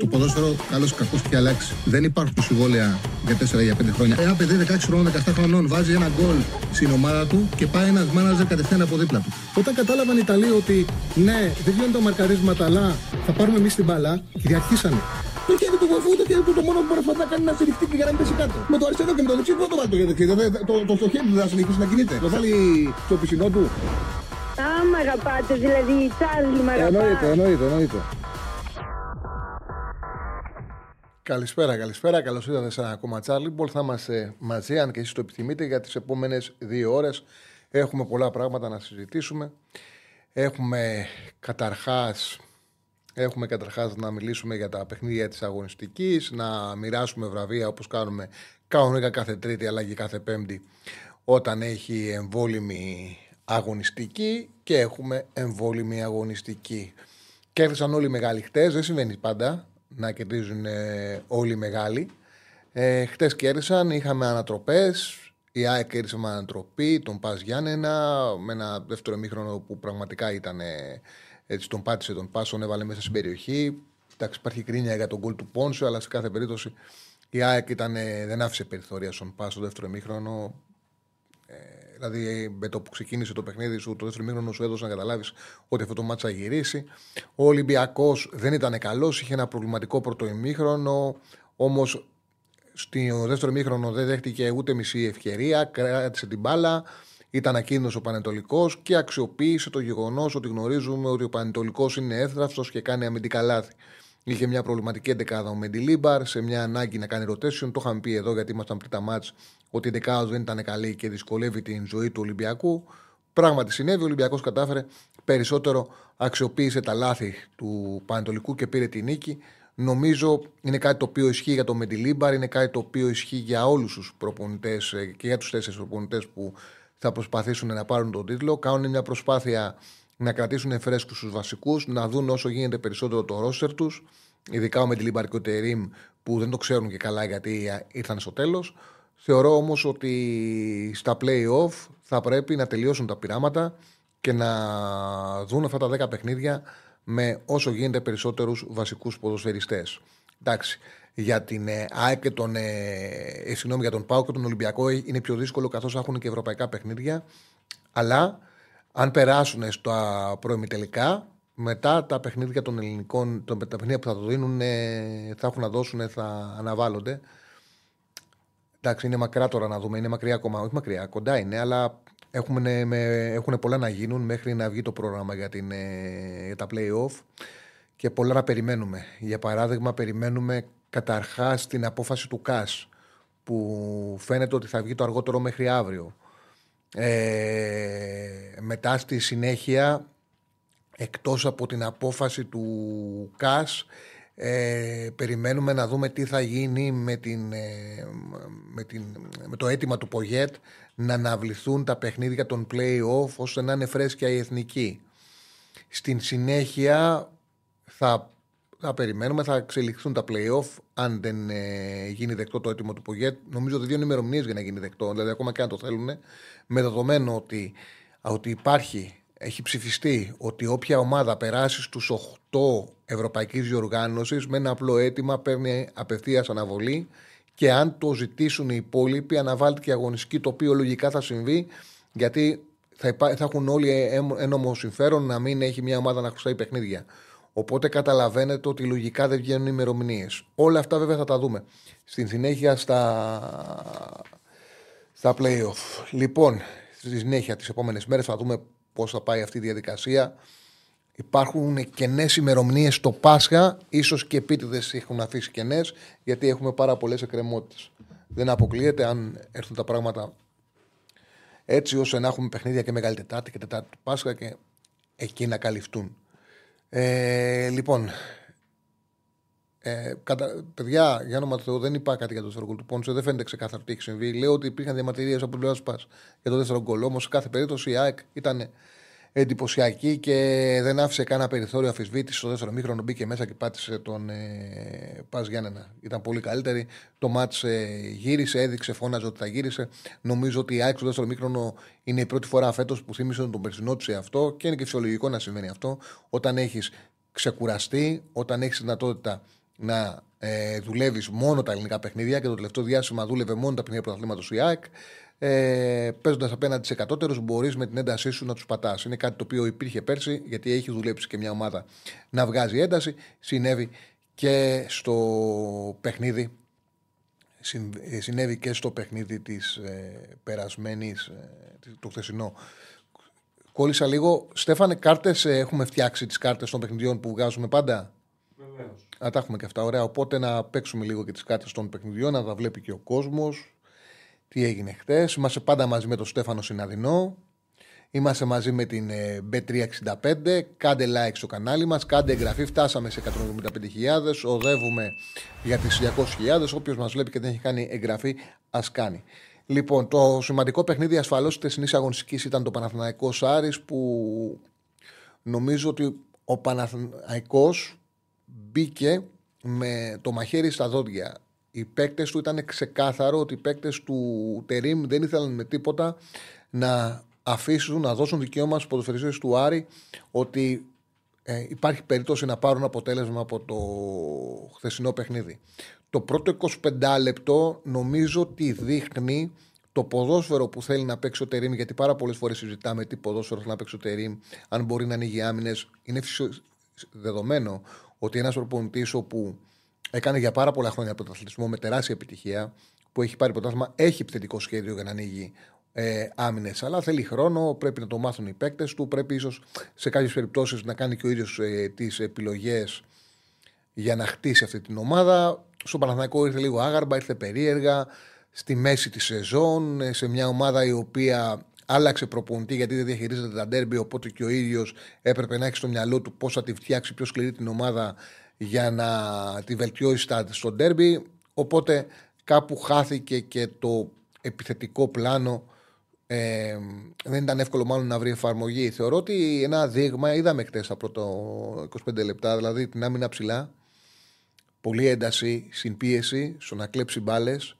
Το ποδόσφαιρο, καλό ή κακό, έχει αλλάξει. Δεν υπάρχουν συμβόλαια για 4 για 5 χρόνια. Ένα παιδί 16 χρόνων, 17 χρονών βάζει ένα γκολ στην ομάδα του και πάει ένας μάναζερ κατευθείαν από δίπλα του. Όταν κατάλαβαν οι Ιταλοί ότι ναι, δεν γίνονται τα μαρκαρίσματα, αλλά θα πάρουμε εμείς την μπαλά, κυριαρχήσανε. Το χέρι του βοηθού, το χέρι του το μόνο που μπορεί να κάνει να στηριχτεί και για να μην πέσει κάτω. Με το αριστερό και με το δεξί δεν το βάλει το χέρι. Το, το, το, χέρι του δεν θα συνεχίσει να κινείται. Το βάλει στο πισινό του. Α, μ' αγαπάτε, δηλαδή, Τσάρλι, μ' αγαπάτε. Εννοείται, εννοείται, εννοείται. Καλησπέρα, καλησπέρα. Καλώς ήρθατε σε ένα ακόμα Charlie Θα είμαστε μαζί, αν και εσείς το επιθυμείτε, για τις επόμενες δύο ώρες. Έχουμε πολλά πράγματα να συζητήσουμε. Έχουμε καταρχάς Έχουμε καταρχάς να μιλήσουμε για τα παιχνίδια της αγωνιστικής, να μοιράσουμε βραβεία όπως κάνουμε κανονικά κάθε Τρίτη αλλά και κάθε Πέμπτη όταν έχει εμβόλυμη αγωνιστική και έχουμε εμβόλυμη αγωνιστική. Κέρδισαν όλοι οι μεγάλοι χτες, δεν συμβαίνει πάντα να κερδίζουν ε, όλοι οι μεγάλοι. Ε, Χτες κέρδισαν, είχαμε ανατροπές. Η ΑΕΚ κέρδισε με ανατροπή, τον Πας Γιάννενα, με ένα δεύτερο μήχρονο που πραγματικά ήταν. Έτσι τον πάτησε τον Πάσο, τον έβαλε μέσα στην περιοχή. Εντάξει, υπάρχει κρίνια για τον γκολ του Πόνσο, αλλά σε κάθε περίπτωση η ΑΕΚ ήταν, δεν άφησε περιθώρια στον Πάσο το δεύτερο μήχρονο. Ε, δηλαδή, με το που ξεκίνησε το παιχνίδι σου, το δεύτερο μήχρονο σου έδωσε να καταλάβεις ότι αυτό το μάτσα θα γυρίσει. Ο Ολυμπιακός δεν ήταν καλός, είχε ένα προβληματικό πρώτο ημίχρονο. Όμως στο δεύτερο μήχρονο δεν δέχτηκε ούτε μισή ευκαιρία, κράτησε την μπάλα. Ήταν ακίνητο ο Πανετολικός και αξιοποίησε το γεγονός ότι γνωρίζουμε ότι ο Πανετολικός είναι έθραυστος και κάνει αμυντικά λάθη. Είχε μια προβληματική εντεκάδα ο Μεντιλίμπαρ σε μια ανάγκη να κάνει rotation. Το είχαμε πει εδώ γιατί ήμασταν πριν τα μάτ ότι η εντεκάδα δεν ήταν καλή και δυσκολεύει την ζωή του Ολυμπιακού. Πράγματι συνέβη, ο Ολυμπιακός κατάφερε περισσότερο, αξιοποίησε τα λάθη του Πανετολικού και πήρε τη νίκη. Νομίζω είναι κάτι το οποίο ισχύει για τον Μεντιλίμπαρ, είναι κάτι το οποίο ισχύει για όλους τους προπονητές ε, και για τους τέσσερις προπονητές που θα προσπαθήσουν να πάρουν τον τίτλο. Κάνουν μια προσπάθεια να κρατήσουν φρέσκους τους βασικούς, να δουν όσο γίνεται περισσότερο το ρόστερ τους. Ειδικά με τη Λιμπαρκό Τερήμ που δεν το ξέρουν και καλά γιατί ήρθαν στο τέλος. Θεωρώ όμως ότι στα playoff θα πρέπει να τελειώσουν τα πειράματα και να δουν αυτά τα 10 παιχνίδια με όσο γίνεται περισσότερους βασικούς ποδοσφαιριστές. Εντάξει, για την ε, ΑΕΚ και τον, ε, ε, συγγνώμη, για τον ΠΑΟ και τον Ολυμπιακό είναι πιο δύσκολο καθώς έχουν και ευρωπαϊκά παιχνίδια. Αλλά αν περάσουν στα πρώιμη τελικά, μετά τα παιχνίδια των ελληνικών, τα παιχνίδια που θα το δίνουν, ε, θα έχουν να δώσουν, θα αναβάλλονται. Εντάξει, είναι μακρά τώρα να δούμε, είναι μακριά ακόμα. Όχι μακριά, κοντά είναι, αλλά έχουν, έχουν πολλά να γίνουν μέχρι να βγει το πρόγραμμα για, την, ε, για τα play-off και πολλά να περιμένουμε. Για παράδειγμα, περιμένουμε καταρχάς την απόφαση του ΚΑΣ που φαίνεται ότι θα βγει το αργότερο μέχρι αύριο. Ε, μετά στη συνέχεια, εκτός από την απόφαση του ΚΑΣ, ε, περιμένουμε να δούμε τι θα γίνει με, την, ε, με, την, με το αίτημα του Πογέτ να αναβληθούν τα παιχνίδια των play-off ώστε να είναι φρέσκια η εθνική. Στην συνέχεια θα θα περιμένουμε, θα εξελιχθούν τα playoff αν δεν ε, γίνει δεκτό το έτοιμο του Πογέτ. Νομίζω ότι δύο ημερομηνίες για να γίνει δεκτό, δηλαδή ακόμα και αν το θέλουν, με δεδομένο ότι, ότι υπάρχει, έχει ψηφιστεί ότι όποια ομάδα περάσει στους 8 ευρωπαϊκής διοργάνωσης με ένα απλό αίτημα παίρνει απευθείας αναβολή και αν το ζητήσουν οι υπόλοιποι, αναβάλλεται και αγωνιστική, το οποίο λογικά θα συμβεί, γιατί θα, υπά... θα έχουν όλοι ένομο συμφέρον να μην έχει μια ομάδα να χρωστάει παιχνίδια. Οπότε καταλαβαίνετε ότι λογικά δεν βγαίνουν ημερομηνίες. Όλα αυτά βέβαια θα τα δούμε στην συνέχεια στα, στα playoff. Λοιπόν, στη συνέχεια τις επόμενες μέρες θα δούμε πώς θα πάει αυτή η διαδικασία. Υπάρχουν κενές ημερομηνίες στο Πάσχα, ίσως και επίτηδες έχουν αφήσει κενές, γιατί έχουμε πάρα πολλές εκκρεμότητες. Δεν αποκλείεται αν έρθουν τα πράγματα έτσι ώστε να έχουμε παιχνίδια και Μεγάλη Τετάρτη και Τετάρτη του Πάσχα και εκεί να καλυφθούν. Ε, λοιπόν, ε, κατα... παιδιά, για όνομα του Θεού, δεν είπα κάτι για το δεύτερο γκολ του Πόντσο. Δεν φαίνεται ξεκάθαρο τι έχει συμβεί. Λέω ότι υπήρχαν διαμαρτυρίες από την πλευρά για το δεύτερο γκολ. Όμως, σε κάθε περίπτωση η ΑΕΚ ήταν εντυπωσιακή και δεν άφησε κανένα περιθώριο αφισβήτηση. Στο δεύτερο μήχρονο μπήκε μέσα και πάτησε τον ε, Πας Γιάννενα. Ήταν πολύ καλύτερη. Το μάτς ε, γύρισε, έδειξε, φώναζε ότι θα γύρισε. Νομίζω ότι η ΑΕΚ στο δεύτερο μήχρονο είναι η πρώτη φορά φέτος που θύμισε τον περσινό του σε αυτό και είναι και φυσιολογικό να συμβαίνει αυτό. Όταν έχεις ξεκουραστεί, όταν έχεις δυνατότητα να ε, δουλεύεις μόνο τα ελληνικά παιχνίδια και το τελευταίο διάστημα δούλευε μόνο τα παιχνίδια πρωταθλήματος η ΑΕΚ. Ε, Παίζοντας απέναντι σε κατώτερου, μπορείς με την έντασή σου να τους πατάς. Είναι κάτι το οποίο υπήρχε πέρσι, γιατί έχεις δουλέψει και μια ομάδα να βγάζει ένταση. Συνέβη και στο παιχνίδι. Ε, συνέβη και στο παιχνίδι της ε, περασμένης, ε, το χθεσινό. Κόλλησα λίγο. Στέφανε, κάρτες, ε, έχουμε φτιάξει τις κάρτες των παιχνιδιών που βγάζουμε πάντα; Βεβαίως. Να τα έχουμε και αυτά. Ωραία. Οπότε να παίξουμε λίγο και τις κάρτες των παιχνιδιών, να τα βλέπει και ο κόσμος. Τι έγινε χτες. Είμαστε πάντα μαζί με τον Στέφανο Συναδεινό. Είμαστε μαζί με την ε, B365. Κάντε like στο κανάλι μας. Κάντε εγγραφή. Φτάσαμε σε 175.000. Οδεύουμε για τις 200.000. Όποιος μας βλέπει και δεν έχει κάνει εγγραφή, ας κάνει. Λοιπόν, το σημαντικό παιχνίδι ασφαλώς της τεσσινή αγωνιστικής ήταν το Παναθηναϊκός Άρης που νομίζω ότι ο Παναθηναϊκός μπήκε με το μαχαίρι στα δόντια. Οι παίκτες του ήταν ξεκάθαρο ότι οι παίκτες του Τερήμ δεν ήθελαν με τίποτα να αφήσουν, να δώσουν δικαίωμα στους ποδοσφαιριστές του Άρη ότι ε, υπάρχει περίπτωση να πάρουν αποτέλεσμα από το χθεσινό παιχνίδι. Το πρώτο 25 λεπτό νομίζω ότι δείχνει το ποδόσφαιρο που θέλει να παίξει ο Τερήμ, γιατί πάρα πολλές φορές συζητάμε τι ποδόσφαιρο θέλει να παίξει ο Τερήμ, αν μπορεί να ανοίγει άμυνες. Είναι φυσιο- δεδομένο ότι ένας προπονητής όπου έκανε για πάρα πολλά χρόνια πρωταθλητισμό με τεράστια επιτυχία, που έχει πάρει πρωτάθλημα, έχει επιθετικό σχέδιο για να ανοίγει ε, άμυνες. Αλλά θέλει χρόνο, πρέπει να το μάθουν οι παίκτες του, πρέπει ίσως σε κάποιες περιπτώσεις να κάνει και ο ίδιος ε, τις επιλογές για να χτίσει αυτή την ομάδα. Στο Παναθηναϊκό ήρθε λίγο άγαρμα, ήρθε περίεργα. Στη μέση της σεζόν, ε, σε μια ομάδα η οποία άλλαξε προπονητή γιατί δεν διαχειρίζεται τα ντέρμπι. Οπότε και ο ίδιος έπρεπε να έχει στο μυαλό του πώς θα τη φτιάξει πιο σκληρή την ομάδα για να τη βελτιώσει στα- στο ντέρμπι. Οπότε κάπου χάθηκε και το επιθετικό πλάνο. Ε, δεν ήταν εύκολο μάλλον να βρει εφαρμογή. Θεωρώ ότι ένα δείγμα είδαμε χτες τα πρώτα 25 λεπτά, δηλαδή την άμυνα ψηλά, πολλή ένταση, συμπίεση στο να κλέψει μπάλες,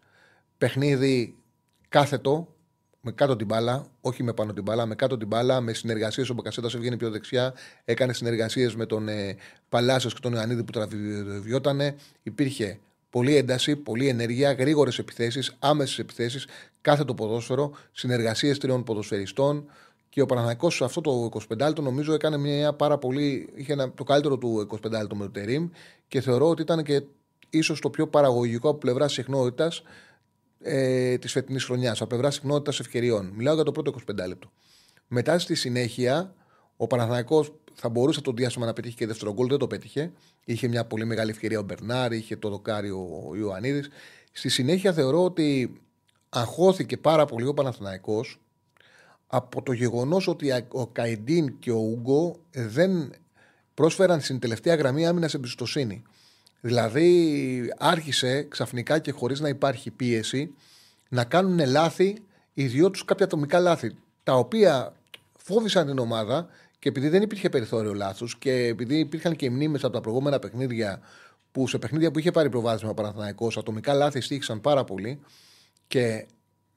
παιχνίδι κάθετο, με κάτω την μπάλα, όχι με πάνω την μπάλα, με κάτω την μπάλα, με συνεργασίες. Ο Μπακασέτα έβγαινε πιο δεξιά, έκανε συνεργασίες με τον ε, Παλάσιος και τον Ιωαννίδη που τραβιότανε. Υπήρχε πολλή ένταση, πολλή ενέργεια, γρήγορες επιθέσεις, άμεσες επιθέσεις, κάθε το ποδόσφαιρο, συνεργασίες τριών ποδοσφαιριστών. Και ο Παναθηναϊκός σε αυτό το 25 λεπτό νομίζω έκανε μια πάρα πολύ. είχε ένα, το καλύτερο του 25 λεπτό με το Τερήμ και θεωρώ ότι ήταν και ίσως το πιο παραγωγικό από πλευράς συχνότητας ε, της φετινής χρονιάς, από πλευράς συχνότητας ευκαιριών. Μιλάω για το πρώτο 25 λεπτό. Μετά στη συνέχεια, ο Παναθηναϊκός θα μπορούσε το διάστημα να πετύχει και δεύτερο γκολ, δεν το πέτυχε. Είχε μια πολύ μεγάλη ευκαιρία ο Μπερνάρ, είχε το δοκάρι ο Ιωαννίδης. Στη συνέχεια θεωρώ ότι αγχώθηκε πάρα πολύ ο Παναθηναϊκός από το γεγονός ότι ο Καϊντίν και ο Ούγκο δεν πρόσφεραν στην τελευταία γραμμή άμυνας εμπιστοσύνη. Δηλαδή άρχισε ξαφνικά και χωρίς να υπάρχει πίεση να κάνουν λάθη οι δυο τους κάποια ατομικά λάθη. Τα οποία φόβησαν την ομάδα και επειδή δεν υπήρχε περιθώριο λάθους και επειδή υπήρχαν και μνήμες από τα προηγούμενα παιχνίδια που σε παιχνίδια που είχε πάρει προβάδισμα ο Παναθηναϊκός ατομικά λάθη στήχησαν πάρα πολύ και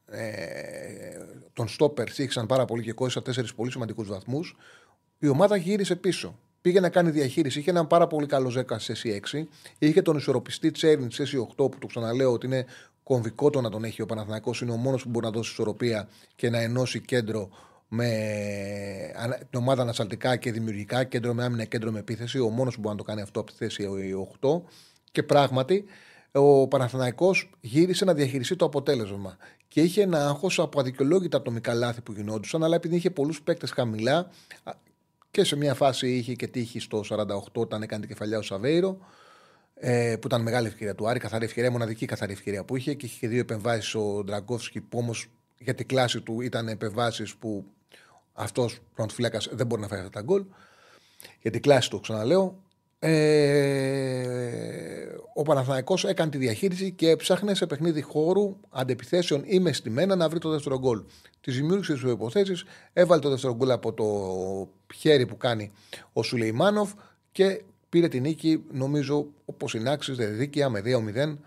ε, τον Στόπερ στήχησαν πάρα πολύ και κόλλησαν τέσσερις πολύ σημαντικούς βαθμούς. Η ομάδα γύρισε πίσω. Πήγε να κάνει διαχείριση. Είχε έναν πάρα πολύ καλό Ζέκα σε θέση 6. Είχε τον ισορροπιστή Τσέριν σε θέση 8, που το ξαναλέω ότι είναι κομβικό το να τον έχει ο Παναθηναϊκός. Είναι ο μόνος που μπορεί να δώσει ισορροπία και να ενώσει κέντρο με την ομάδα ανασταλτικά και δημιουργικά, κέντρο με άμυνα, κέντρο με επίθεση. Ο μόνος που μπορεί να το κάνει αυτό από τη θέση 8. Και πράγματι, ο Παναθηναϊκός γύρισε να διαχειριστεί το αποτέλεσμα. Και είχε ένα άγχος από αδικαιολόγητα ατομικά λάθη που γινόντουσαν, αλλά επειδή είχε πολλούς παίκτες χαμηλά και σε μια φάση είχε και τύχει στο 48 όταν έκανε την κεφαλιά ο Σαβέιρο, ε, που ήταν μεγάλη ευκαιρία του Άρη, καθαρή ευκαιρία, μοναδική καθαρή ευκαιρία που είχε και είχε και δύο επεμβάσεις ο Ντραγκόφσκι που όμως για την κλάση του ήταν επεμβάσεις που αυτός φυλάκας δεν μπορεί να φέρει αυτά τα γκολ. Για την κλάση του, ξαναλέω. Ε, ο Παναθηναϊκός έκανε τη διαχείριση και ψάχνε σε παιχνίδι χώρου αντεπιθέσεων ή μεστημένα να βρει το δεύτερο γκολ. Τη δημιούργησε τις υποθέσει, έβαλε το δεύτερο γκολ από το χέρι που κάνει ο Σουλεϊμάνοφ και πήρε την νίκη, νομίζω, όπως είναι άξιζε, δίκαια με 2-0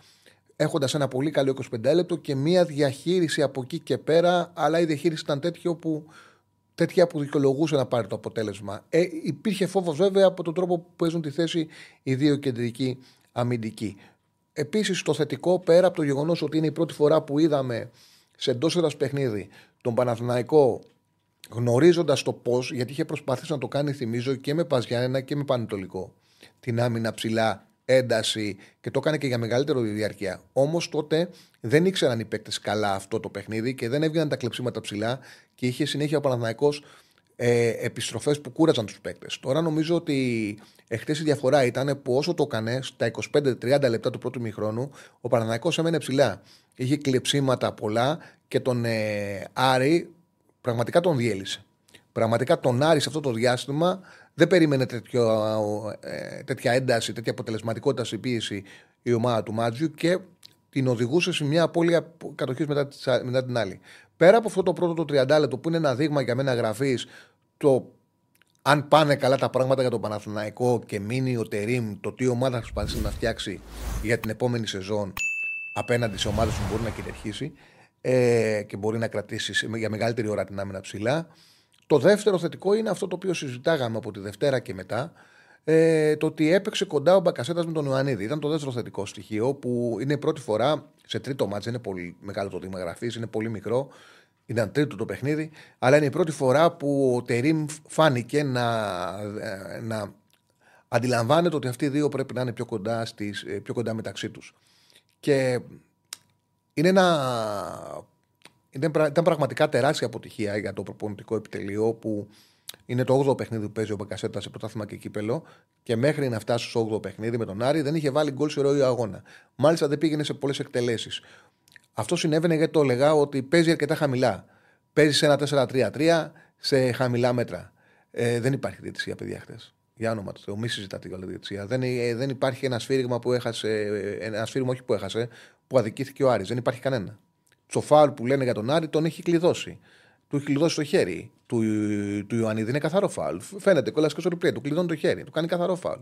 έχοντας ένα πολύ καλό 25 λεπτό και μία διαχείριση από εκεί και πέρα, αλλά η διαχείριση ήταν τέτοιο που, τέτοια που δικαιολογούσε να πάρει το αποτέλεσμα. Ε, υπήρχε φόβος βέβαια από τον τρόπο που παίζουν τη θέση οι δύο κεντρικοί αμυντική. Επίσης, το θετικό πέρα από το γεγονός ότι είναι η πρώτη φορά που είδαμε σε εντός έδρας παιχνίδι τον Παναθηναϊκό γνωρίζοντας το πώς, γιατί είχε προσπαθήσει να το κάνει, θυμίζω, και με Παζιάννα και με Πανετολικό. Την άμυνα ψηλά, ένταση και το έκανε και για μεγαλύτερο διάρκεια. Όμως τότε δεν ήξεραν οι παίκτες καλά αυτό το παιχνίδι και δεν έβγαιναν τα κλεψίματα ψηλά και είχε συνέχεια ο Παναθηναϊκός ε, επιστροφές που κούραζαν τους παίκτες. Τώρα νομίζω ότι εχθές η διαφορά ήταν που όσο το έκανε στα 25-30 λεπτά του πρώτου μηχρόνου, ο Παναναναϊκό έμενε ψηλά. Είχε κλεψίματα πολλά και τον ε, Άρη πραγματικά τον διέλυσε. Πραγματικά τον Άρη σε αυτό το διάστημα δεν περίμενε τέτοιο, ε, τέτοια ένταση, τέτοια αποτελεσματικότητα στην πίεση η ομάδα του Μάτζιου και την οδηγούσε σε μια απώλεια κατοχής μετά, μετά την άλλη. Πέρα από αυτό το πρώτο το 30 λεπτό που είναι ένα δείγμα για μένα γραφής το αν πάνε καλά τα πράγματα για τον Παναθηναϊκό και μείνει ο Τερήμ το τι ομάδα θα προσπαθήσει να φτιάξει για την επόμενη σεζόν απέναντι σε ομάδες που μπορεί να κυριαρχήσει ε, και μπορεί να κρατήσει για μεγαλύτερη ώρα την άμυνα ψηλά. Το δεύτερο θετικό είναι αυτό το οποίο συζητάγαμε από τη Δευτέρα και μετά. Ε, το ότι έπαιξε κοντά ο Μπακασέτας με τον Ιωαννίδη. Ήταν το δεύτερο θετικό στοιχείο που είναι η πρώτη φορά σε τρίτο μάτζ. Είναι πολύ μεγάλο το δείγμα γραφής, είναι πολύ μικρό. Ήταν τρίτο το παιχνίδι. Αλλά είναι η πρώτη φορά που ο Τερήμ φάνηκε να, ε, να αντιλαμβάνεται ότι αυτοί οι δύο πρέπει να είναι πιο κοντά, στις, ε, πιο κοντά μεταξύ τους. Και είναι ένα ήταν πραγματικά τεράστια αποτυχία για το προπονητικό επιτελείο που είναι το 8ο παιχνίδι που παίζει ο Μπακασέτα σε πρωτάθλημα και κύπελο και μέχρι να φτάσει στο 8ο παιχνίδι με τον Άρη δεν είχε βάλει γκολ σε ροή αγώνα. Μάλιστα δεν πήγαινε σε πολλές εκτελέσεις. Αυτό συνέβαινε γιατί το έλεγα ότι παίζει αρκετά χαμηλά. Παίζει σε ένα 4-3-3 σε χαμηλά μέτρα. Ε, δεν υπάρχει διαιτησία, παιδιά, χτε. Για όνομα του Θεού, μη συζητάτε για διαιτησία. Δεν, ε, δεν υπάρχει ένα σφύριγμα που έχασε, ε, ένα σφύριγμα όχι που έχασε, που αδικήθηκε ο Άρης. Δεν υπάρχει κανένα. Το φάουλ που λένε για τον Άρη τον έχει κλειδώσει. Του έχει κλειδώσει το χέρι του, του Ιωαννίδη. Είναι καθαρό φάουλ. Φαίνεται κολλά και στο replay. Του κλειδώνει το χέρι. Του κάνει καθαρό φάουλ.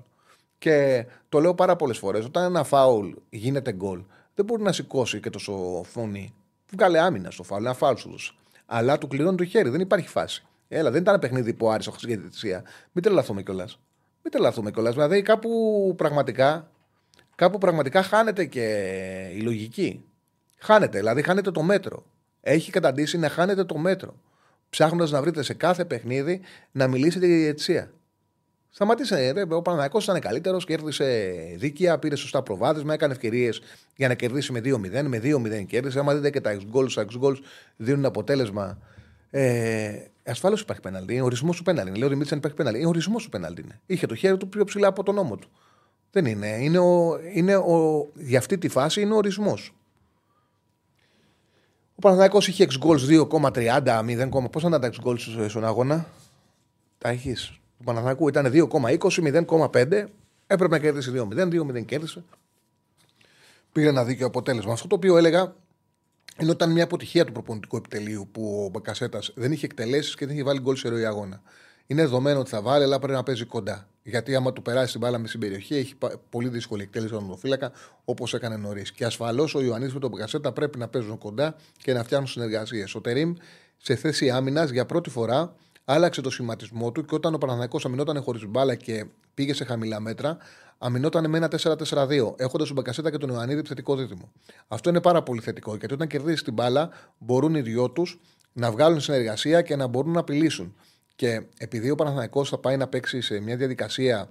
Και το λέω πάρα πολλές φορές. Όταν ένα φάουλ γίνεται γκολ, δεν μπορεί να σηκώσει και τόσο φωνή. Βγάλε άμυνα στο φάουλ. Ένα φάουλ σου Αλλά του κλειδώνει το χέρι. Δεν υπάρχει φάση. Έλα, δεν ήταν παιχνίδι που άρεσε ο για Μην τρελαθούμε κιόλας. Μην τρελαθούμε κιόλας. Δηλαδή κάπου πραγματικά, κάπου πραγματικά χάνεται και η λογική. Χάνεται, δηλαδή χάνεται το μέτρο. Έχει καταντήσει να χάνεται το μέτρο. Ψάχνοντας να βρείτε σε κάθε παιχνίδι να μιλήσετε για τη διαιτησία. Σταματήσε. Ρε, ο Παναγιακό ήταν καλύτερος, κέρδισε δίκαια, πήρε σωστά προβάδισμα, έκανε ευκαιρίες για να κερδίσει με 2-0. Με 2-0 κέρδισε. Άμα δείτε και τα goals, τα goals δίνουν αποτέλεσμα. Ε, Ασφαλώ υπάρχει πέναλτι. Είναι ορισμός του πέναλτι. Λέω ότι υπάρχει πέναλτι. Είναι ορισμός του πέναλτι. Είναι. Είχε το χέρι του πιο ψηλά από τον νόμο του. Δεν είναι. είναι, ο, είναι ο, για αυτή τη φάση είναι ο ορισμός. Ο Παναθυναϊκό είχε 6 goals 2,30, 0, πώς ήταν τα 6 goals στον αγώνα; Τα έχεις; Ο Παναθυναϊκού ήταν 2,20, 0,5. Έπρεπε να κερδίσει 2-0, 2-0 κέρδισε. Πήρε ένα δίκαιο αποτέλεσμα. Αυτό το οποίο έλεγα είναι ότι ήταν μια αποτυχία του προπονητικού επιτελείου που ο Μπακασέτας δεν είχε εκτελέσεις και δεν είχε βάλει γκολ σε ροή αγώνα. Είναι δεδομένο ότι θα βάλει, αλλά πρέπει να παίζει κοντά. Γιατί άμα του περάσει την μπάλα με στην περιοχή, έχει πολύ δύσκολη εκτέλεση στον φύλακα, όπως έκανε νωρίς. Και ασφαλώς ο Ιωαννίδη με τον Μπακασέτα πρέπει να παίζουν κοντά και να φτιάχνουν συνεργασίες. Ο Τερήμ σε θέση άμυνας για πρώτη φορά άλλαξε το σχηματισμό του και όταν ο Παναναναϊκό αμυνόταν χωρίς μπάλα και πήγε σε χαμηλά μέτρα, αμυνόταν με ένα 4-4-2, έχοντας τον Μπακασέτα και τον Ιωαννίδη επιθετικό δίδυμο. Αυτό είναι πάρα πολύ θετικό γιατί όταν κερδίζεις την μπάλα, μπορούν οι δυο τους να βγάλουν συνεργασία και να μπορούν να απειλήσουν. Και επειδή ο Παναθηναϊκός θα πάει να παίξει σε μια διαδικασία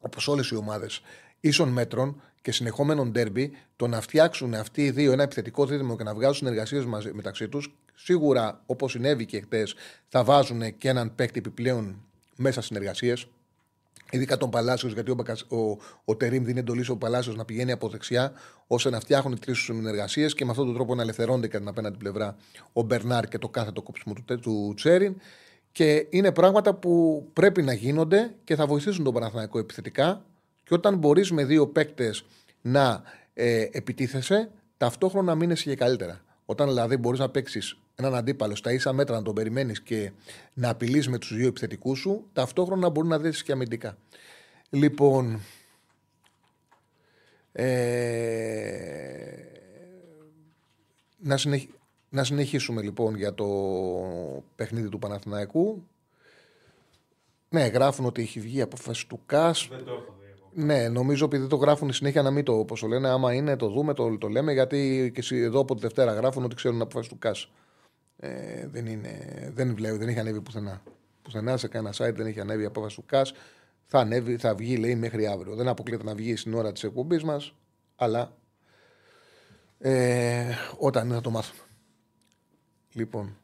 όπως όλες οι ομάδες ίσων μέτρων και συνεχόμενων ντέρμπι, το να φτιάξουν αυτοί οι δύο ένα επιθετικό δίδυμο και να βγάζουν συνεργασίε μεταξύ τους, σίγουρα όπως συνέβη και χτες, θα βάζουν και έναν παίκτη επιπλέον μέσα συνεργασίες. Ειδικά τον Παλάσιος, γιατί ο, ο, ο Τερήμ δίνει εντολή στον Παλάσιος να πηγαίνει από δεξιά, ώστε να φτιάχνουν τρεις συνεργασίες και με αυτόν τον τρόπο να ελευθερώνται κατά την απέναντι πλευρά ο Μπερνάρ και το κάθετο κόψιμο του, του Τσέριν. Και είναι πράγματα που πρέπει να γίνονται και θα βοηθήσουν τον Παναθηναϊκό επιθετικά. Και όταν μπορείς με δύο παίκτες να ε, επιτίθεσαι, ταυτόχρονα μείνεσαι και καλύτερα. Όταν δηλαδή μπορείς να παίξεις έναν αντίπαλο στα ίσα μέτρα να τον περιμένεις και να απειλείς με τους δύο επιθετικούς σου, ταυτόχρονα μπορεί να δεις και αμυντικά. Λοιπόν. Ε, να, να συνεχίσουμε λοιπόν για το παιχνίδι του Παναθηναϊκού. Ναι, γράφουν ότι έχει βγει απόφαση του ΚΑΣ. Δεν το έχω δει Ναι, νομίζω επειδή το γράφουν συνέχεια να μην το όπως το λένε. Άμα είναι, το δούμε, το, το λέμε. Γιατί και εσύ εδώ από τη Δευτέρα γράφουν ότι ξέρουν αποφάσει του ΚΑΣ. Ε, δεν, είναι, δεν βλέπω, δεν έχει ανέβει πουθενά. Πουθενά σε κανένα site δεν έχει ανέβει η απόφαση του ΚΑΣ. Θα, ανέβει, θα βγει, λέει, μέχρι αύριο. Δεν αποκλείεται να βγει στην ώρα της εκπομπής μας, αλλά ε, όταν θα το μάθουμε. Λοιπόν.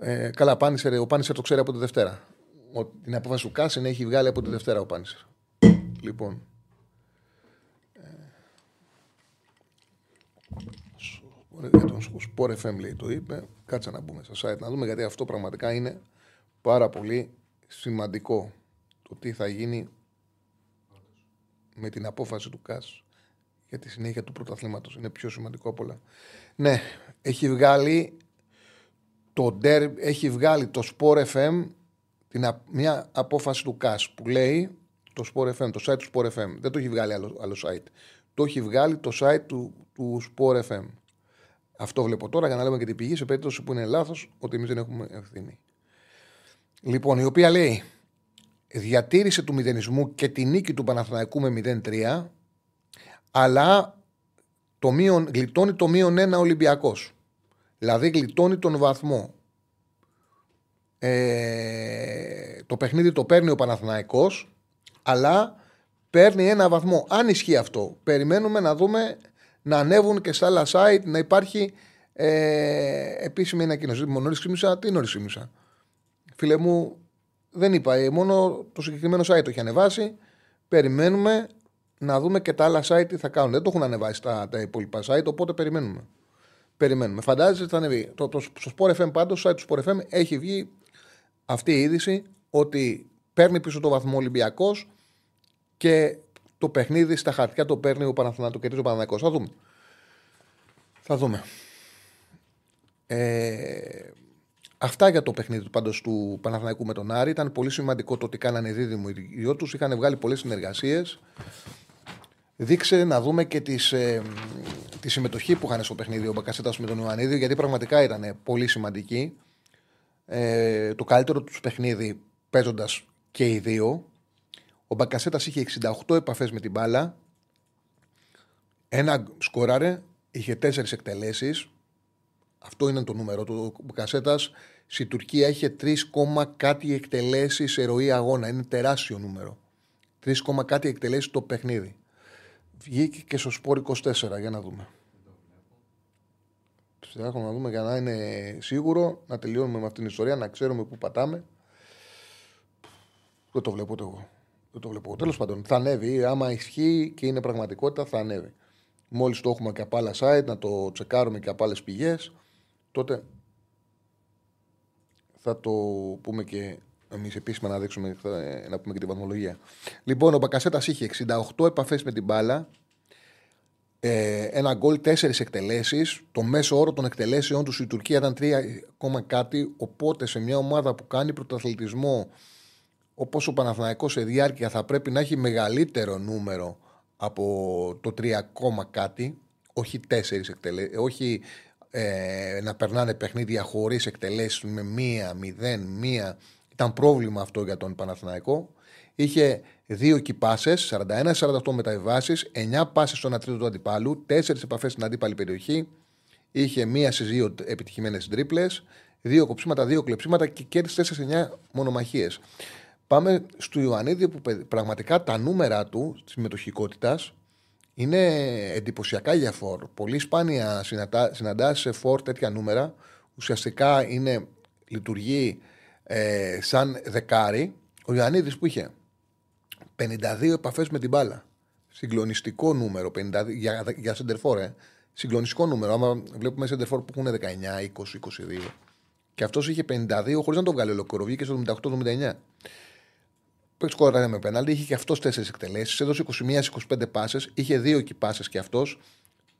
Ε, καλά, Πάνισερ, ο Πάνισερ το ξέρει από τη Δευτέρα. Ο, την απόφαση του Κάσιν έχει βγάλει από τη Δευτέρα ο Πάνισερ. Λοιπόν. Για τον Sport FM λέει το είπε. Κάτσε να μπούμε στο site να δούμε γιατί αυτό πραγματικά είναι πάρα πολύ σημαντικό. Το τι θα γίνει με την απόφαση του ΚΑΣ για τη συνέχεια του πρωταθλήματος. Είναι πιο σημαντικό από όλα. Ναι, έχει βγάλει το έχει βγάλει το Sport FM την, μια απόφαση του ΚΑΣ που λέει το Sport FM, το site του Sport FM. Δεν το έχει βγάλει άλλο, άλλο site. Το έχει βγάλει το site του, του Sport FM. Αυτό βλέπω τώρα για να λέμε και την πηγή σε περίπτωση που είναι λάθος ότι εμείς δεν έχουμε ευθύνη. Λοιπόν, η οποία λέει διατήρησε του μηδενισμού και τη νίκη του Παναθηναϊκού με 0-3, αλλά το μείον, γλιτώνει το μείον ένα Ολυμπιακός. Δηλαδή γλιτώνει τον βαθμό. Ε, το παιχνίδι το παίρνει ο Παναθηναϊκός αλλά παίρνει ένα βαθμό. Αν ισχύει αυτό, περιμένουμε να δούμε να ανέβουν και στα άλλα site να υπάρχει ε, επίσημη ανακοίνωση. Μόνο ξύμισα, τι νωρίς ξύμισα. Φίλε μου, δεν είπα, ε, μόνο το συγκεκριμένο site το έχει ανεβάσει. Περιμένουμε να δούμε και τα άλλα site τι θα κάνουν. Δεν το έχουν ανεβάσει τα, τα υπόλοιπα site, οπότε περιμένουμε. Περιμένουμε. Φαντάζεστε ότι θα ανεβεί. Το, το, στο Sport FM πάντως, το site του Sport FM έχει βγει αυτή η είδηση ότι παίρνει πίσω το βαθμό Ολυμπιακός και το παιχνίδι στα χαρτιά το παίρνει ο Παναθηναϊκός, το κερδίζει ο Παναθηναϊκός. Θα δούμε. Θα δούμε. Ε, αυτά για το παιχνίδι του πάντως του Παναθηναϊκού με τον Άρη. Ήταν πολύ σημαντικό το ότι κάνανε δίδυμο οι δυο τους. Είχαν βγάλει πολλές συνεργασίες. Δείξε να δούμε και τις, ε, τη συμμετοχή που είχαν στο παιχνίδι ο Μπακασέτα με τον Ιωαννίδη, γιατί πραγματικά ήταν πολύ σημαντική. Ε, το καλύτερο τους παιχνίδι παίζοντας και οι δύο. Ο Μπακασέτα είχε 68 επαφές με την μπάλα. Ένα σκόραρε, είχε τέσσερις εκτελέσεις. Αυτό είναι το νούμερο του. Ο Μπακασέτα στη Τουρκία είχε 3, κάτι εκτελέσεις σε ροή αγώνα. Είναι τεράστιο νούμερο. 3, κάτι εκτελέσεις το παιχνίδι. Βγήκε και στο σπόρ 24, για να δούμε. Ψάχνουμε να δούμε για να είναι σίγουρο, να τελειώνουμε με αυτήν την ιστορία, να ξέρουμε πού πατάμε. Δεν το βλέπω ούτε εγώ. Δεν το βλέπω. Τέλος πάντων, θα ανέβει. Άμα ισχύει και είναι πραγματικότητα, θα ανέβει. Μόλις το έχουμε και από άλλα site, να το τσεκάρουμε και από άλλες πηγές, τότε θα το πούμε και εμείς επίσημα να δείξουμε, να πούμε και την βαθμολογία. Λοιπόν, ο Μπακασέτας είχε 68 επαφές με την μπάλα, ε, ένα γκολ, τέσσερις εκτελέσεις. Το μέσο όρο των εκτελέσεων τους η Τουρκία ήταν 3, κάτι. Οπότε σε μια ομάδα που κάνει πρωτοαθλητισμό όπως ο Παναθηναϊκός σε διάρκεια θα πρέπει να έχει μεγαλύτερο νούμερο από το 3, κάτι, όχι 4 εκτελέσει, όχι ε, να περνάνε παιχνίδια χωρίς εκτελέσεις με μία, μηδέν, μία. Ήταν πρόβλημα αυτό για τον Παναθηναϊκό. Είχε δύο κυπάσες, 41-48 μεταβιβάσει, 9 πάσει στον τρίτο του αντιπάλου, 4 επαφές στην αντίπαλη περιοχή. Είχε μία στι δύο επιτυχημένες τρίπλες, δύο κοψίματα, δύο κλεψίματα και κέρδισε 4-9 μονομαχίες. Πάμε στο Ιωαννίδη που πραγματικά τα νούμερα του της συμμετοχικότητας είναι εντυπωσιακά για φόρ. Πολύ σπάνια συναντάς σε φόρ τέτοια νούμερα. Ουσιαστικά είναι, λειτουργεί ε, σαν δεκάρι. Ο Ιωαννίδης που είχε 52 επαφές με την μπάλα. Συγκλονιστικό νούμερο 50, για, για σεντερφόρ, ε. Συγκλονιστικό νούμερο. Άμα βλέπουμε σεντερφόρ που έχουν 19, 20, 22. Και αυτός είχε 52 χωρίς να το βγάλει ολόκληρο. Βγήκε στο 78-79. Που σκόραρε με πέναλτι, είχε και αυτός 4 εκτελέσεις. Έδωσε 21-25 πάσες. Είχε 2 κυπάσε και αυτός.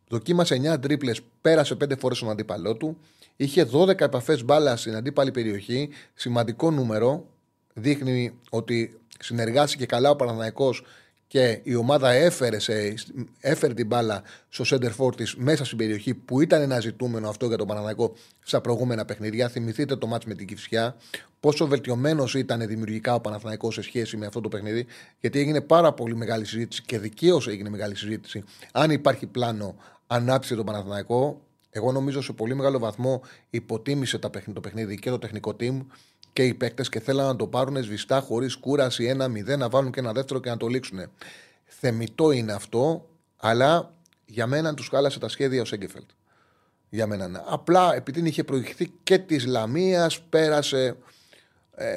Δοκίμασε 9 τρίπλες, πέρασε 5 φορές τον αντίπαλό του. Είχε 12 επαφές μπάλα στην αντίπαλη περιοχή. Σημαντικό νούμερο. Δείχνει ότι συνεργάστηκε καλά ο Παναναναϊκός και η ομάδα έφερε, σε, έφερε την μπάλα στο center for της μέσα στην περιοχή που ήταν ένα ζητούμενο αυτό για τον Παναναναϊκό στα προηγούμενα παιχνίδια. Θυμηθείτε το μάτς με την Κυφσιά, πόσο βελτιωμένος ήταν δημιουργικά ο Παναθηναϊκός σε σχέση με αυτό το παιχνίδι. Γιατί έγινε πάρα πολύ μεγάλη συζήτηση και δικαίως έγινε μεγάλη συζήτηση. Αν υπάρχει πλάνο ανάψει τον Παναθηναϊκό, εγώ νομίζω σε πολύ μεγάλο βαθμό υποτίμησε το παιχνίδι και το τεχνικό team και οι παίκτες και θέλαν να το πάρουν σβηστά χωρίς κούραση ένα-μηδέν, να βάλουν και ένα δεύτερο και να το λήξουν. Θεμητό είναι αυτό, αλλά για μένα τους χάλασε τα σχέδια ο Σέγκεφελτ. Για μένα. Ναι. Απλά επειδή είχε προηγηθεί και της Λαμίας, πέρασε ε,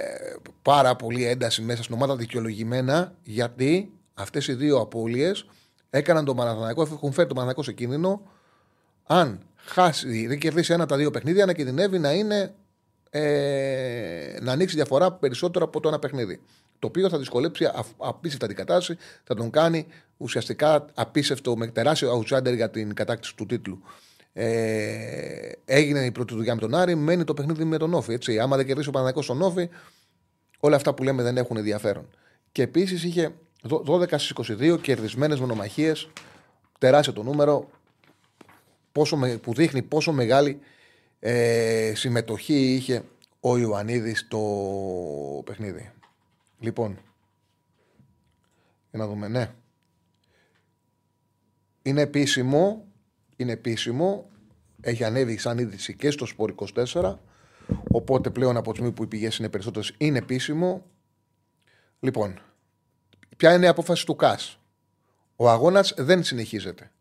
πάρα πολύ ένταση μέσα στην ομάδα δικαιολογημένα, γιατί αυτές οι δύο απώλειες έκαναν τον Παναθηναϊκό, έχουν φέρει τον Παναθηναϊκό σε κίνδυνο. Αν χάσει, δεν κερδίσει ένα τα δύο παιχνίδια, να κινδυνεύει να είναι ε, να ανοίξει διαφορά περισσότερο από το ένα παιχνίδι. Το οποίο θα δυσκολέψει απίστευτα την κατάσταση, θα τον κάνει ουσιαστικά απίστευτο με τεράστιο outsider για την κατάκτηση του τίτλου. Ε, έγινε η πρώτη δουλειά με τον Άρη, μένει το παιχνίδι με τον Όφη. Έτσι. Άμα δεν κερδίσει ο Παναγικό στον Όφη, όλα αυτά που λέμε δεν έχουν ενδιαφέρον. Και επίσης είχε 12 στις 22 κερδισμένες μονομαχίες. Τεράστιο το νούμερο. Πόσο, που δείχνει πόσο μεγάλη ε, συμμετοχή είχε ο Ιωαννίδης στο παιχνίδι. Λοιπόν, για να δούμε, ναι. Είναι επίσημο, είναι επίσημο, έχει ανέβει σαν είδηση και στο Σπορ 24, οπότε πλέον από τη στιγμή που οι πηγές είναι περισσότερες είναι επίσημο. Λοιπόν, ποια είναι η απόφαση του ΚΑΣ; Ο αγώνας δεν συνεχίζεται.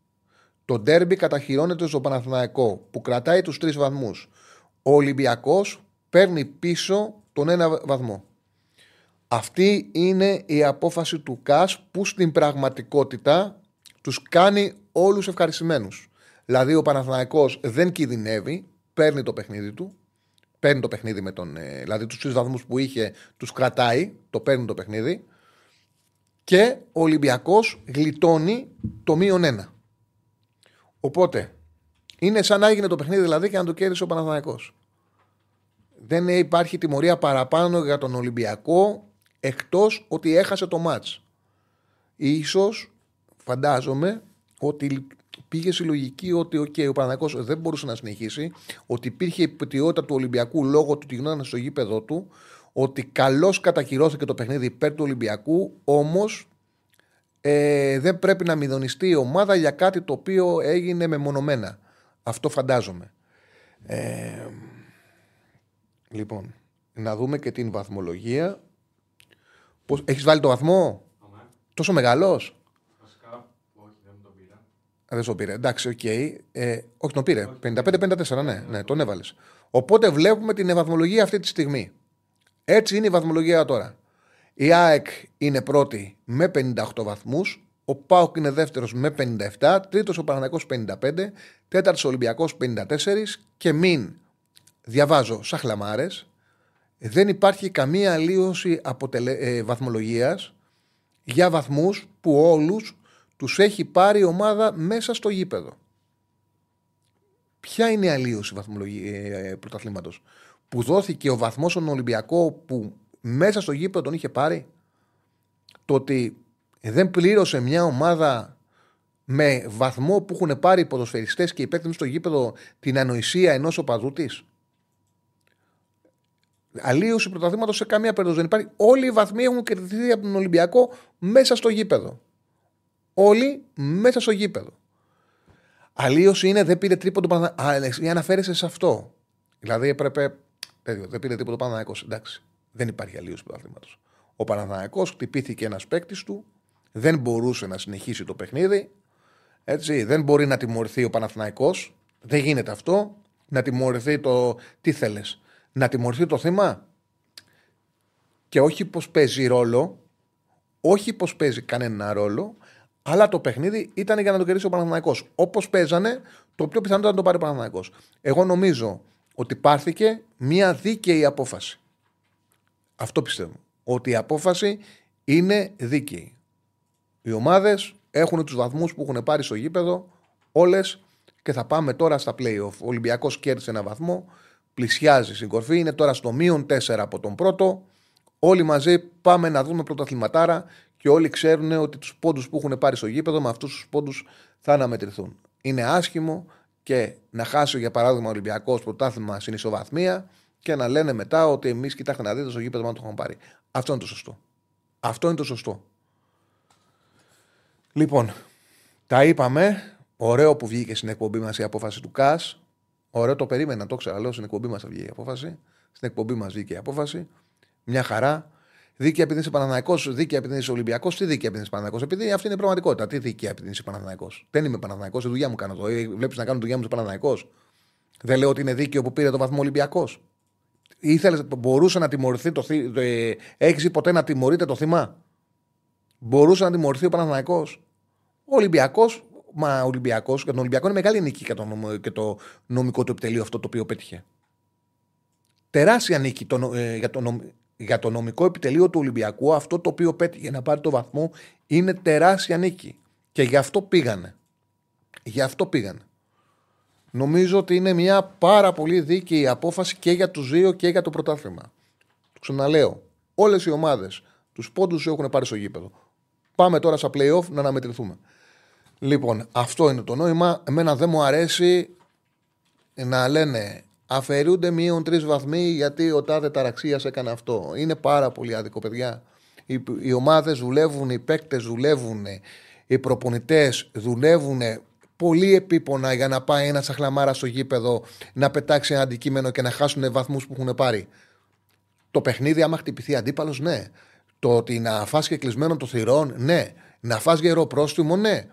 Το ντέρμπι καταχειρώνεται στο Παναθηναϊκό που κρατάει τους τρεις βαθμούς. Ο Ολυμπιακός παίρνει πίσω τον ένα βαθμό. Αυτή είναι η απόφαση του ΚΑΣ που στην πραγματικότητα τους κάνει όλους ευχαριστημένους. Δηλαδή ο Παναθηναϊκός δεν κινδυνεύει, παίρνει το παιχνίδι του, παίρνει το παιχνίδι με τον... Ε, δηλαδή τους τρεις βαθμούς που είχε τους κρατάει, το παίρνει το παιχνίδι και ο Ολυμπιακός γλιτώνει το μείον ένα. Οπότε, είναι σαν να έγινε το παιχνίδι δηλαδή και να το κέρδισε ο Παναθηναϊκός. Δεν υπάρχει τιμωρία παραπάνω για τον Ολυμπιακό εκτός ότι έχασε το μάτς. Ίσως, φαντάζομαι, ότι πήγε στη λογική ότι okay, ο Παναθηναϊκός δεν μπορούσε να συνεχίσει, ότι υπήρχε η ποιότητα του Ολυμπιακού λόγω του ότι γινόταν στο γήπεδο του, ότι καλώς κατακυρώθηκε το παιχνίδι υπέρ του Ολυμπιακού, όμως ε, δεν πρέπει να μηδονιστεί η ομάδα για κάτι το οποίο έγινε μεμονωμένα. Αυτό φαντάζομαι. Ε, λοιπόν, να δούμε και την βαθμολογία. Πώς, έχεις βάλει το βαθμό; Τόσο μεγάλος; Βασικά, όχι, δεν τον πήρα. Δεν το πήρε. Εντάξει, OK. Okay. Ε, όχι, τον πήρε. 55-54, ναι, ναι, τον έβαλες. Οπότε βλέπουμε την βαθμολογία αυτή τη στιγμή. Έτσι είναι η βαθμολογία τώρα. Η ΑΕΚ είναι πρώτη με 58 βαθμούς. Ο ΠΑΟΚ είναι δεύτερος με 57. Τρίτος ο Παναθηναϊκός 55. Τέταρτος ο Ολυμπιακός 54. Και μην διαβάζω σαν χλαμάρε. Δεν υπάρχει καμία αλλοίωση αποτελε... ε, βαθμολογίας για βαθμούς που όλους τους έχει πάρει η ομάδα μέσα στο γήπεδο. Ποια είναι η αλλίωση βαθμολογία ε, πρωταθλήματος; Που δόθηκε ο βαθμός στον Ολυμπιακό που μέσα στο γήπεδο τον είχε πάρει. Το ότι δεν πλήρωσε μια ομάδα με βαθμό που έχουν πάρει οι ποδοσφαιριστές και οι παίκτες στο γήπεδο την ανοησία ενός οπαδού τη. Αλλίωση πρωταθλήματος σε καμία περίπτωση δεν υπάρχει. Όλοι οι βαθμοί έχουν κερδιθεί από τον Ολυμπιακό μέσα στο γήπεδο. Όλοι μέσα στο γήπεδο. Αλλίωση είναι δεν πήρε τρίποντο πάνω. Αναφέρεσαι σε αυτό. Δηλαδή έπρεπε. δεν πήρε τρίποντο πάνω Εντάξει. Δεν υπάρχει αλλίωση πρωταθλήματος. Ο Παναθανιακό χτυπήθηκε ένας παίκτης του, δεν μπορούσε να συνεχίσει το παιχνίδι. Έτσι, δεν μπορεί να τιμωρηθεί ο Παναθηναϊκός. Δεν γίνεται αυτό. Να τιμωρηθεί το. Τι θέλεις, Να τιμωρηθεί το θύμα; Και όχι πως παίζει ρόλο, όχι πως παίζει κανένα ρόλο, αλλά το παιχνίδι ήταν για να το κερδίσει ο Παναθηναϊκός. Όπως παίζανε, το πιο πιθανό ήταν να το πάρει ο Παναθηναϊκός. Εγώ νομίζω ότι πάρθηκε μια δίκαιη απόφαση. Αυτό πιστεύω. Ότι η απόφαση είναι δίκαιη. Οι ομάδες έχουν τους βαθμούς που έχουν πάρει στο γήπεδο, όλες και θα πάμε τώρα στα playoff. Ο Ολυμπιακός κέρδισε ένα βαθμό, πλησιάζει στην κορφή, είναι τώρα στο μείον 4 από τον πρώτο. Όλοι μαζί πάμε να δούμε πρωταθληματάρα και όλοι ξέρουν ότι τους πόντους που έχουν πάρει στο γήπεδο με αυτούς τους πόντους θα αναμετρηθούν. Είναι άσχημο και να χάσει για παράδειγμα ο Ολυμπιακός πρωτάθλημα στην ισοβαθμία και να λένε μετά ότι εμείς κοιτάξτε να δείτε στο γήπεδο μα το έχουμε πάρει. Αυτό είναι το σωστό. Αυτό είναι το σωστό. Λοιπόν, τα είπαμε. Ωραίο που βγήκε στην εκπομπή μας η απόφαση του ΚΑΣ. Ωραίο το περίμενα, το ξέρω. Λέω στην εκπομπή μας θα βγει η απόφαση. Στην εκπομπή μας βγήκε η απόφαση. Μια χαρά. Δίκαια επειδή είσαι Παναναναϊκό, δίκαια επειδή είσαι Ολυμπιακός. Τι δίκαια επειδή είσαι Παναναναϊκό. Επειδή αυτή είναι η πραγματικότητα. Τι δίκαια επειδή είσαι Παναναναϊκό. Δεν είμαι Παναναναϊκό, τη δουλειά μου κάνω το. Βλέπεις να κάνω δουλειά μου σε Παναναναϊκό. Δεν λέω ότι είναι δίκαιο που πήρε το βαθμό Ολυμπιακός. Ήθελες, μπορούσε να τιμωρηθεί το θύμα. Ε, Έχεις ποτέ να τιμωρείται το θύμα; Μπορούσε να τιμωρηθεί ο Παναναναϊκό. Ο Ολυμπιακός, μα Ολυμπιακός, για τον Ολυμπιακό είναι μεγάλη νίκη και το, και το νομικό του επιτελείο αυτό το οποίο πέτυχε. Τεράστια νίκη το, ε, για, το, για το νομικό επιτελείο του Ολυμπιακού, αυτό το οποίο πέτυχε να πάρει το βαθμό, είναι τεράστια νίκη. Και γι' αυτό πήγανε. Γι' αυτό πήγανε. Νομίζω ότι είναι μια πάρα πολύ δίκαιη απόφαση και για τους δύο και για το πρωτάθλημα. Το ξαναλέω. Όλες οι ομάδες τους πόντους έχουν πάρει στο γήπεδο. Πάμε τώρα στα playoff να αναμετρηθούμε. Λοιπόν, αυτό είναι το νόημα. Εμένα δεν μου αρέσει να λένε αφαιρούνται μείον τρεις βαθμοί γιατί ο τάδε ταραξίας έκανε αυτό. Είναι πάρα πολύ άδικο, παιδιά. Οι, οι ομάδες δουλεύουν, οι παίκτες δουλεύουν, οι προπονητές δουλεύουν πολύ επίπονα για να πάει ένας σαχλαμάρα στο γήπεδο να πετάξει ένα αντικείμενο και να χάσουν βαθμούς που έχουν πάρει. Το παιχνίδι, άμα χτυπηθεί αντίπαλος, ναι. Το ότι να φας και κλεισμένο το θυρών, ναι. Να φας γερό πρόστιμο, ναι.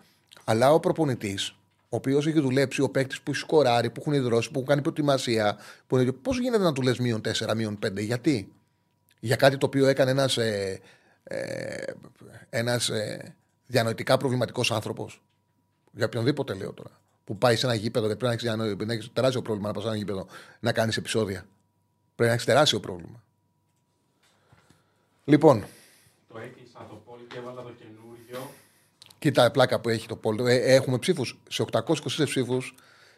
Αλλά ο προπονητής, ο οποίος έχει δουλέψει, ο παίκτης που έχει σκοράρει, που έχουν ιδρώσει, που έχουν κάνει προετοιμασία, πώς γίνεται να του λες μείον 4, μείον 5, γιατί; Για κάτι το οποίο έκανε ένας ε, ε, ένας, ε, διανοητικά προβληματικός άνθρωπος. Για οποιονδήποτε λέω τώρα. Που πάει σε ένα γήπεδο και πρέπει να έχεις τεράστιο πρόβλημα να πας σε ένα γήπεδο να κάνεις επεισόδια. Πρέπει να έχεις τεράστιο πρόβλημα. Λοιπόν. Το έκλεισα το πόλι και έβαλα το καινούριο. Κοίτα, πλάκα που έχει το πόλι. Ε, έχουμε ψήφους. Σε 824 ψήφους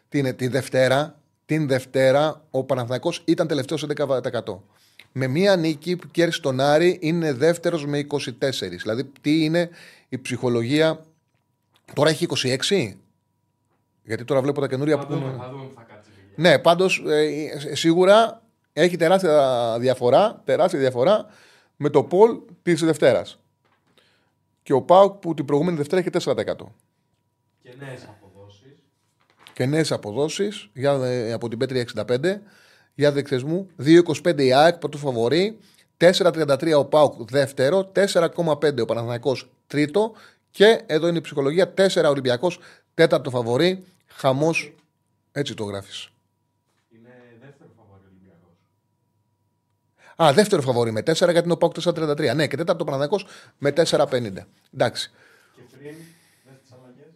την, την Δευτέρα, την Δευτέρα ο Παναθηναϊκός ήταν τελευταίος σε 10%. Με μία νίκη που κέρδισε τον Άρη είναι δεύτερος με 24. Δηλαδή, τι είναι η ψυχολογία Τώρα έχει 26. Γιατί τώρα βλέπω τα καινούρια Θα που. δούμε, θα δούμε που θα κάτσει. παιδιά. Ναι, πάντως σίγουρα έχει τεράστια διαφορά, τεράστια διαφορά με το Πολ της Δευτέρας. Και ο Πάουκ που την προηγούμενη Δευτέρα είχε 4%. Και νέες αποδόσεις. Και νέες αποδόσεις από την Πέτρια 65. Για δεξιέ μου. 2,25 η ΑΕΚ πρώτο φαβορή. 4,33 ο Πάουκ δεύτερο. 4,5 ο Παναθηναϊκός τρίτο. Και εδώ είναι η ψυχολογία. 4 Ολυμπιακός, τέταρτο φαβορή. Χαμός. Έτσι το γράφεις. Είναι δεύτερο φαβορή Ολυμπιακός. Α, δεύτερο φαβορή με 4 γιατί είναι ο Πάουκ 4,33. Ναι, και τέταρτο Παναθηναϊκός με 4,50. Εντάξει. Και πριν, δε τις αλλαγές.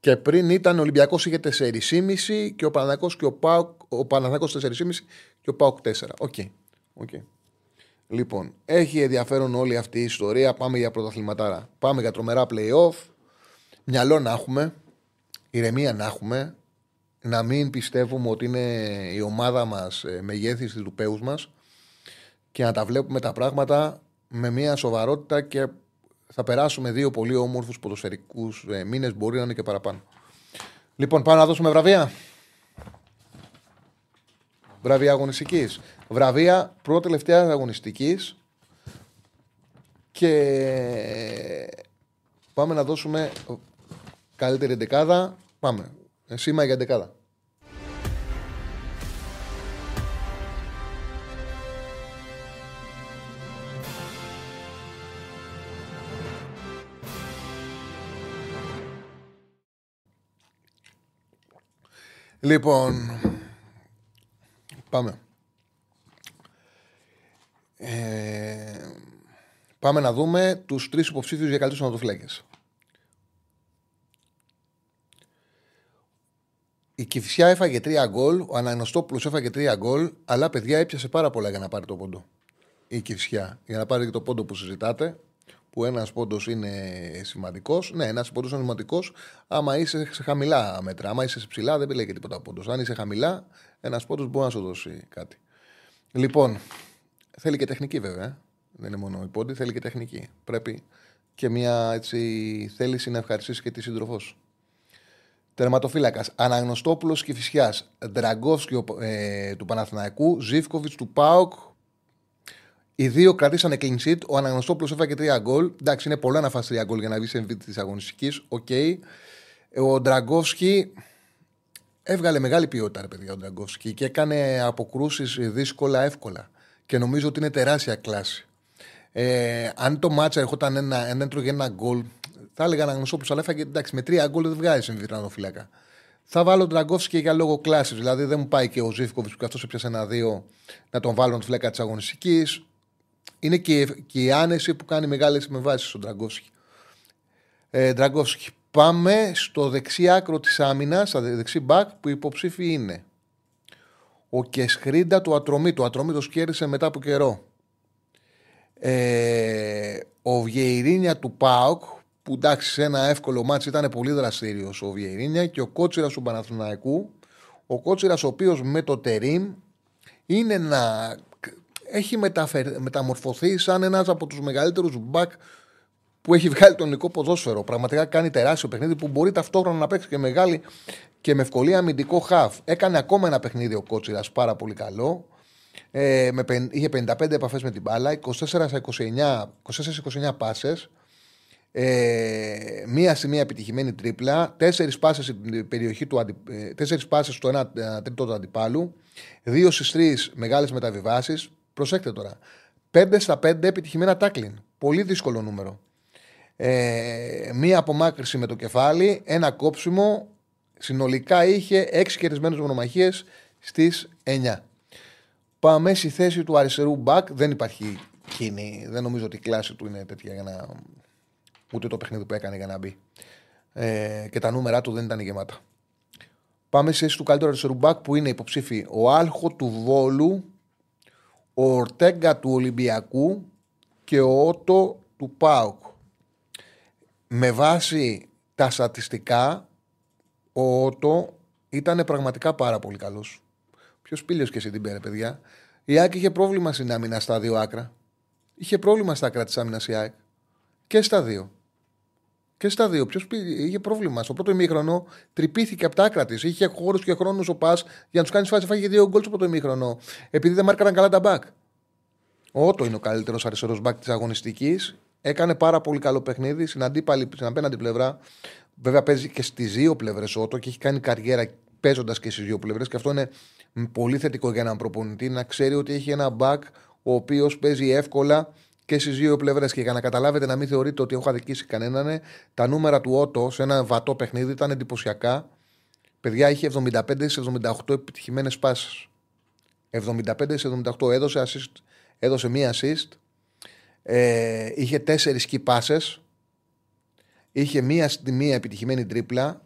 Και πριν ήταν ο Ολυμπιακός είχε 4,5 και ο Παναθηναϊκός και ο Πάουκ. Ο Παναθηναϊκός 4,5 και ο ΠΑΟΚ 4. OK. OK. Λοιπόν, έχει ενδιαφέρον όλη αυτή η ιστορία. Πάμε για πρωταθληματάρα. Πάμε για τρομερά playoff. Μυαλό να έχουμε. Ηρεμία να έχουμε. Να μην πιστεύουμε ότι είναι η ομάδα μας μεγέθυνση του πέους μας και να τα βλέπουμε τα πράγματα με μια σοβαρότητα και θα περάσουμε δύο πολύ όμορφους ποδοσφαιρικούς μήνες. Μπορεί να είναι και παραπάνω. Λοιπόν, πάμε να δώσουμε βραβεία. Βραβεία αγωνιστικής. Βραβεία πρώτη τελευταία αγωνιστικής. Και πάμε να δώσουμε καλύτερη δεκάδα. Πάμε. Σήμα για δεκάδα. Λοιπόν, πάμε. Ε, πάμε να δούμε τους τρεις υποψήφιους για καλύτερους ονατοφυλάκες. Η Κυφσιά έφαγε τρία γκολ, ο Αναγνωστόπουλο έφαγε τρία γκολ, αλλά παιδιά έπιασε πάρα πολλά για να πάρει το πόντο. Η Κυφσιά. Για να πάρει και το πόντο που συζητάτε, που ένας πόντος είναι σημαντικός. Ναι, ένας πόντος είναι σημαντικός άμα είσαι σε χαμηλά μέτρα. Άμα είσαι σε ψηλά, δεν λέει και τίποτα πόντος. Αν είσαι χαμηλά, ένας πόντος μπορεί να σου δώσει κάτι. Λοιπόν, θέλει και τεχνική βέβαια. ε. Δεν είναι μόνο οι πόντοι, θέλει και τεχνική. Πρέπει και μια έτσι, θέληση να ευχαριστήσει και τη σύντροφός σου. Τερματοφύλακας. Αναγνωστόπουλος και Φυσιάς. Δραγκόφσκι ε, του Παναθηναϊκού. Ζήφκοβιτς του ΠΑΟΚ. Οι δύο κρατήσανε clean sheet. Ο Αναγνωστόπουλος έφαγε τρία γκολ. Εντάξει, είναι πολλά να φας τρία γκολ για να βγεις σε MVP της αγωνιστικής. OK. Okay. Ο Ντραγκόφσκι έβγαλε μεγάλη ποιότητα, ρε παιδιά, ο Ντραγκόφσκι και έκανε αποκρούσεις δύσκολα, εύκολα. Και νομίζω ότι είναι τεράστια κλάση. Ε, αν το μάτσα ερχόταν ένα, αν έτρωγε ένα γκολ, θα έλεγα να γνωσόπου, αλλά έφαγε εντάξει, με τρία γκολ δεν βγάζει σε φυλάκα. Θα βάλω τον Τραγκόφσκι για λόγο κλάσης. Δηλαδή δεν μου πάει και ο Ζήφκοβιτς που αυτό έπιασε ένα-δύο να τον βάλω τη φλέκα της αγωνιστικής. Είναι και, και η άνεση που κάνει μεγάλες μεβάσει στον Τραγκόφσκι. Ε, Πάμε στο δεξί άκρο της άμυνας, στο δεξί μπακ που υποψήφι είναι. Ο Κεσχρίντα του Ατρομήτου. Ο Ατρομήτος κέρδισε μετά από καιρό. Ε, ο Βιεϊρίνια του Πάοκ που εντάξει σε ένα εύκολο μάτσο ήταν πολύ δραστήριος ο Βιερίνια και ο Κότσιρας του Παναθηναϊκού. Ο Κότσιρας, ο οποίος με το Τερίμ είναι να. έχει μεταφερ... μεταμορφωθεί σαν ένας από τους μεγαλύτερους μπακ που έχει βγάλει τον ελληνικό ποδόσφαιρο. Πραγματικά κάνει τεράστιο παιχνίδι που μπορεί ταυτόχρονα να παίξει και μεγάλη και με ευκολία αμυντικό χαφ. Έκανε ακόμα ένα παιχνίδι ο Κότσιρας πάρα πολύ καλό. Ε, με, είχε 55 επαφές με την μπάλα, 24-29 πάσες. Ε, μία σημεία επιτυχημένη τρίπλα, τέσσερις πάσες στην περιοχή του αντι... Ε, τέσσερις πάσες στο ένα τρίτο του αντιπάλου, δύο στις τρεις μεγάλες μεταβιβάσεις. Προσέξτε τώρα. Πέντε στα πέντε επιτυχημένα τάκλιν. Πολύ δύσκολο νούμερο. Ε, μία απομάκρυση με το κεφάλι, ένα κόψιμο. Συνολικά είχε έξι κερδισμένες μονομαχίες στις 9. Πάμε στη θέση του αριστερού μπακ. Δεν υπάρχει κίνη. Δεν νομίζω ότι η κλάση του είναι τέτοια για να ούτε το παιχνίδι που έκανε για να μπει. Ε, και τα νούμερα του δεν ήταν γεμάτα. Πάμε σε του καλύτερου αριστερού μπακ που είναι υποψήφι ο Άλχο του Βόλου, ο Ορτέγκα του Ολυμπιακού και ο Ότο του Πάουκ. Με βάση τα στατιστικά, ο Ότο ήταν πραγματικά πάρα πολύ καλός. Ποιος πήλιος και εσύ την πέρα, παιδιά. Η Άκη είχε πρόβλημα στην άμυνα στα δύο άκρα. Είχε πρόβλημα στα άκρα της άμυνας η Άκη. Και στα δύο. Και στα δύο. Ποιος είχε πρόβλημα. Στο πρώτο ημίχρονο τρυπήθηκε από τα άκρα της. Είχε χώρους και χρόνους ο Πας για να τους κάνει φάση. Φάγε δύο γκολ στο πρώτο ημίχρονο. Επειδή δεν μάρκαραν καλά τα μπακ. Ο Ότο είναι ο καλύτερος αριστερός μπακ της αγωνιστικής. Έκανε πάρα πολύ καλό παιχνίδι στην, αντίπαλη, στην απέναντι πλευρά. Βέβαια παίζει και στις δύο πλευρές Ότο και έχει κάνει καριέρα παίζοντας και στις δύο πλευρές. Και αυτό είναι πολύ θετικό για έναν προπονητή να ξέρει ότι έχει ένα μπακ ο οποίος παίζει εύκολα και στις δύο πλευρές. Και για να καταλάβετε, να μην θεωρείτε ότι έχω αδικήσει κανέναν, τα νούμερα του Ότο σε ένα βατό παιχνίδι ήταν εντυπωσιακά. Παιδιά είχε 75 σε 78 επιτυχημένες πάσει. 75 σε 78 έδωσε, assist, έδωσε μία assist. Ε, είχε τέσσερις key passes. Είχε μία στη μία επιτυχημένη τρίπλα.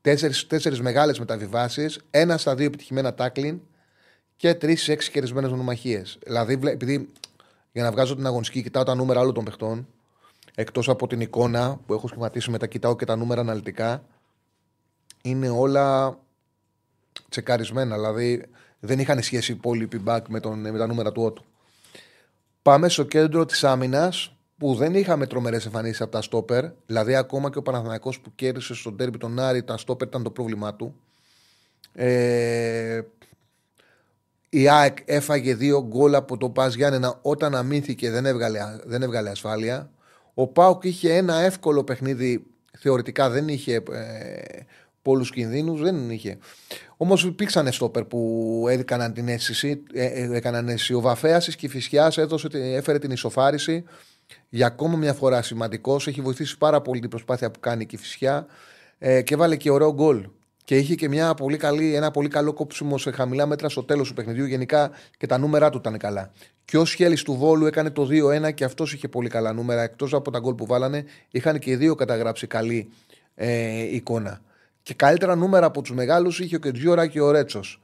Τέσσερις, τέσσερις μεγάλες μεταβιβάσεις. Ένα στα δύο επιτυχημένα tackling. Και τρεις έξι κερδισμένες μονομαχίες. Δηλαδή, επειδή για να βγάζω την αγωνιστική, κοιτάω τα νούμερα όλων των παιχτών. Εκτός από την εικόνα που έχω σχηματίσει μετά, κοιτάω και τα νούμερα αναλυτικά. Είναι όλα τσεκαρισμένα. Δηλαδή δεν είχαν σχέση οι υπόλοιποι back με, τον, με τα νούμερα του Ότου. Πάμε στο κέντρο της άμυνας που δεν είχαμε τρομερές εμφανίσεις από τα στόπερ. Δηλαδή, ακόμα και ο Παναθηναϊκός που κέρδισε στον τέρμι τον Άρη, τα στόπερ ήταν το πρόβλημά του. Ε, η ΑΕΚ έφαγε δύο γκολ από το Πας Γιάννενα όταν αμύθηκε δεν έβγαλε, δεν έβγαλε ασφάλεια. Ο Πάουκ είχε ένα εύκολο παιχνίδι, θεωρητικά δεν είχε ε, πολλούς κινδύνους, δεν είχε. Όμως υπήρξαν στόπερ που έκαναν την αίσθηση. Ε, ε, έκαναν αίσθηση. Ο Βαφέα τη Κυφυσιά έφερε την ισοφάριση. Για ακόμα μια φορά σημαντικός. Έχει βοηθήσει πάρα πολύ την προσπάθεια που κάνει η Κυφυσιά ε, και βάλε και ωραίο γκολ και είχε και μια πολύ καλή, ένα πολύ καλό κόψιμο σε χαμηλά μέτρα στο τέλος του παιχνιδιού. Γενικά και τα νούμερά του ήταν καλά. Και ο Σχέλη του Βόλου έκανε το 2-1 και αυτός είχε πολύ καλά νούμερα. Εκτός από τα γκολ που βάλανε, είχαν και οι δύο καταγράψει καλή ε, εικόνα. Και καλύτερα νούμερα από τους μεγάλους είχε ο Κεντζιόρα και ο Ρέτσος.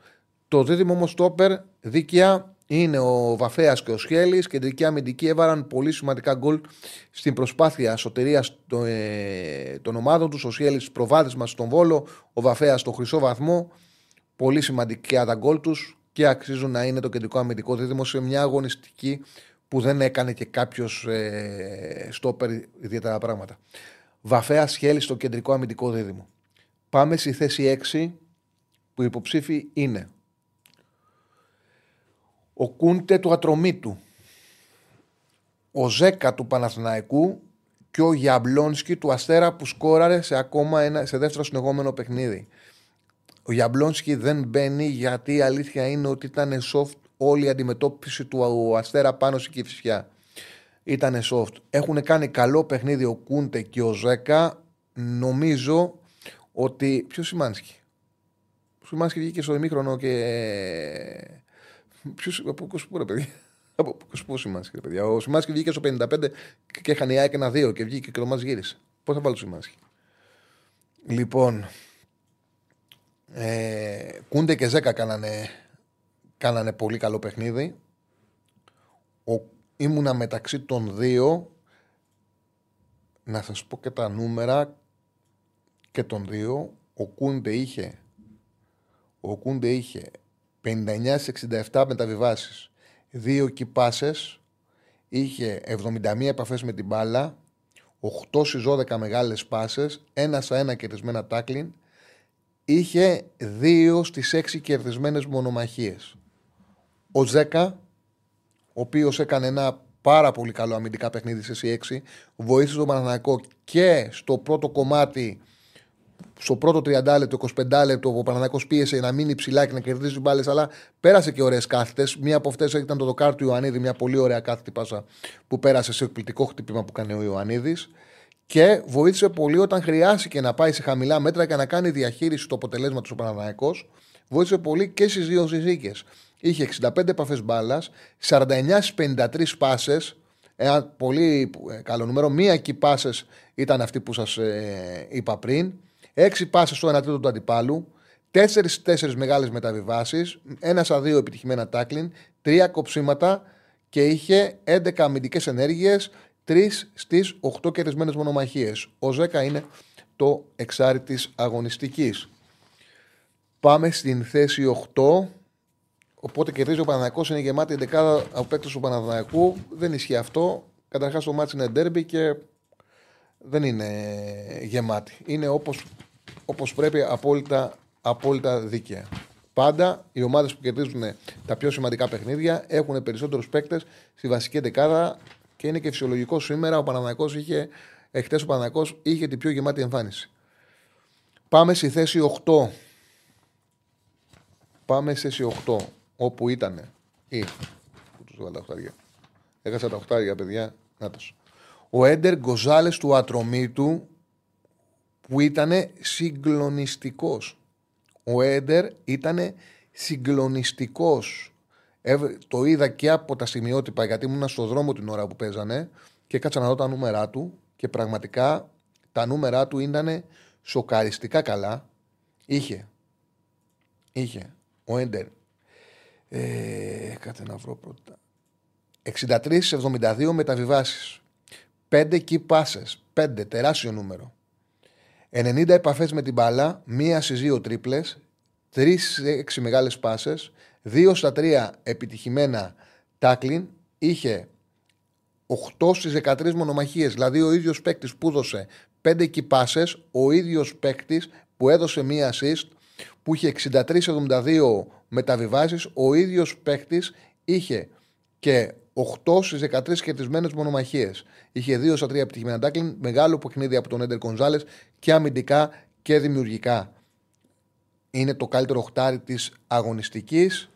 Το δίδυμο όμως Τόπερ δίκαια είναι ο Βαφέας και ο Σχέλη. Κεντρική αμυντική έβαλαν πολύ σημαντικά γκολ στην προσπάθεια σωτηρίας ε, των ομάδων τους. Ο Σχέλη προβάδισμα στον Βόλο, ο Βαφέας στο χρυσό βαθμό. Πολύ σημαντικά τα γκολ τους και αξίζουν να είναι το κεντρικό αμυντικό δίδυμο σε μια αγωνιστική που δεν έκανε και κάποιος ε, στόπερ ιδιαίτερα πράγματα. Βαφέας Σχέλη στο κεντρικό αμυντικό δίδυμο. Πάμε στη θέση 6 που οι υποψήφοι είναι ο Κούντε του Ατρομήτου, ο Ζέκα του Παναθηναϊκού και ο Γιαμπλόνσκι του Αστέρα που σκόραρε σε ακόμα ένα, σε δεύτερο συνεχόμενο παιχνίδι. Ο Γιαμπλόνσκι δεν μπαίνει γιατί η αλήθεια είναι ότι ήταν soft όλη η αντιμετώπιση του Αστέρα πάνω στην Κυφσιά. Ήταν soft. Έχουν κάνει καλό παιχνίδι ο Κούντε και ο Ζέκα. Νομίζω ότι. Ποιος Σιμάνσκι; Ο Σιμάνσκι βγήκε στο ημίχρονο και. Ποιος. Από πού ρε παιδί. Από πού Σιμάνσκι, ρε παιδιά; Ο Σιμάνσκι βγήκε στο 55 και είχαν η ΑΕΚ ένα 2 και βγήκε και το μα γύρισε. Πώς θα βάλω το Σιμάνσκι; Λοιπόν. Ε, Κούντε και Ζέκα κάνανε, κάνανε πολύ καλό παιχνίδι. Ο, ήμουνα μεταξύ των δύο. Να σας πω και τα νούμερα και των δύο. Ο Κούντε είχε, ο Κούντε είχε 59-67 μεταβιβάσεις. Δύο κυπάσες. Είχε 71 επαφές με την μπάλα. 8 στις 12 μεγάλες πάσες. Ένα στα ένα κερδισμένα τάκλιν είχε δύο στις έξι κερδισμένες μονομαχίες. Ο Ζέκα, ο οποίος έκανε ένα πάρα πολύ καλό αμυντικά παιχνίδι σε C6, βοήθησε τον Παναθηναϊκό και στο πρώτο κομμάτι, στο πρώτο 30 λεπτό, 25 λεπτό, ο Παναθηναϊκός πίεσε να μείνει ψηλά και να κερδίζει μπάλες, αλλά πέρασε και ωραίες κάθετες. Μία από αυτές ήταν το δοκάρ του Ιωαννίδη, μια πολύ ωραία κάθετη πάσα που πέρασε σε εκπληκτικό χτυπήμα που κάνει ο Ιωαννίδης και βοήθησε πολύ όταν χρειάστηκε να πάει σε χαμηλά μέτρα και να κάνει διαχείριση του αποτελέσματος ο Παναναναϊκό. Βοήθησε πολύ και στις δύο συζύγε. Είχε 65 επαφές μπάλας, 49 53 πάσες. Ένα πολύ ε, καλό νούμερο. Μία εκεί πάσες ήταν αυτή που σας ε, είπα πριν. 6 πάσες στο 1 τρίτο του αντιπάλου. 4-4 μεγάλες μεταβιβάσεις. Ένα στα δύο επιτυχημένα τάκλιν. 3 κοψίματα και είχε 11 αμυντικές ενέργειες τρεις στις 8 κερδισμένες μονομαχίες. Ο Ζέκα είναι το εξάρι της αγωνιστικής. Πάμε στην θέση 8. Οπότε κερδίζει ο Παναναναϊκό. Είναι γεμάτη η δεκάδα από παίκτες του Παναναναϊκού. Δεν ισχύει αυτό. Καταρχάς το μάτι είναι ντέρμπι και δεν είναι γεμάτη. Είναι όπως όπως πρέπει απόλυτα, απόλυτα δίκαια. Πάντα οι ομάδες που κερδίζουν τα πιο σημαντικά παιχνίδια έχουν περισσότερους παίκτες στη βασική δεκάδα και είναι και φυσιολογικό σήμερα. Ο Παναναναϊκός είχε, εχθές ο Παναναναϊκός είχε την πιο γεμάτη εμφάνιση. Πάμε στη θέση 8. Πάμε στη θέση 8. Όπου ήταν. Ή. Πού τους βάλα τα οχτάρια. Έχασα τα οχτάρια, παιδιά. Νάτος. Ο Έντερ Γκοζάλες του Ατρωμίτου που ήταν συγκλονιστικός. Ο Έντερ ήταν συγκλονιστικός το είδα και από τα σημειότυπα γιατί ήμουν στο δρόμο την ώρα που παίζανε και κάτσα να δω τα νούμερά του και πραγματικά τα νούμερά του ήταν σοκαριστικά καλά. Είχε. Είχε. Ο Έντερ. Ε, κάτσε να βρω πρώτα. 63-72 μεταβιβάσεις. 5 key passes. 5 τεράστιο νούμερο. 90 επαφές με την μπάλα. Μία στις δύο τρίπλες. 3 6 μεγάλες πάσες. 2 στα 3 επιτυχημένα τάκλιν. Είχε 8 στις 13 μονομαχίες. Δηλαδή ο ίδιος παίκτης που έδωσε 5 κυπάσε, ο ίδιος παίκτης που έδωσε μία assist, που είχε 63-72 μεταβιβάσεις, ο ίδιος παίκτης είχε και 8 στις 13 κερδισμένε μονομαχίες. Είχε 2 στα 3 επιτυχημένα τάκλιν. Μεγάλο παιχνίδι από τον Έντερ Κονζάλες και αμυντικά και δημιουργικά. Είναι το καλύτερο χτάρι της αγωνιστικής.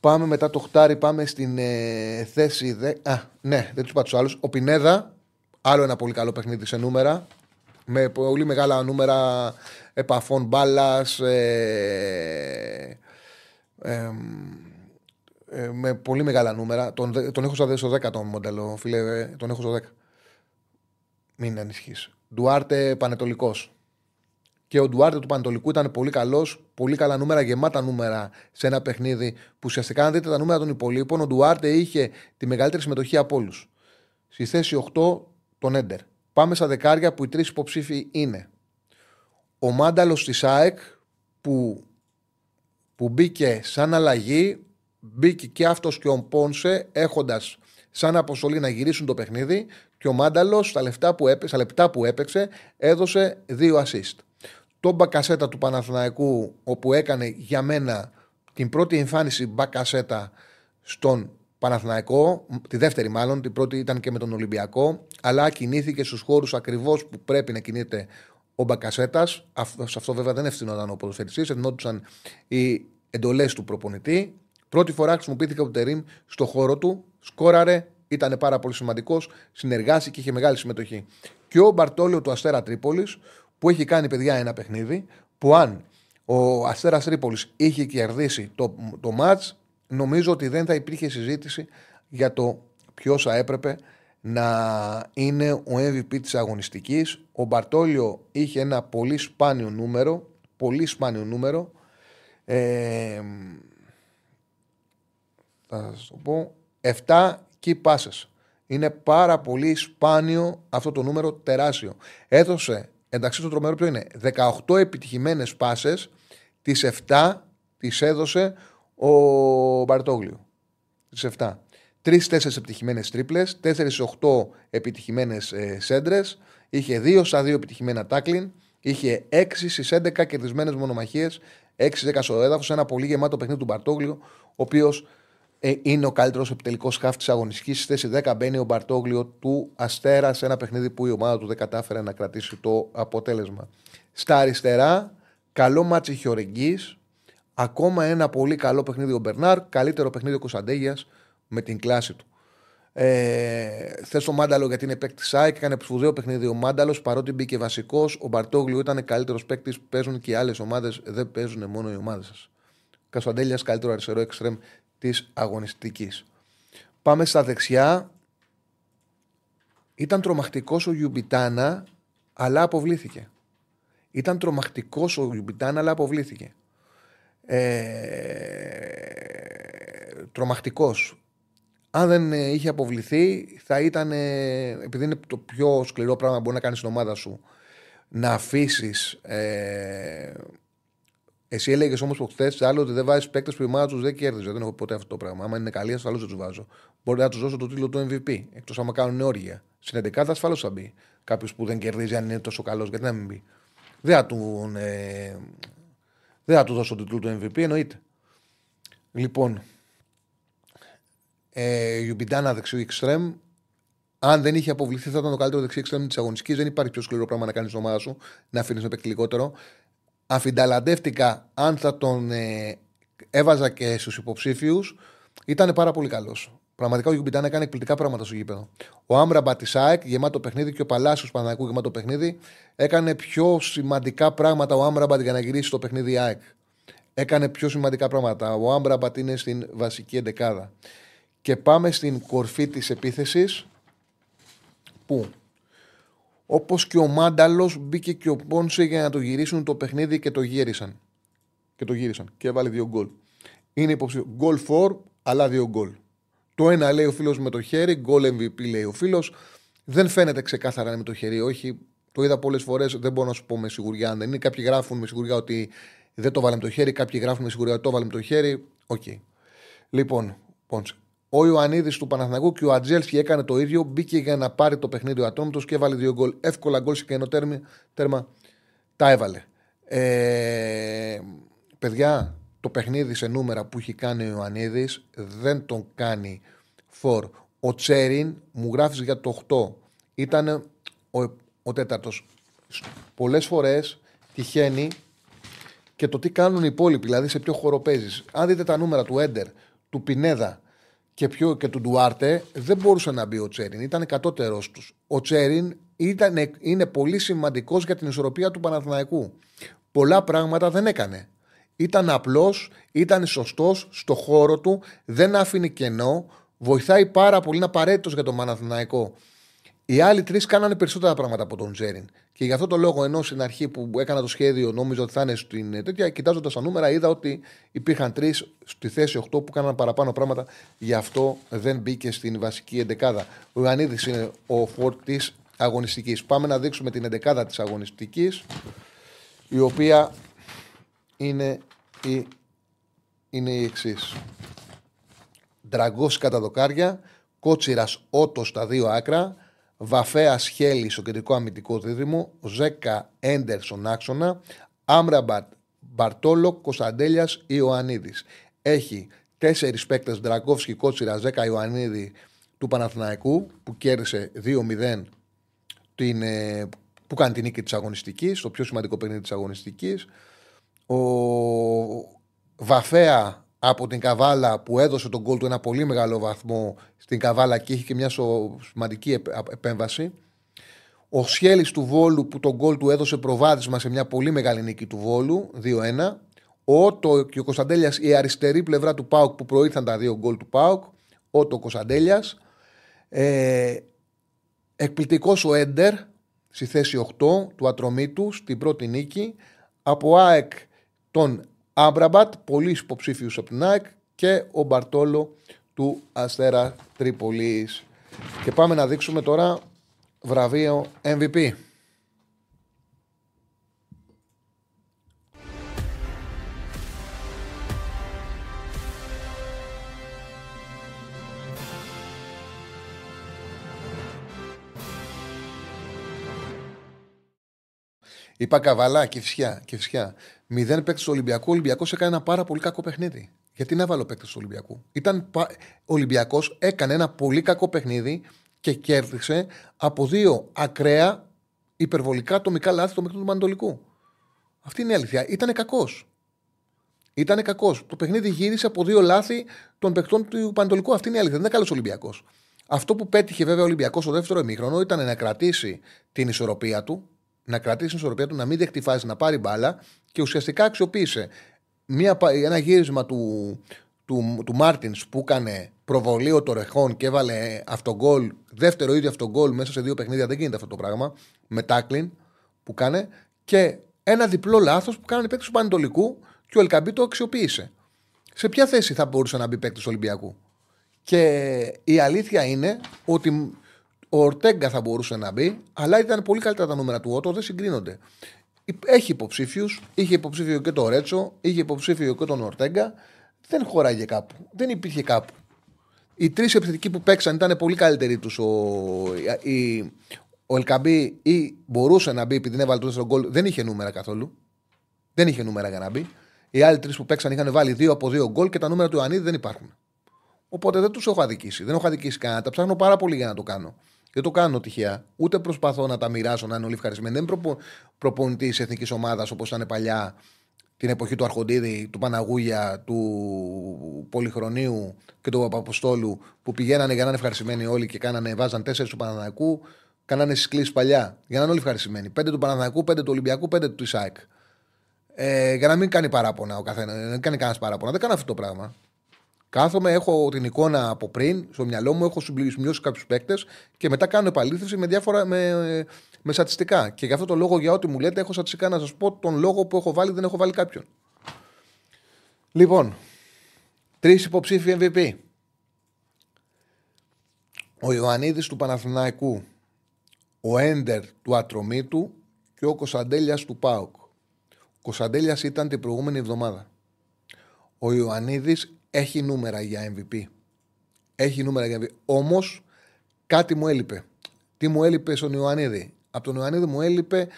Πάμε μετά το χτάρι, πάμε στην ε, θέση. Δε... Α, ναι, δεν τους είπα του άλλου. Ο Πινέδα, άλλο ένα πολύ καλό παιχνίδι σε νούμερα. Με πολύ μεγάλα νούμερα επαφών μπάλας. Ε, ε, με πολύ μεγάλα νούμερα. Τον, τον έχω στο 10 το μοντέλο, φίλε. Τον έχω στο 10. Μην ανησυχείς. Ντουάρτε Πανετολικός. Και ο Ντουάρτε του Πανατολικού ήταν πολύ καλός, πολύ καλά νούμερα, γεμάτα νούμερα σε ένα παιχνίδι που ουσιαστικά, αν δείτε τα νούμερα των υπολείπων, ο Ντουάρτε είχε τη μεγαλύτερη συμμετοχή από όλους. Στη θέση 8, τον Έντερ. Πάμε στα δεκάρια που οι τρεις υποψήφοι είναι. Ο Μάνταλος της ΑΕΚ που, που μπήκε σαν αλλαγή, μπήκε και αυτός και ο Πόνσε έχοντας σαν αποστολή να γυρίσουν το παιχνίδι και ο Μάνταλος στα, λεπτά που έπαιξε, έδωσε δύο assist. στον μπακασέτα του Παναθηναϊκού, όπου έκανε για μένα την πρώτη εμφάνιση μπακασέτα στον Παναθηναϊκό, τη δεύτερη μάλλον, την πρώτη ήταν και με τον Ολυμπιακό, αλλά κινήθηκε στους χώρους ακριβώς που πρέπει να κινείται ο Μπακασέτας. Σε αυτό βέβαια δεν ευθυνόταν ο ποδοσφαιριστής, ευθυνόντουσαν οι εντολές του προπονητή. Πρώτη φορά χρησιμοποιήθηκε ο Τερήμ στο χώρο του, σκόραρε, ήταν πάρα πολύ σημαντικός, συνεργάστηκε και είχε μεγάλη συμμετοχή. Και ο Μπαρτόλιο του Αστέρα Τρίπολης, που έχει κάνει παιδιά ένα παιχνίδι, που αν ο Αστέρας Τρίπολης είχε κερδίσει το, το ματ, νομίζω ότι δεν θα υπήρχε συζήτηση για το ποιος θα έπρεπε να είναι ο MVP της αγωνιστικής. Ο Μπαρτόλιο είχε ένα πολύ σπάνιο νούμερο, πολύ σπάνιο νούμερο. Ε, θα σας το πω. 7 key passes. Είναι πάρα πολύ σπάνιο αυτό το νούμερο, τεράστιο. Έδωσε, εντάξει το τρομερό ποιο είναι, 18 επιτυχημένες πάσες, τις 7 τις έδωσε ο Μπαρτόγλιο. Τις 7. 3-4 επιτυχημένες τρίπλες, 4-8 επιτυχημένες ε, σέντρες, είχε 2 στα 2 επιτυχημένα τάκλιν, είχε 6 στις 11 κερδισμένες μονομαχίες, 6-10 στο έδαφος, ένα πολύ γεμάτο παιχνίδι του Μπαρτόγλιο, ο οποίος ε, είναι ο καλύτερος επιτελικός χάφ της αγωνιστικής. Στη θέση 10 μπαίνει ο Μπαρτόγλιο του Αστέρα σε ένα παιχνίδι που η ομάδα του δεν κατάφερε να κρατήσει το αποτέλεσμα. Στα αριστερά, καλό μάτσι Χιορεγγί. Ακόμα ένα πολύ καλό παιχνίδι ο Μπερνάρ. Καλύτερο παιχνίδι ο Κωνσταντέγιας με την κλάση του. Ε, Θες το Μάνταλο γιατί είναι παίκτης ΣΑΕΚ, έκανε σπουδαίο παιχνίδι ο Μάνταλος παρότι μπήκε βασικός. Ο Μπαρτόγλου ήταν καλύτερος παίκτης. Παίζουν και οι άλλες ομάδες, δεν παίζουν μόνο οι ομάδες σας. Κασουαντέλια, καλύτερο αριστερό εξτρεμ της αγωνιστικής. Πάμε στα δεξιά. Ήταν τρομακτικός ο Ιουμπιτάνα, αλλά αποβλήθηκε. Ήταν τρομακτικός ο Ιουμπιτάνα, αλλά αποβλήθηκε. Ε, τρομακτικός αν δεν ε, είχε αποβληθεί, θα ήταν. Επειδή είναι το πιο σκληρό πράγμα που μπορεί να κάνεις στην ομάδα σου, να αφήσεις. Ε, εσύ έλεγες όμως που χθε άλλο ότι δεν βάζεις παίκτες που η ομάδα τους δεν κέρδιζε. Δεν έχω ποτέ αυτό το πράγμα. Αν είναι καλή, ασφαλώ δεν τους βάζω. Μπορεί να τους δώσω το τίτλο του MVP. Εκτός άμα κάνουν όργια. Στην 11 ασφαλώς θα μπει. Κάποιος που δεν κερδίζει, αν είναι τόσο καλός, γιατί να μην μπει. Δεν θα του, ε, δεν θα του δώσω το τίτλο του MVP, εννοείται. Λοιπόν, ε, Ιουμπιντάνα δεξιού εξτρεμ. Αν δεν είχε αποβληθεί, θα ήταν το καλύτερο δεξί εξτρεμ της αγωνιστικής. Δεν υπάρχει πιο σκληρό πράγμα να κάνεις την ομάδα σου, να αφήνεις να παίξει λιγότερο. Αφινταλαντεύτηκα αν θα τον ε, έβαζα και στους υποψήφιους. Ήταν πάρα πολύ καλός. Πραγματικά ο Ιουμπιντάνα έκανε εκπληκτικά πράγματα στο γήπεδο. Ο Άμρα Μπατισάεκ γεμάτο παιχνίδι και ο Παλάσιος Παναγικού γεμάτο παιχνίδι έκανε πιο σημαντικά πράγματα ο Άμραμπατ για να γυρίσει το παιχνίδι ΑΕΚ. Έκανε πιο σημαντικά πράγματα. Ο Άμραμπατ είναι στην βασική εντεκάδα. Και πάμε στην κορφή της επίθεσης που όπως και ο Μάνταλος μπήκε και ο Πόνσε για να το γυρίσουν το παιχνίδι και το γύρισαν. Και το γύρισαν και έβαλε δύο γκολ. Είναι υποψήφιο. Γκολ 4, αλλά δύο γκολ. Το ένα λέει ο φίλος με το χέρι, γκολ MVP λέει ο φίλος. Δεν φαίνεται ξεκάθαρα με το χέρι, όχι. Το είδα πολλές φορές, δεν μπορώ να σου πω με σιγουριά αν δεν είναι. Κάποιοι γράφουν με σιγουριά ότι δεν το βάλε με το χέρι, κάποιοι γράφουν με σιγουριά ότι το βάλε με το χέρι. Οκ. Okay. Λοιπόν, Πόνσε. Ο Ιωαννίδης του Παναθηνακού και ο Ατζέλσκι έκανε το ίδιο. Μπήκε για να πάρει το παιχνίδι ο Ατρόμητος και έβαλε δύο γκολ. Εύκολα γκολ σε κενό τέρμα. Τα έβαλε. Ε, παιδιά, το παιχνίδι σε νούμερα που έχει κάνει ο Ιωαννίδης δεν τον κάνει φορ. Ο Τσέριν μου γράφεις για το 8. Ήταν ο, ο τέταρτος. Πολλές φορές τυχαίνει και το τι κάνουν οι υπόλοιποι, δηλαδή σε ποιο χώρο παίζεις. Αν δείτε τα νούμερα του Έντερ, του Πινέδα, και, πιο, και του Ντουάρτε δεν μπορούσε να μπει ο Τσέριν. Ήταν κατώτερό τους. Ο Τσέριν ήταν, είναι πολύ σημαντικός για την ισορροπία του Παναθηναϊκού. Πολλά πράγματα δεν έκανε. Ήταν απλός, ήταν σωστός στο χώρο του, δεν άφηνε κενό, βοηθάει πάρα πολύ, είναι απαραίτητος για τον Παναθηναϊκό. Οι άλλοι τρεις κάνανε περισσότερα πράγματα από τον Τζέριν. Και γι' αυτό το λόγο, ενώ στην αρχή που έκανα το σχέδιο νόμιζα ότι θα είναι στην τέτοια, κοιτάζοντας τα νούμερα, είδα ότι υπήρχαν τρεις στη θέση 8 που κάναν παραπάνω πράγματα. Γι' αυτό δεν μπήκε στην βασική εντεκάδα. Ο Ιωαννίδης είναι ο φόρ της αγωνιστικής. Πάμε να δείξουμε την εντεκάδα της αγωνιστικής, η οποία είναι η, είναι η εξής. Ντραγκός κατά δοκάρια, κότσιρας ότος στα δύο άκρα, Βαφέα Χέλη στο κεντρικό αμυντικό δίδυμο, Ζέκα Έντερ στον άξονα, Άμραμπατ, Μπαρτόλο, Κωνσταντέλιας, Ιωαννίδης. Έχει τέσσερις παίκτες Δρακόφσκι, Κότσιρα, Ζέκα Ιωαννίδη του Παναθηναϊκού που κέρδισε 2-0 την, ε, που κάνει την νίκη της αγωνιστικής, το πιο σημαντικό παιχνίδι της αγωνιστικής. Ο Βαφέα από την Καβάλα που έδωσε τον γκολ του ένα πολύ μεγάλο βαθμό στην Καβάλα και είχε και μια σημαντική επέμβαση. Ο Σιέλης του Βόλου που τον γκολ του έδωσε προβάδισμα σε μια πολύ μεγάλη νίκη του Βόλου, 2-1. Ο Ότο και ο Κωνσταντέλιας, η αριστερή πλευρά του Πάουκ που προήρθαν τα δύο γκολ του Πάουκ. Ότο Κωνσταντέλιας. Ε, Εκπληκτικός ο Έντερ στη θέση 8 του Ατρομήτου στην πρώτη νίκη. Από ΑΕΚ τον Άμπραμπατ, πολύ υποψήφιους από την ΑΕΚ και ο Μπαρτόλο του Αστέρα Τρίπολης. Και πάμε να δείξουμε τώρα βραβείο MVP. Είπα καβαλά και φυσιά. Και φυσιά. Μηδέν παίκτη του Ολυμπιακού. Ο Ολυμπιακός έκανε ένα πάρα πολύ κακό παιχνίδι. Γιατί να βάλω παίκτη του Ολυμπιακού; Ήταν, ο Ολυμπιακός έκανε ένα πολύ κακό παιχνίδι και κέρδισε από δύο ακραία υπερβολικά ατομικά λάθη του παιχνίδι του Μαντολικού. Αυτή είναι η αλήθεια. Ήταν κακός. Ήταν κακός. Το παιχνίδι γύρισε από δύο λάθη των παιχτών του Παντολικού. Αυτή είναι η αλήθεια. Δεν είναι καλός Ολυμπιακός. Αυτό που πέτυχε βέβαια ο Ολυμπιακός στο δεύτερο ημίχρονο ήταν να κρατήσει την ισορροπία του, να κρατήσει την ισορροπία του, να μην δεχτεί φάση, να πάρει μπάλα και ουσιαστικά αξιοποίησε μια, ένα γύρισμα του, του, του Μάρτινς που έκανε προβολή ο Τορεχών και έβαλε αυτογκολ, δεύτερο ίδιο αυτογκολ μέσα σε δύο παιχνίδια. Δεν γίνεται αυτό το πράγμα. Με τάκλιν που κάνε και ένα διπλό λάθος που κάνανε παίκτη του Πανετολικού και ο Ελκαμπή το αξιοποίησε. Σε ποια θέση θα μπορούσε να μπει παίκτης του Ολυμπιακού; Και η αλήθεια είναι ότι ο Ορτέγκα θα μπορούσε να μπει, αλλά ήταν πολύ καλύτερα τα νούμερα του Ότο, δεν συγκρίνονται. Έχει υποψήφιους, είχε υποψήφιο και το Ρέτσο, είχε υποψήφιο και τον Ορτέγκα. Δεν χωράγε κάπου. Δεν υπήρχε κάπου. Οι τρεις επιθετικοί που παίξαν ήταν πολύ καλύτεροι τους. Ο, ο Ελκαμπή ή μπορούσε να μπει επειδή δεν έβαλε το γκολ. Δεν είχε νούμερα καθόλου. Δεν είχε νούμερα για να μπει. Οι άλλοι τρεις που παίξαν είχαν βάλει δύο από δύο γκολ και τα νούμερα του Ιωαννίδη δεν υπάρχουν. Οπότε δεν τους έχω αδικήσει. Δεν έχω αδικήσει κανένα. Τα ψάχνω πάρα πολύ για να το κάνω. Δεν το κάνω τυχαία. Ούτε προσπαθώ να τα μοιράσω να είναι όλοι ευχαριστημένοι. Δεν είμαι προπο, προπονητή εθνικής ομάδας όπως ήταν παλιά την εποχή του Αρχοντίδη, του Παναγούγια, του Πολυχρονίου και του Παπαποστόλου που πηγαίνανε για να είναι ευχαριστημένοι όλοι και κάνανε, βάζαν τέσσερις του Παναναναϊκού, κάνανε στι παλιά. Για να είναι όλοι ευχαριστημένοι. Πέντε του Παναναναϊκού, πέντε του Ολυμπιακού, πέντε του Ισάκ. Ε, για να μην κάνει παράπονα ο καθένας. Δεν κάνει κανένας παράπονα. Δεν κάνω αυτό το πράγμα. Κάθομαι, έχω την εικόνα από πριν στο μυαλό μου, έχω σημειώσει κάποιους παίκτες και μετά κάνω επαλήθευση με διάφορα με, με στατιστικά. Και για αυτό το λόγο, για ό,τι μου λέτε, έχω στατιστικά να σας πω τον λόγο που έχω βάλει, δεν έχω βάλει κάποιον. Λοιπόν, τρεις υποψήφοι MVP. Ο Ιωαννίδης του Παναθηναϊκού, ο Έντερ του Ατρομήτου και ο Κωνσταντέλιας του ΠΑΟΚ. Ο Κωνσταντέλιας ήταν την προηγούμενη εβδομάδα. Ο Ιωαννίδης έχει νούμερα για MVP. Έχει νούμερα για MVP. Όμως κάτι μου έλειπε. Τι μου έλειπε στον Ιωαννίδη. Από τον Ιωαννίδη μου έλειπε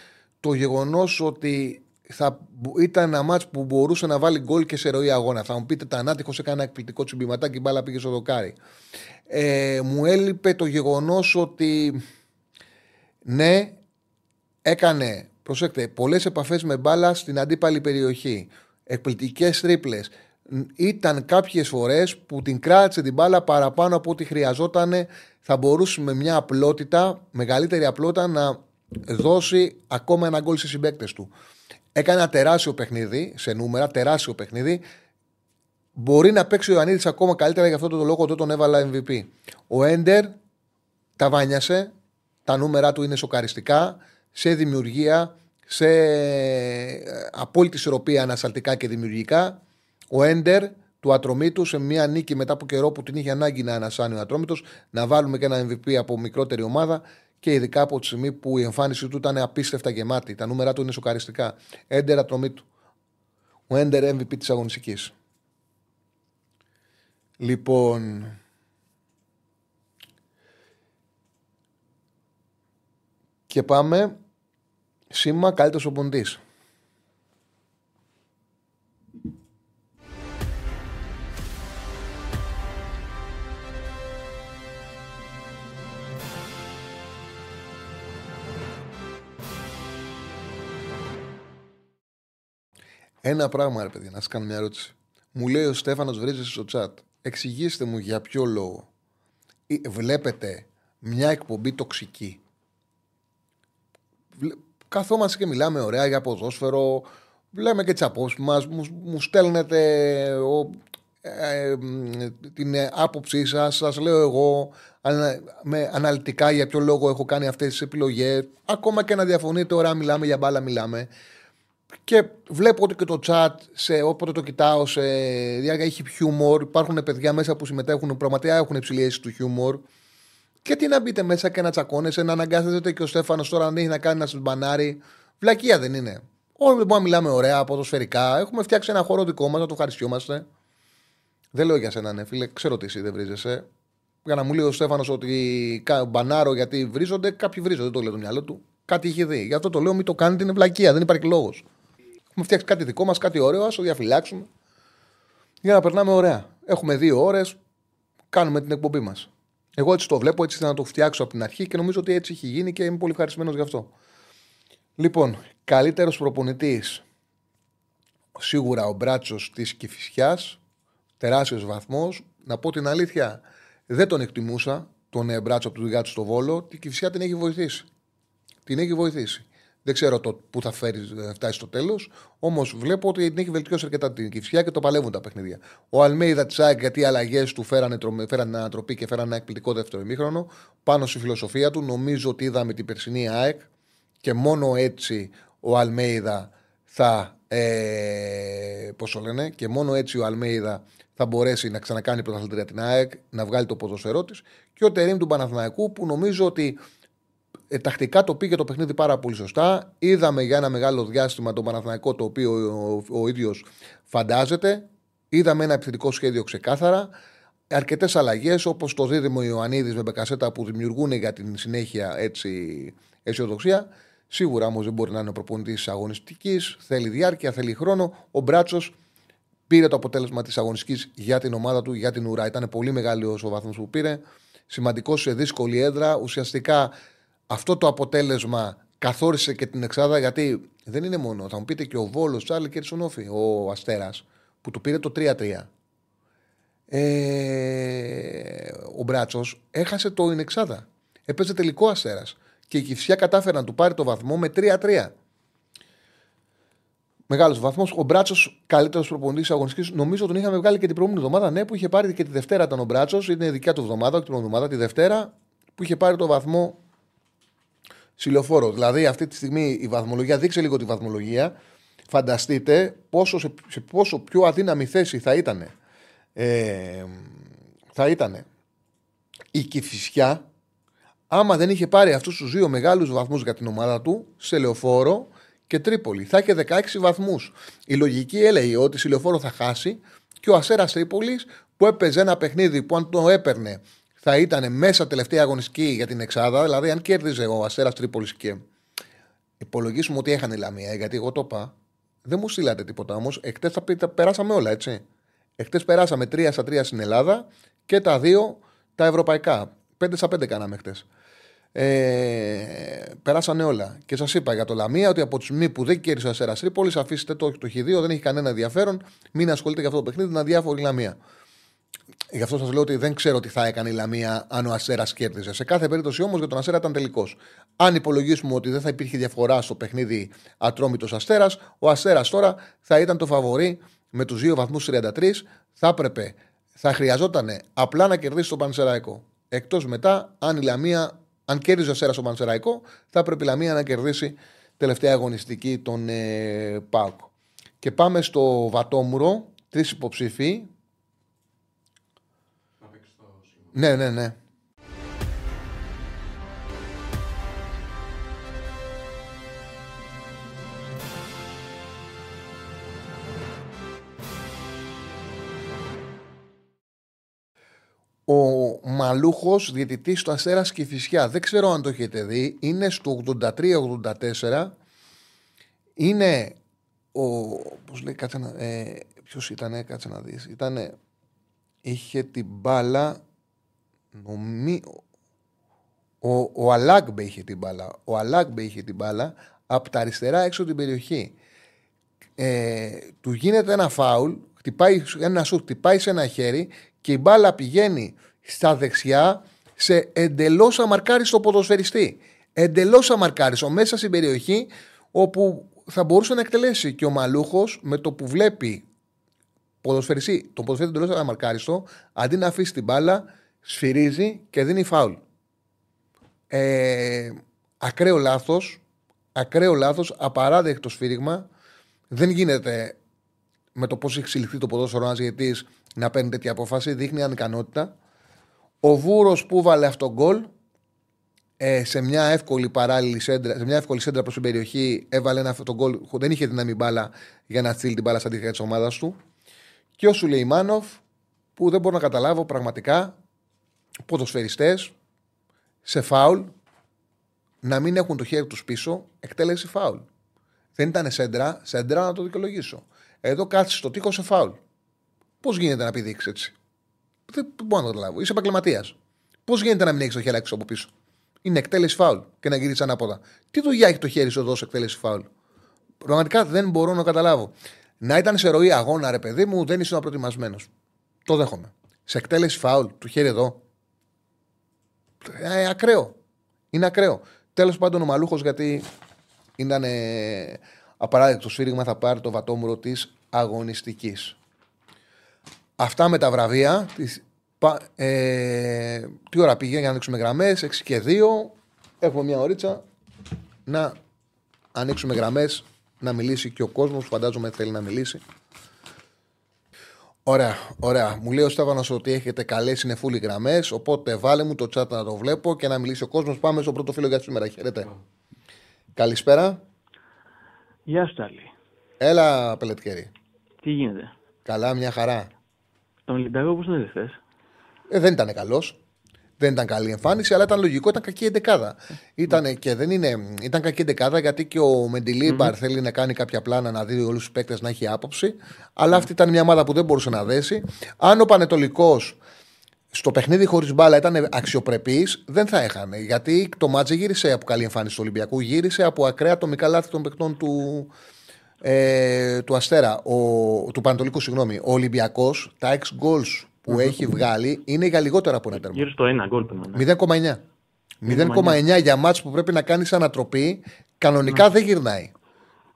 το γεγονός ότι θα ήταν ένα μάτς που μπορούσε να βάλει γκολ και σε ροή αγώνα. Θα μου πείτε, τα ανάτυχο έκανε ένα εκπληκτικό τσιμπηματάκι, η μπάλα πήγε στο δοκάρι. Ε, μου έλειπε το γεγονός ότι ναι, έκανε, προσέξτε, πολλές επαφές με μπάλα στην αντίπαλη περιοχή. Εκπληκτικές τρίπλες ήταν κάποιες φορές που την κράτησε την μπάλα παραπάνω από ό,τι χρειαζόταν θα μπορούσε με μια απλότητα, μεγαλύτερη απλότητα να δώσει ακόμα ένα γκολ στις συμπαίκτες του. Έκανε ένα τεράστιο παιχνίδι, σε νούμερα, τεράστιο παιχνίδι. Μπορεί να παίξει ο Ιωαννίδης ακόμα καλύτερα για αυτό το λόγο δεν τον έβαλα MVP. Ο Έντερ τα βάνιασε, τα νούμερα του είναι σοκαριστικά, σε δημιουργία, σε απόλυτη ισορροπία ανασταλτικά και δημιουργικά. Ο Έντερ του Ατρομήτους σε μια νίκη μετά από καιρό που την είχε ανάγκη να ανασάνει ο Ατρόμητος, να βάλουμε και ένα MVP από μικρότερη ομάδα και ειδικά από τη στιγμή που η εμφάνιση του ήταν απίστευτα γεμάτη. Τα νούμερα του είναι σοκαριστικά. Έντερ Ατρομήτου. Ο Έντερ MVP της αγωνιστικής. Λοιπόν. Και πάμε. Σήμα καλύτερος ο Ένα πράγμα, ρε παιδιά, να σας κάνω μια ερώτηση. Μου λέει ο Στέφανος Βρίζης στο chat. Εξηγήστε μου για ποιο λόγο ε, βλέπετε μια εκπομπή τοξική. Βλέ- Καθόμαστε και μιλάμε ωραία για ποδόσφαιρο, λέμε και τις απόψεις μας, μου, μου στέλνετε ο, ε, μ, την ε, άποψή σας, σας λέω εγώ ανα- με αναλυτικά για ποιο λόγο έχω κάνει αυτές τις επιλογές. Ακόμα και να διαφωνείτε, ωραία, μιλάμε για μπάλα, μιλάμε. Και βλέπω ότι και το chat, σε, όποτε το κοιτάω, σε διάρκεια έχει χιούμορ. Υπάρχουν παιδιά μέσα που συμμετέχουν, πραγματικά έχουν υψηλή αίσθηση του χιούμορ. Και τι να μπείτε μέσα και να τσακώνεσαι, να αναγκάζεται και ο Στέφανος τώρα να έχει να κάνει να σας μπανάρει. Βλακεία δεν είναι. Όλοι μπορούμε να μιλάμε ωραία, ποδοσφαιρικά. Έχουμε φτιάξει ένα χώρο δικό μας, να το ευχαριστιόμαστε. Δεν λέω για σένα, ναι, φίλε. Ξέρω ότι εσύ δεν βρίζεσαι. Για να μου λέει ο Στέφανος ότι κα- μπανάρω γιατί βρίζονται, κάποιοι βρίζονται, δεν το λέει το μυαλό του. Κάτι είχε δει. Γι' αυτό το λέω, μην το κάνετε, είναι βλακεία, δεν υπάρχει λόγος. Έχουμε φτιάξει κάτι δικό μας, κάτι ωραίο, ας το διαφυλάξουμε. Για να περνάμε ωραία. Έχουμε δύο ώρες, κάνουμε την εκπομπή μας. Εγώ έτσι το βλέπω, έτσι ήθελα να το φτιάξω από την αρχή και νομίζω ότι έτσι έχει γίνει και είμαι πολύ ευχαριστημένος γι' αυτό. Λοιπόν, καλύτερος προπονητής. Σίγουρα ο μπράτσος της Κυφυσιάς. Τεράστιος βαθμός. Να πω την αλήθεια, δεν τον εκτιμούσα τον ε, μπράτσο από τους Διγάτσου στο Βόλο. Την Κυφυσιά την έχει βοηθήσει. Την έχει βοηθήσει. Δεν ξέρω το πού θα φέρεις, ε, φτάσεις στο τέλος. Όμως βλέπω ότι την έχει βελτιώσει αρκετά την Κυφσιά και το παλεύουν τα παιχνίδια. Ο Αλμέιδα Τσάκ, γιατί οι αλλαγές του φέρανε, τρομε- φέρανε ανατροπή και φέρανε ένα εκπληκτικό δεύτερο ημίχρονο. Πάνω στη φιλοσοφία του, νομίζω ότι είδαμε την περσινή ΑΕΚ και μόνο έτσι ο Αλμέιδα θα. Ε, πώς το λένε, και μόνο έτσι ο Αλμέιδα θα μπορέσει να ξανακάνει πρωταθλητρία την ΑΕΚ, να βγάλει το ποδοσφαιρό της. Και ο Τερήμ του Παναθηναϊκού που νομίζω ότι ε, τακτικά το πήγε το παιχνίδι πάρα πολύ σωστά. Είδαμε για ένα μεγάλο διάστημα τον Παναθηναϊκό το οποίο ο, ο, ίδιος φαντάζεται. Είδαμε ένα επιθετικό σχέδιο ξεκάθαρα. Αρκετές αλλαγές όπως το δίδυμο Ιωαννίδης με Μπεκασέτα που δημιουργούν για την συνέχεια έτσι αισιοδοξία. Σίγουρα όμως δεν μπορεί να είναι ο προπονητής της αγωνιστικής. Θέλει διάρκεια, θέλει χρόνο. Ο Μπράτσος πήρε το αποτέλεσμα της αγωνιστικής για την ομάδα του, για την ουρά. Ήταν πολύ μεγάλος ο βαθμός που πήρε. Σημαντικός σε δύσκολη έδρα. Ουσιαστικά αυτό το αποτέλεσμα καθόρισε και την εξάδα γιατί δεν είναι μόνο. Θα μου πείτε και ο Βόλος, Τσάρλι και Ρισονόφη, ο Αστέρας, που του πήρε το 3-3. Ε, ο Μπράτσος έχασε το Ινεξάδα. Έπαιζε τελικό Αστέρας. Και η Κυφσιά κατάφερε να του πάρει το βαθμό με 3-3. Μεγάλος βαθμός. Ο Μπράτσος, καλύτερος προπονητής αγωνιστικής, νομίζω τον είχαμε βγάλει και την προηγούμενη εβδομάδα. Ναι, που είχε πάρει και τη Δευτέρα ήταν ο Μπράτσος. Είναι δικιά του εβδομάδα, όχι την προηγούμενη εβδομάδα, τη Δευτέρα που είχε πάρει το βαθμό Συλλοφόρο. Δηλαδή, αυτή τη στιγμή η βαθμολογία, δείξε λίγο τη βαθμολογία. Φανταστείτε πόσο, σε, σε πόσο πιο αδύναμη θέση θα ήταν. Ε, θα ήταν η Κηφισιά άμα δεν είχε πάρει αυτούς τους δύο μεγάλους βαθμούς για την ομάδα του σε Λεωφόρο και Τρίπολη. Θα είχε 16 βαθμούς. Η λογική έλεγε ότι η Λεωφόρο θα χάσει και ο Ασέρας Τρίπολης που έπαιζε ένα παιχνίδι που αν το έπαιρνε θα ήταν μέσα τελευταία αγωνιστική για την Εξάδα. Δηλαδή, αν κέρδιζε ο Αστέρα Τρίπολης και υπολογίσουμε ότι έχανε η Λαμία, γιατί εγώ το είπα, δεν μου στείλατε τίποτα όμως. Εχθές τα, τα περάσαμε όλα, έτσι. Εχθές περάσαμε 3 στα 3 στην Ελλάδα και τα δύο τα ευρωπαϊκά. 5 στα 5 κάναμε χτε. Ε, περάσανε όλα. Και σας είπα για το Λαμία ότι από τη στιγμή που δεν κέρδισε ο Αστέρα Τρίπολης, αφήστε το, το Χ2, δεν έχει κανένα ενδιαφέρον. Μην ασχολείται για αυτό το παιχνίδι, είναι αδιάφορη η Λαμία. Γι' αυτό σας λέω ότι δεν ξέρω τι θα έκανε η Λαμία αν ο Αστέρα κέρδιζε. Σε κάθε περίπτωση όμως για τον Αστέρα ήταν τελικός. Αν υπολογίσουμε ότι δεν θα υπήρχε διαφορά στο παιχνίδι Ατρόμητος Αστέρα, ο Αστέρα τώρα θα ήταν το φαβορή με τους δύο βαθμούς 33. Θα έπρεπε, θα χρειαζόταν απλά να κερδίσει τον Πανσεραϊκό. Εκτός μετά, αν η Λαμία, αν κέρδιζε ο Αστέρα στον Πανσεραϊκό, θα έπρεπε η Λαμία να κερδίσει τελευταία αγωνιστική τον ε, ΠΑΟΚ. Και πάμε στο Βατόμουρο, τρεις υποψήφοι, Να παίξει το σήμα. Ναι, ναι, ναι. Ο Μαλούχος, διαιτητής του Αστέρας και Φυσιά. Δεν ξέρω αν το έχετε δει. Είναι στο 83-84. Είναι ο. Πώς λέει, κάτσε να. Ε, Ποιος ήταν, κάτσε να δεις. Ήτανε είχε την μπάλα. Νομί... Ο, ο Αλάγκμπε είχε την μπάλα. Ο Αλάγκμπε είχε την μπάλα από τα αριστερά έξω την περιοχή. ε, του γίνεται ένα φάουλ, χτυπάει ένα σουτ, χτυπάει σε ένα χέρι και η μπάλα πηγαίνει στα δεξιά σε εντελώς αμαρκάριστο ποδοσφαιριστή. Εντελώς αμαρκάριστο μέσα στην περιοχή όπου θα μπορούσε να εκτελέσει. Και ο Μαλούχος με το που βλέπει ποδοσφαιριστή, τον ποδοσφαιριστή εντελώς αμαρκάριστο, αντί να αφήσει την μπάλα, σφυρίζει και δίνει φάουλ. Ε, ακραίο λάθος. Ακραίο λάθος, απαράδεκτο σφύριγμα. Δεν γίνεται με το πώς έχει εξελιχθεί το ποδόσφαιρο ένας γιατί να παίρνει τέτοια απόφαση. Δείχνει ανικανότητα. Ο Βούρος που βάλε αυτό το γκολ ε, σε μια εύκολη παράλληλη σέντρα, σε μια εύκολη σέντρα προς την περιοχή, έβαλε ένα αυτό το γκολ. Δεν είχε δύναμη μπάλα για να στείλει την μπάλα στα δίχτυα της ομάδας του. Και ο Σουλεϊμάνοφ, που δεν μπορώ να καταλάβω πραγματικά ποδοσφαιριστές σε φάουλ να μην έχουν το χέρι τους πίσω, εκτέλεση φάουλ. Δεν ήταν σέντρα, σέντρα να το δικαιολογήσω. Εδώ κάτσε στο τείχο σε φάουλ. Πώς γίνεται να πηδήξεις έτσι; Δεν μπορώ να το καταλάβω. Είσαι επαγγελματίας. Πώς γίνεται να μην έχεις το χέρι από πίσω; Είναι εκτέλεση φάουλ και να γυρίσεις ανάποδα. Τι δουλειά έχει το χέρι σου εδώ σε εκτέλεση φάουλ; Πραγματικά δεν μπορώ να καταλάβω. Να ήταν σε ροή αγώνα, ρε παιδί μου, δεν ήσουν προετοιμασμένο. Το δέχομαι. Σε εκτέλεση φάουλ, του χέρι εδώ. Ε, ακραίο. Είναι ακραίο. Τέλος πάντων, ο Μαλούχος, γιατί ήταν ε, απαράδεκτο σφύριγμα, θα πάρει το βατόμουρο της αγωνιστικής. Αυτά με τα βραβεία. Τις, ε, τι ώρα πήγε για να ανοίξουμε γραμμές, 6 και 2. Έχουμε μια ωρίτσα να ανοίξουμε γραμμές, να μιλήσει και ο κόσμος. Φαντάζομαι θέλει να μιλήσει. Ωραία, ωραία. Μου λέει ο Στέφανος ότι έχετε καλές συνεφούλοι γραμμές. Οπότε βάλε μου το chat να το βλέπω και να μιλήσει ο κόσμος. Πάμε στο πρώτο φίλο για σήμερα. Χαίρετε. Καλησπέρα. Γεια σου, Τάλι. Έλα, Πελετκέρη. Τι γίνεται; Καλά, μια χαρά. Τον Ολυμπιακό πώς τον είδες ε, δεν ήταν καλός. Δεν ήταν καλή εμφάνιση, αλλά ήταν λογικό, ήταν κακή εντεκάδα. Ήταν, και δεν είναι, ήταν κακή εντεκάδα γιατί και ο μεντιλιμπαρ θέλει να κάνει κάποια πλάνα να δει όλους τους παίκτες να έχει άποψη. Αλλά αυτή ήταν μια ομάδα που δεν μπορούσε να δέσει. Αν ο Πανετολικός στο παιχνίδι χωρίς μπάλα ήταν αξιοπρεπής, δεν θα έχανε. Γιατί το μάτζε γύρισε από καλή εμφάνιση του Ολυμπιακού, γύρισε από ακραία ατομικά λάθη των παικτών του, ε, του Αστέρα, ο, του Πανετολικού, συγγνώμη. Ο Ολυμπιακός, τα 6 goals που έχει βγάλει είναι για λιγότερα από ένα τέρμα. Γύρω στο ένα γκολ 0,9. 0,9 για μάτς που πρέπει να κάνεις ανατροπή, κανονικά ναι. δεν γυρνάει.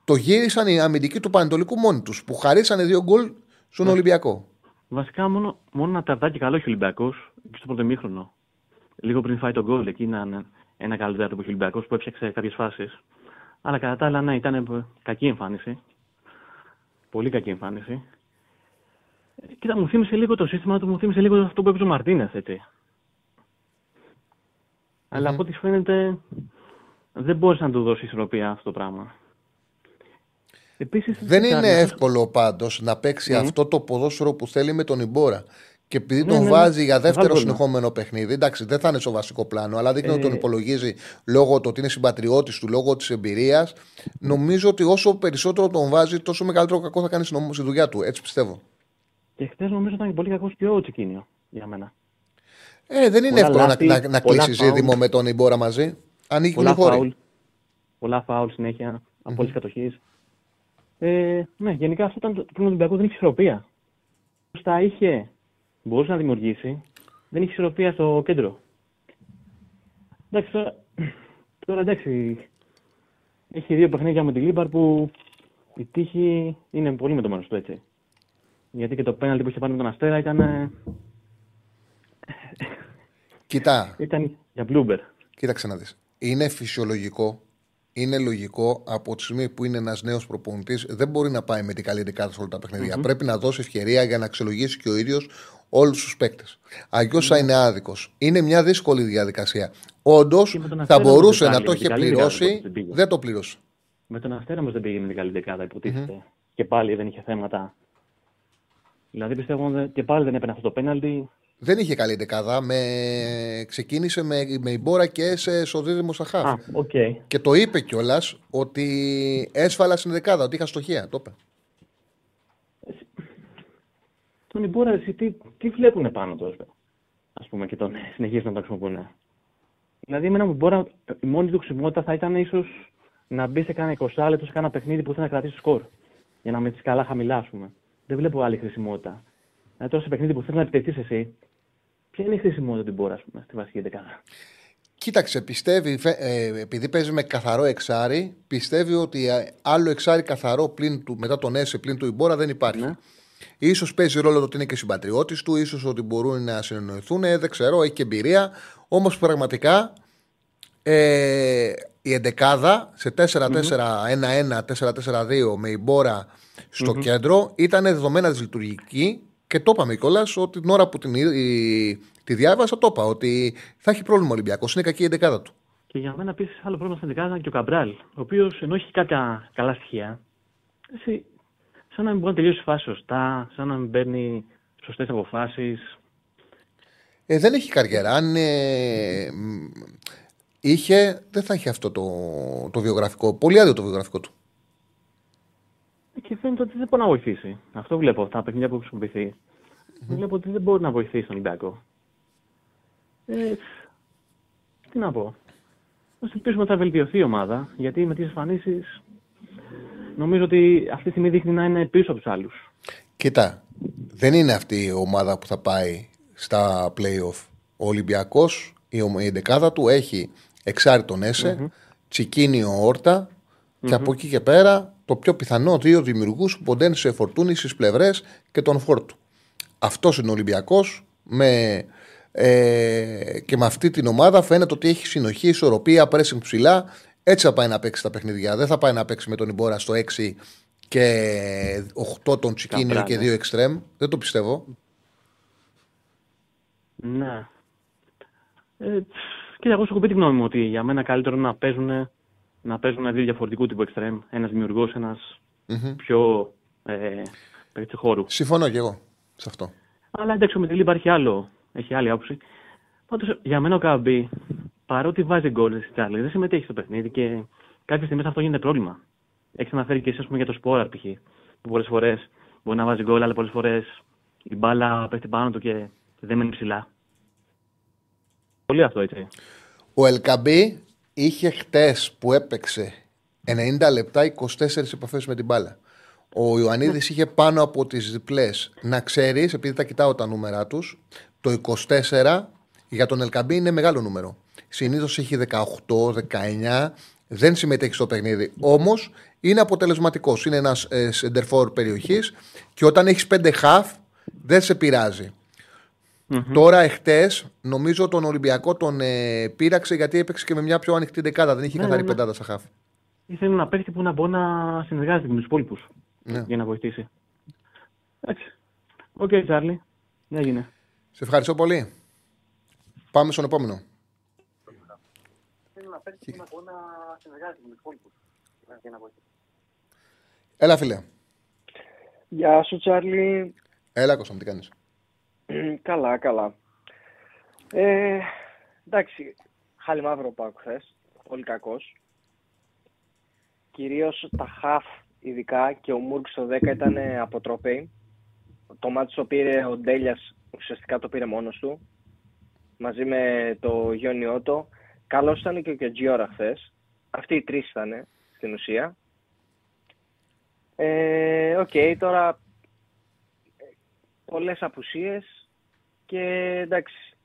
Το γύρισαν οι αμυντικοί του Πανετολικού μόνοι τους, που χαρίσανε δύο γκολ στον ναι. Ολυμπιακό. Βασικά μόνο, μόνο ένα ταρτάκι καλό έχει ο Ολυμπιακός και στο πρώτο μήχρονο. Λίγο πριν φάει τον γκολ, εκεί είναι ένα καλύτερο που έχει ο Ολυμπιακός που έπιαξε κάποιες φάσεις. Αλλά κατά τα άλλα, ναι, ήταν κακή εμφάνιση. Πολύ κακή εμφάνιση. Κοίτα, μου θύμισε λίγο το σύστημα του, μου θύμισε λίγο αυτό που έπαιζε ο Μαρτίνες, έτσι. Αλλά από ό,τι φαίνεται δεν μπόρεσε να του δώσεις ισορροπία αυτό το πράγμα. Επίσης, δεν είναι εύκολο πάντως να παίξει αυτό το ποδόσφαιρο που θέλει με τον Ιμπόρα. Και επειδή ναι, τον ναι, ναι. βάζει για δεύτερο συνεχόμενο παιχνίδι, εντάξει, δεν θα είναι στο βασικό πλάνο, αλλά δείχνει ότι τον ε. υπολογίζει λόγω του ότι είναι συμπατριώτης του, λόγω της εμπειρίας. Νομίζω ότι όσο περισσότερο τον βάζει, τόσο μεγαλύτερο κακό θα κάνει στη δουλειά του. Έτσι πιστεύω. Και χθες νομίζω ήταν πολύ κακό και ο Τσικίνιο για μένα. Ε, δεν είναι εύκολο να, να, να κλείσει ζήτημα με τον Ιμπόρα μαζί. Ανοίγει πολλά φάουλ. Πολλά φάουλ συνέχεια, απόλυτη mm-hmm. κατοχή. Ε, ναι, γενικά αυτό ήταν το πρόβλημα του Ολυμπιακού. Δεν είχε ισορροπία. Τα είχε, μπορούσε να δημιουργήσει. Δεν είχε ισορροπία στο κέντρο. Εντάξει, τώρα, τώρα εντάξει. Έχει δύο παιχνίδια με την Λίμπαρ που η τύχη είναι πολύ με το μέρο του έτσι. Γιατί και το πέναλτι που είχε πάρει με τον Αστέρα ήταν. Κοιτά. ήταν για Μπλούμπερ. Κοίταξε να δεις. Είναι φυσιολογικό, είναι λογικό από τη στιγμή που είναι ένας νέος προπονητής, δεν μπορεί να πάει με την καλή δεκάδα σε όλα τα παιχνίδια. Πρέπει να δώσει ευκαιρία για να αξιολογήσει και ο ίδιος όλους τους παίκτες. Αλλιώ θα είναι άδικος. Είναι μια δύσκολη διαδικασία. Όντως θα μπορούσε να το είχε πληρώσει, δεν το πλήρωσε. Με τον Αστέρα όμως δεν πήγε με την καλή δεκάδα, Και πάλι δεν είχε θέματα Δηλαδή πιστεύω ότι και πάλι δεν έπαιρνε αυτό το πέναλτι. Δεν είχε καλή δεκάδα. Με... Ξεκίνησε με, με η Μπόρα και σε σοδίδημο στα χάφ. Α, okay. Και το είπε κιόλας ότι έσφαλα στην δεκάδα, ότι είχα στοχεία. Το είπε. Τον Ιμπόρα, εσύ τι, τι βλέπουν πάνω του, ας πούμε, και τον συνεχίζουν να το χρησιμοποιούν. Δηλαδή, εμένα μου μπορεί η μόνη του χρησιμότητα θα ήταν ίσως να μπει σε κάνα 20 λεπτό σε κάνα παιχνίδι που θέλει να κρατήσει σκορ. για να μετρήσει καλά χαμηλά, ας πούμε. Δεν βλέπω άλλη χρησιμότητα. Δηλαδή τώρα σε παιχνίδι που θέλεις να επιτεθείς εσύ, ποια είναι η χρησιμότητα την πόρα, ας πούμε, στη βασική δεκάδα; Κοίταξε, πιστεύει, φε- ε, επειδή παίζει με καθαρό εξάρι, πιστεύει ότι ε, άλλο εξάρι καθαρό πλην του, μετά τον Έσε πλην του Ιμπόρα δεν υπάρχει. Ναι. Ίσως παίζει ρόλο το ότι είναι και συμπατριώτης του, ίσως ότι μπορούν να συνεννοηθούν, ε, δεν ξέρω, έχει και εμπειρία. Όμως πραγματικά ε, η εντεκάδα σε 4-4-1-1, 4-4-2 με η Μπόρα στο κέντρο ήταν δεδομένα δυσλειτουργική και το είπαμε κιόλας ότι την ώρα που την, είδα- η- τη διάβασα το είπα ότι θα έχει πρόβλημα ο Ολυμπιακός. Είναι κακή η εντεκάδα του. Και για μένα επίσης άλλο πρόβλημα στην δεκάδα είναι και ο Καμπράλ, ο οποίος ενώ έχει κάποια καλά στοιχεία, εσύ, σαν να μην μπορεί να τελειώσει φάση σωστά, σαν να μην παίρνει σωστές αποφάσεις. Ε, δεν έχει καριέρα. Αν ε, μ, είχε, δεν θα έχει αυτό το, το βιογραφικό. Πολύ άδειο το βιογραφικό του. Και φαίνεται ότι δεν μπορεί να βοηθήσει. Αυτό βλέπω από τα παιχνίδια που χρησιμοποιηθεί. Βλέπω ότι δεν μπορεί να βοηθήσει τον Ολυμπιακό. Ε, τι να πω. Α ελπίσουμε ότι θα βελτιωθεί η ομάδα, γιατί με τις εμφανίσεις νομίζω ότι αυτή τη στιγμή δείχνει να είναι πίσω από τους άλλους. Κοίτα, δεν είναι αυτή η ομάδα που θα πάει στα play-off. Ο Ολυμπιακός, η, ομ- η εντεκάδα του έχει εξάρι τον εσε Τσικίνιο Όρτα και από εκεί και πέρα το πιο πιθανό δύο δημιουργούς που ποντένουν σε φορτούνη στις πλευρές και τον φόρτου. Αυτός είναι ο Ολυμπιακός με, ε, και με αυτή την ομάδα φαίνεται ότι έχει συνοχή, ισορροπία, pressing ψηλά. Έτσι θα πάει να παίξει τα παιχνίδια. Δεν θα πάει να παίξει με τον Ιμπόρα στο 6 και 8 τον Τσικίνιο Καπρά, και ναι. 2 εξτρέμ. Δεν το πιστεύω. Ναι. Ε, κοίτα, εγώ σου έχω πει τη γνώμη μου ότι για μένα καλύτερο είναι να παίζουν, να παίζουν δύο διαφορετικού τύπου εξτρέμ. Ένας δημιουργός, ένας πιο ε, παίκτη χώρου. Συμφωνώ και εγώ σε αυτό. Αλλά εντάξει, ο Μιτελή υπάρχει άλλο. Έχει άλλη άποψη. Πάντως για μένα ο Καμπή, παρότι βάζει γκολ στη Τσάρλι, δεν συμμετέχει στο παιχνίδι και κάποιε στιγμέ αυτό γίνεται πρόβλημα. Έχεις αναφέρει και εσύ ας πούμε, για το σπόρα π.χ. που πολλές φορές μπορεί να βάζει γκολ, αλλά πολλές φορές η μπάλα πέφτει πάνω του και δεν μένει ψηλά. Πολύ αυτό έτσι. Ο Ελκαμπή είχε χτες που έπαιξε 90 λεπτά 24 επαφές με την μπάλα. Ο Ιωαννίδης είχε πάνω από τις διπλές. Να ξέρεις, επειδή τα κοιτάω τα νούμερα τους, το 24 για τον Ελκαμπή είναι μεγάλο νούμερο. Συνήθως έχει 18, 19, δεν συμμετέχει στο παιχνίδι. Όμως είναι αποτελεσματικός. Είναι ένας ε, σεντερφόρ περιοχής και όταν έχεις 5 χαφ δεν σε πειράζει. Τώρα, εχθές, νομίζω τον Ολυμπιακό τον ε, πείραξε γιατί έπαιξε και με μια πιο ανοιχτή δεκάδα. Δεν είχε Ναι, καθαρή ναι, ναι. πεντάδα στα χαφ. Ήθελε ένα παίχτη που να μπορεί να συνεργάζεται με τους υπόλοιπους Ναι. για να βοηθήσει. Εντάξει. Οκ, Τσάρλι. Δεν έγινε. Σε ευχαριστώ πολύ. Πάμε στον επόμενο. Έλα, φίλε. Γεια σου, Τσάρλι. Έλα, Κώστα, μου, τι κάνεις; Καλά, καλά. Ε, εντάξει, χάλι μαύρο πάω χθες. Πολύ κακός. Κυρίως τα χαφ ειδικά και ο Μούρκ στο 10 ήταν αποτροπή. Το μάτι το πήρε ο Ντέλιας, ουσιαστικά το πήρε μόνος του. Μαζί με το Γιόνι Ότο. Καλός ήταν και ο Κεντζιόρα χθες. Αυτοί οι τρεις ήταν στην ουσία. Ε, Οκ, τώρα πολλές απουσίες και εντάξει,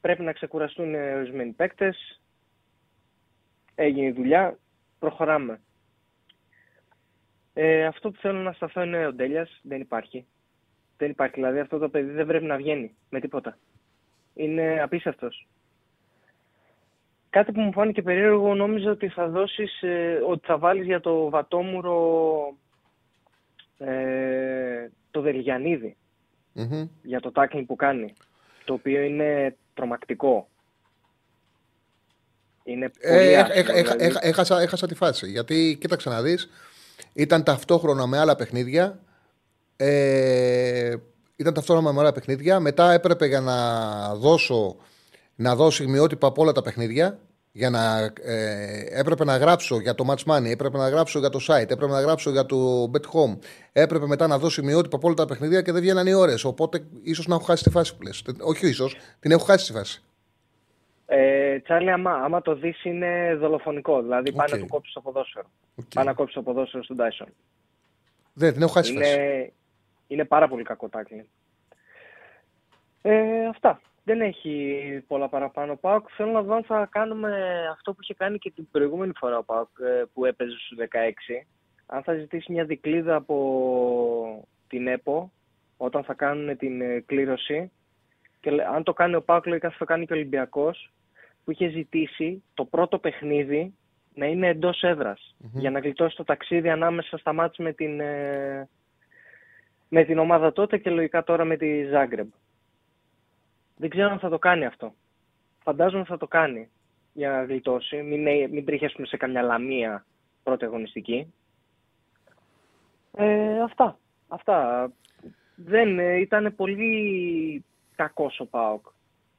πρέπει να ξεκουραστούν ε, ορισμένοι παίκτες. Έγινε η δουλειά, προχωράμε. Ε, αυτό που θέλω να σταθώ είναι ο Ντέλιας, δεν υπάρχει. Δεν υπάρχει, δηλαδή αυτό το παιδί δεν πρέπει να βγαίνει με τίποτα. Είναι απίστευτος. Κάτι που μου φάνηκε περίεργο, νόμιζα ότι θα δώσεις, ε, ότι θα βάλεις για το βατόμουρο ε, το Δελγιανίδη Μμμ. για το tackling που κάνει, το οποίο είναι τρομακτικό. Είναι πολύ Ε, έχ- άσχημο, έχ- έχ- δηλαδή. έχ- έχασα, έχασα τη φάση. Γιατί κοίταξε να δεις, ήταν ταυτόχρονα με άλλα παιχνίδια. Ε, ήταν ταυτόχρονα με άλλα παιχνίδια. Μετά έπρεπε για να δώσω να δώσω σημειότυπα από όλα τα παιχνίδια. Για να, ε, έπρεπε να γράψω για το Match Money, έπρεπε να γράψω για το site, έπρεπε να γράψω για το Bet Home. Έπρεπε μετά να δώσω στιγμιότυπα από όλα τα παιχνίδια και δεν βγαίναν οι ώρες. Οπότε ίσως να έχω χάσει τη φάση που λες. Όχι, ίσως, την έχω χάσει τη φάση. Ε, Τσάρλι, άμα, άμα το δεις είναι δολοφονικό. Δηλαδή πάει Οκ. να του κόψεις το ποδόσφαιρο. Οκ. Πάει να κόψεις το ποδόσφαιρο στον Τάισον. Δεν την έχω χάσει φέτος. Είναι, είναι πάρα πολύ κακό τάκλι. Ε, αυτά. Δεν έχει πολλά παραπάνω ο ΠΑΟΚ. Θέλω να δω αν θα κάνουμε αυτό που είχε κάνει και την προηγούμενη φορά ο ΠΑΟΚ ε, που έπαιζε στους 16. Αν θα ζητήσει μια δικλίδα από την ΕΠΟ όταν θα κάνουν την ε, κλήρωση. Και λέ- αν το κάνει ο Πάουκ, λογικά θα το κάνει και ο Ολυμπιακός που είχε ζητήσει το πρώτο παιχνίδι να είναι εντός έδρας, για να γλιτώσει το ταξίδι ανάμεσα στα μάτς με την, ε, με την ομάδα τότε και λογικά τώρα με τη Ζάγκρεμπ. Δεν ξέρω αν θα το κάνει αυτό. Φαντάζομαι θα το κάνει για να γλιτώσει. Μην, ε- μην τρέχει ας πούμε, σε καμιά λαμία πρώτη αγωνιστική. Ε, αυτά. Αυτά. Δεν ε, ήταν πολύ κακός ο ΠΑΟΚ.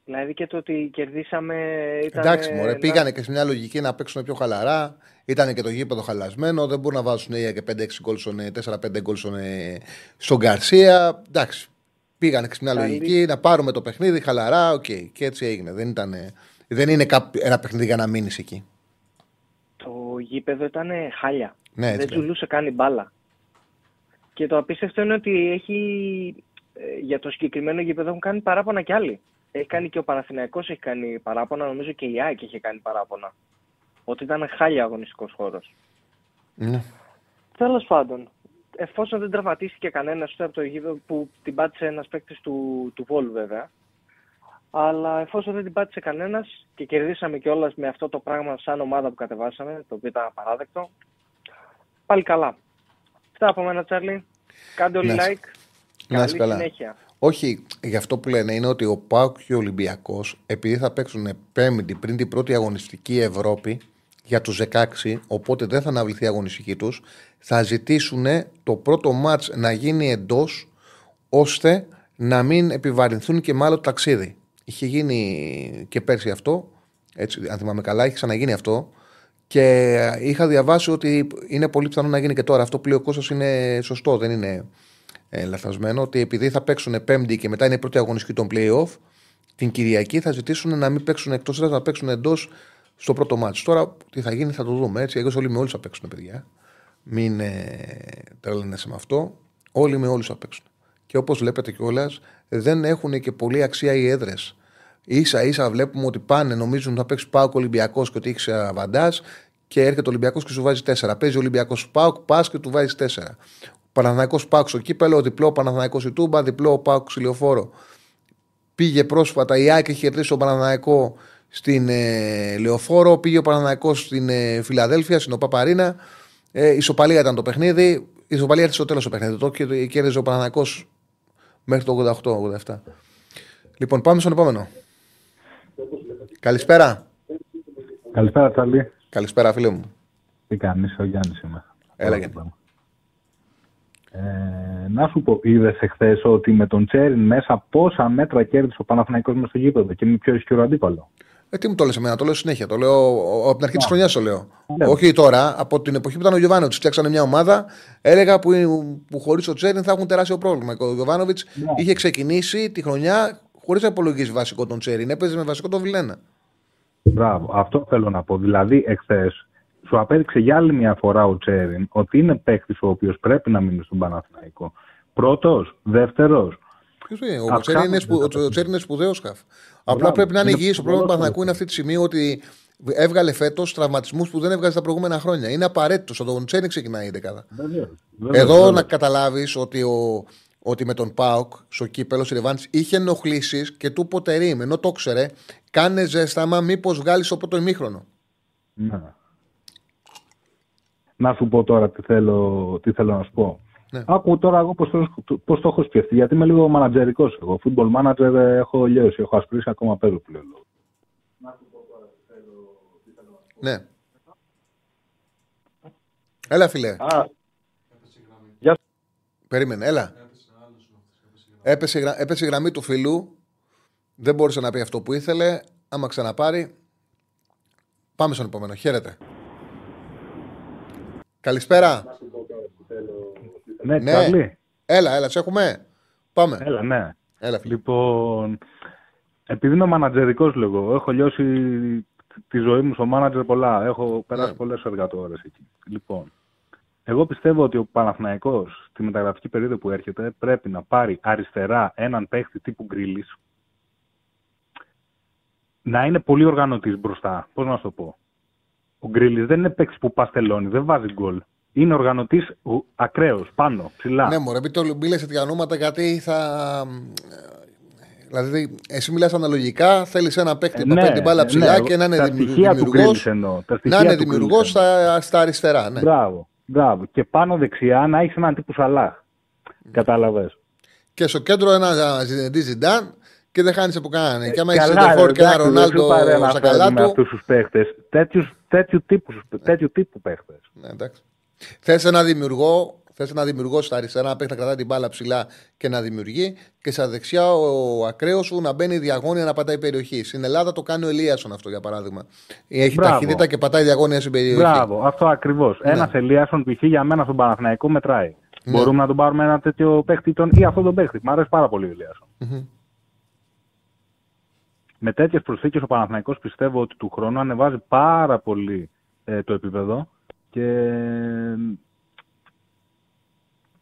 Δηλαδή και το ότι κερδίσαμε ήταν... Εντάξει, μωρέ, πήγανε και σε μια λογική να παίξουν πιο χαλαρά. Ήταν και το γήπεδο χαλασμένο. Δεν μπορούν να βάζουν ε, και 5-6 γκολ στον, ε, 4-5 γκολ στον, ε, στον Γκαρσία. Εντάξει. Πήγανε και σε μια Καλή. λογική να πάρουμε το παιχνίδι χαλαρά. Οκ. Και έτσι έγινε. Δεν, ήταν, ε, δεν είναι κάπ- ένα παιχνίδι για να μείνεις εκεί. Το γήπεδο ήταν χάλια. Ναι, έτσι δεν είναι. ζουλούσε καν η μπάλα. Και το απίστευτο είναι ότι έχει, ε, για το συγκεκριμένο γήπεδο έχουν κάνει παράπονα κι άλλοι. Έχει κάνει και ο Παναθηναϊκός έχει κάνει παράπονα, νομίζω και η ΑΕΚ είχε κάνει παράπονα. Ότι ήταν χάλια αγωνιστικός χώρος. Ναι. Τέλος πάντων, εφόσον δεν τραυματίστηκε κανένας ούτε από το γήπεδο που την πάτησε ένας παίκτης του, του Βόλου βέβαια. Αλλά εφόσον δεν την πάτησε κανένας και κερδίσαμε κιόλας με αυτό το πράγμα σαν ομάδα που κατεβάσαμε, το οποίο ήταν απαράδεκτο, πάλι καλά. Αυτά από μένα, Τσάρλι. Κάντε όλοι Να είσαι- like. να είσαι Καλή καλά. συνέχεια. Όχι, γι' αυτό που λένε είναι ότι ο Πάουκ και ο Ολυμπιακός, επειδή θα παίξουν πέμπτη πριν την πρώτη αγωνιστική Ευρώπη για τους 16, οπότε δεν θα αναβληθεί η αγωνιστική τους, θα ζητήσουν το πρώτο μάτς να γίνει εντός, ώστε να μην επιβαρυνθούν και μάλλον το ταξίδι. Είχε γίνει και πέρσι αυτό, έτσι, αν θυμάμαι καλά, είχε ξαναγίνει αυτό. Και είχα διαβάσει ότι είναι πολύ πιθανό να γίνει και τώρα. Αυτό που λέει ο Κώστας είναι σωστό, δεν είναι ε, λαθασμένο. Ότι επειδή θα παίξουν Πέμπτη και μετά είναι η πρώτη αγωνιστική των playoff, την Κυριακή θα ζητήσουν να μην παίξουν εκτός έδρα, να παίξουν εντός στο πρώτο μάτι. Τώρα τι θα γίνει θα το δούμε έτσι. Εγώ όλοι με όλους θα παίξουν, παιδιά. Μην ε, τρελαίνεσαι με αυτό. Όλοι με όλους θα παίξουν. Και όπως βλέπετε κιόλας, δεν έχουν και πολύ αξία οι έδρες. σα ίσα βλέπουμε ότι πάνε, νομίζουν ότι θα παίξει Πάοκ Ολυμπιακός και ότι έχει αβαντά και έρχεται ο Ολυμπιακός και σου βάζει 4. Παίζει ο Ολυμπιακός Πάοκ, πας και του βάζεις 4. Παναθανικό Πάοκ στο κύπελο, διπλό Παναθανικό η Τούμπα, διπλό Πάοκ Ηλιοφόρο. Πήγε πρόσφατα η Άκη, είχε κερδίσει τον Παναθανικό στην ε, Λεωφόρο, πήγε ο Παναθανικό στην ε, Φιλαδέλφια, στην Οπαπαρίνα. Ε, ισοπαλία ήταν το παιχνίδι. Η ισοπαλία έρθει στο τέλος το παιχνίδι. Το και- κέρδιζε ο Παναθανικό μέχρι το 88-87. Λοιπόν, πάμε στον επόμενο. Καλησπέρα. Καλησπέρα, Τσάρλι. Καλησπέρα, φίλε μου. Τι κάνεις, ο Γιάννης είμαι. Έλα, Γιάννη. Ε, να σου πω, είδες εχθές ότι με τον Τσέριν μέσα πόσα μέτρα κέρδισε ο Παναθηναϊκός μες στο γήπεδο και με πιο ισχυρό αντίπαλο. Ε, τι μου το λες εμένα, το λέω συνέχεια. Το λέω ο- από την αρχή της χρονιάς το λέω. Ναι. Όχι τώρα, από την εποχή που ήταν ο Γιωβάνοβιτς. Φτιάξανε μια ομάδα, έλεγα που, που χωρίς ο Τσέριν θα έχουν τεράστιο πρόβλημα. Ο Γιωβάνοβιτς Ναι. είχε ξεκινήσει τη χρονιά χωρίς να υπολογίσει βασικό τον Τσέριν. Έπαιζε με βασικό τον Βιλένα. Μπράβο, αυτό θέλω να πω. Δηλαδή, εχθές σου απέδειξε για άλλη μια φορά ο Τσέριν ότι είναι παίκτης ο οποίος πρέπει να μείνει στον Παναθηναϊκό. Πρώτος, δεύτερος. Ποιος είναι, Ο Αυξάνονται Τσέριν είναι, σπου, τα ο Τσέριν είναι σπουδαίος χαφ. Απλά Μπράβο. πρέπει να είναι Είναι υγιής. Το πρόβλημα του σπουδαίος Παναθηναϊκού είναι αυτή τη στιγμή ότι έβγαλε φέτος τραυματισμούς που δεν έβγαζε τα προηγούμενα χρόνια. Είναι απαραίτητο. Τον Τσέριν ξεκινάει η δεκάδα. Εδώ να καταλάβεις ότι, ο, ότι με τον Πάοκ στο κύπελος στη Ρεβάνη είχε ενοχλήσεις και του ποτερίμ. Ενώ το ξέρε, κάνε ζέσταμα μήπως βγάλεις το πρώτο ημίχρονο. Ναι. Να σου πω τώρα τι θέλω, τι θέλω να σου πω. Ναι. Άκου τώρα εγώ πώς το, πώς το έχω σκεφτεί, γιατί είμαι λίγο μανατζερικός εγώ. Football manager ε, έχω λιώσει, έχω ασπρίσει ακόμα πέρα που λέω. Ναι. Έλα, φίλε. Α, Περίμενε, έλα. Έπεσε, η γρα- έπεσε η γραμμή του φίλου. Δεν μπόρεσε να πει αυτό που ήθελε. Άμα ξαναπάρει. Πάμε στον επόμενο. Χαίρετε. Καλησπέρα. Ναι, Ναι. Τσάρλι. Έλα, έλα, σε έχουμε. Πάμε. Έλα, ναι. Έλα, φίλε. Λοιπόν, επειδή είμαι μανατζερικός λίγο, έχω λιώσει τη ζωή μου στο μάνατζερ πολλά. Έχω περάσει Ναι. πολλές εργατόρες εκεί. Λοιπόν, Εγώ πιστεύω ότι ο Παναθηναϊκός στη μεταγραφική περίοδο που έρχεται πρέπει να πάρει αριστερά έναν παίχτη τύπου Γκρίλης να είναι πολύ οργανωτής μπροστά. Πώς να σου το πω. Ο Γκρίλης δεν είναι παίχτη που παστελώνει, δεν βάζει γκολ. Είναι οργανωτής ακραίος, πάνω, ψηλά. Ναι, μωρέ, μην το μιλέ τέτοια ονόματα γιατί θα. Δηλαδή, εσύ μιλάς αναλογικά, θέλεις ένα παίκτη που Ναι, παίρνει την μπάλα ψηλά ναι, και να είναι τα δημιουργό. στοιχεία του Γκρίλης εννοώ, τα Να στοιχεία είναι του δημιουργός Γκρίλης στα, στα αριστερά. Ναι. Μπράβο, μπράβο. Και πάνω δεξιά να έχεις έναν τύπου Σαλάχ. Κατάλαβες. Και στο κέντρο ένα Ζινεντή Ζιντάν και δεν χάνεις από κανέναν. Και άμα έχεις Ε, Καλά, σεντερφόρ ρε, και ένα εντάξει, δεν σου Ρονάλντο παρέμβα στα καλά με του. αυτούς τους παίχτες. Τέτοιους, τέτοιου, τύπου, τέτοιου τύπου παίχτες. Ναι, εντάξει. Θες ένα δημιουργό, θες ένα δημιουργό στα αριστερά να παίχνει να κρατάει την μπάλα ψηλά και να δημιουργεί. Και στα δεξιά ο ακραίος σου να μπαίνει διαγώνια να πατάει περιοχή. Στην Ελλάδα το κάνει ο Ελίασον αυτό για παράδειγμα. Έχει Μπράβο. ταχύτητα και πατάει διαγώνια στην περιοχή. Μπράβο, αυτό ακριβώς. Ναι. Ένας Ελίασον π.χ. για μένα στον Παναθηναϊκό μετράει. Μπορούμε να τον πάρουμε ένα τέτοιο παίχτη τον, ή αυτόν τον παίχτη. Μ' αρέσει πάρα πολύ ο Ελίασον. Μμμ. Με τέτοιες προσθήκες ο Παναθηναϊκός πιστεύω ότι του χρόνου ανεβάζει πάρα πολύ ε, το επίπεδο και,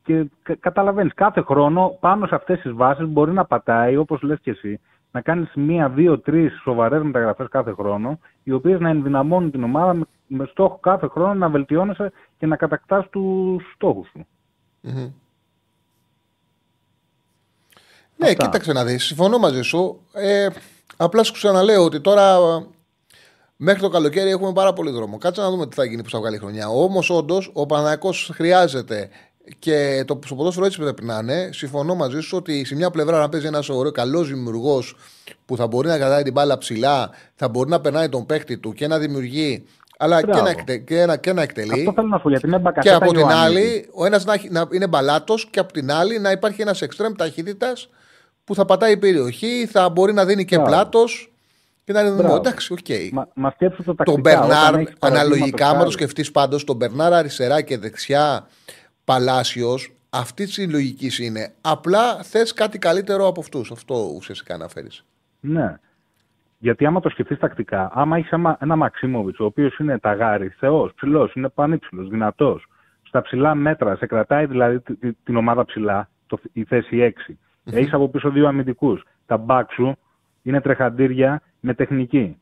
και κα, καταλαβαίνεις κάθε χρόνο πάνω σε αυτές τις βάσεις μπορεί να πατάει όπως λες και εσύ να κάνεις μία, δύο, τρεις σοβαρές μεταγραφές κάθε χρόνο οι οποίες να ενδυναμώνουν την ομάδα με, με στόχο κάθε χρόνο να βελτιώνεσαι και να κατακτάς τους στόχους σου. Μμμ. Ναι, Αυτά. κοίταξε να δεις. Συμφωνώ μαζί σου. Ε, απλά σου ξαναλέω ότι τώρα ε, μέχρι το καλοκαίρι έχουμε πάρα πολύ δρόμο. Κάτσε να δούμε τι θα γίνει που θα βγάλει η χρονιά. Όμως, όντως, ο Παναγιακό χρειάζεται και το στο ποδόσφαιρο έτσι πρέπει να είναι. Συμφωνώ μαζί σου ότι σε μια πλευρά να παίζει ένας ωραίο καλός δημιουργός που θα μπορεί να κρατάει την μπάλα ψηλά, θα μπορεί να περνάει τον παίχτη του και να δημιουργεί, αλλά και Μπράβο. να, εκτε, και, να, και να εκτελεί. Αυτό θέλω να σου πω γιατί είναι Και μπακασέτα από την Ιωαννίδη. άλλη, ο ένας να, έχει- να είναι μπαλάτος και από την άλλη να υπάρχει ένας εξτρέμ ταχύτητας που θα πατάει περιοχή, θα μπορεί να δίνει και Μπράβο. πλάτος και να είναι δημιουργό. Μπράβο. Εντάξει, οκ. Μα, μα σκέψου το Τον τακτικά. όταν Μπερνάρ, έχεις παραδείγματος αναλογικά, άμα το χάρη. σκεφτείς πάντως, τον Μπερνάρ αριστερά και δεξιά Παλάσιος, αυτή της λογική είναι. Απλά θες κάτι καλύτερο από αυτούς. Αυτό ουσιαστικά αναφέρεις. Ναι. Γιατί άμα το σκεφτείς τακτικά, άμα έχεις ένα Μαξίμοβιτς, ο οποίος είναι ταγάρι, θεός, ψηλός, είναι πανύψηλος, δυνατός, στα ψηλά μέτρα, σε κρατάει δηλαδή τη- τη- την ομάδα ψηλά, το, η θέση 6. Έχεις από πίσω δύο αμυντικούς. Τα μπακς σου είναι τρεχαντήρια με τεχνική.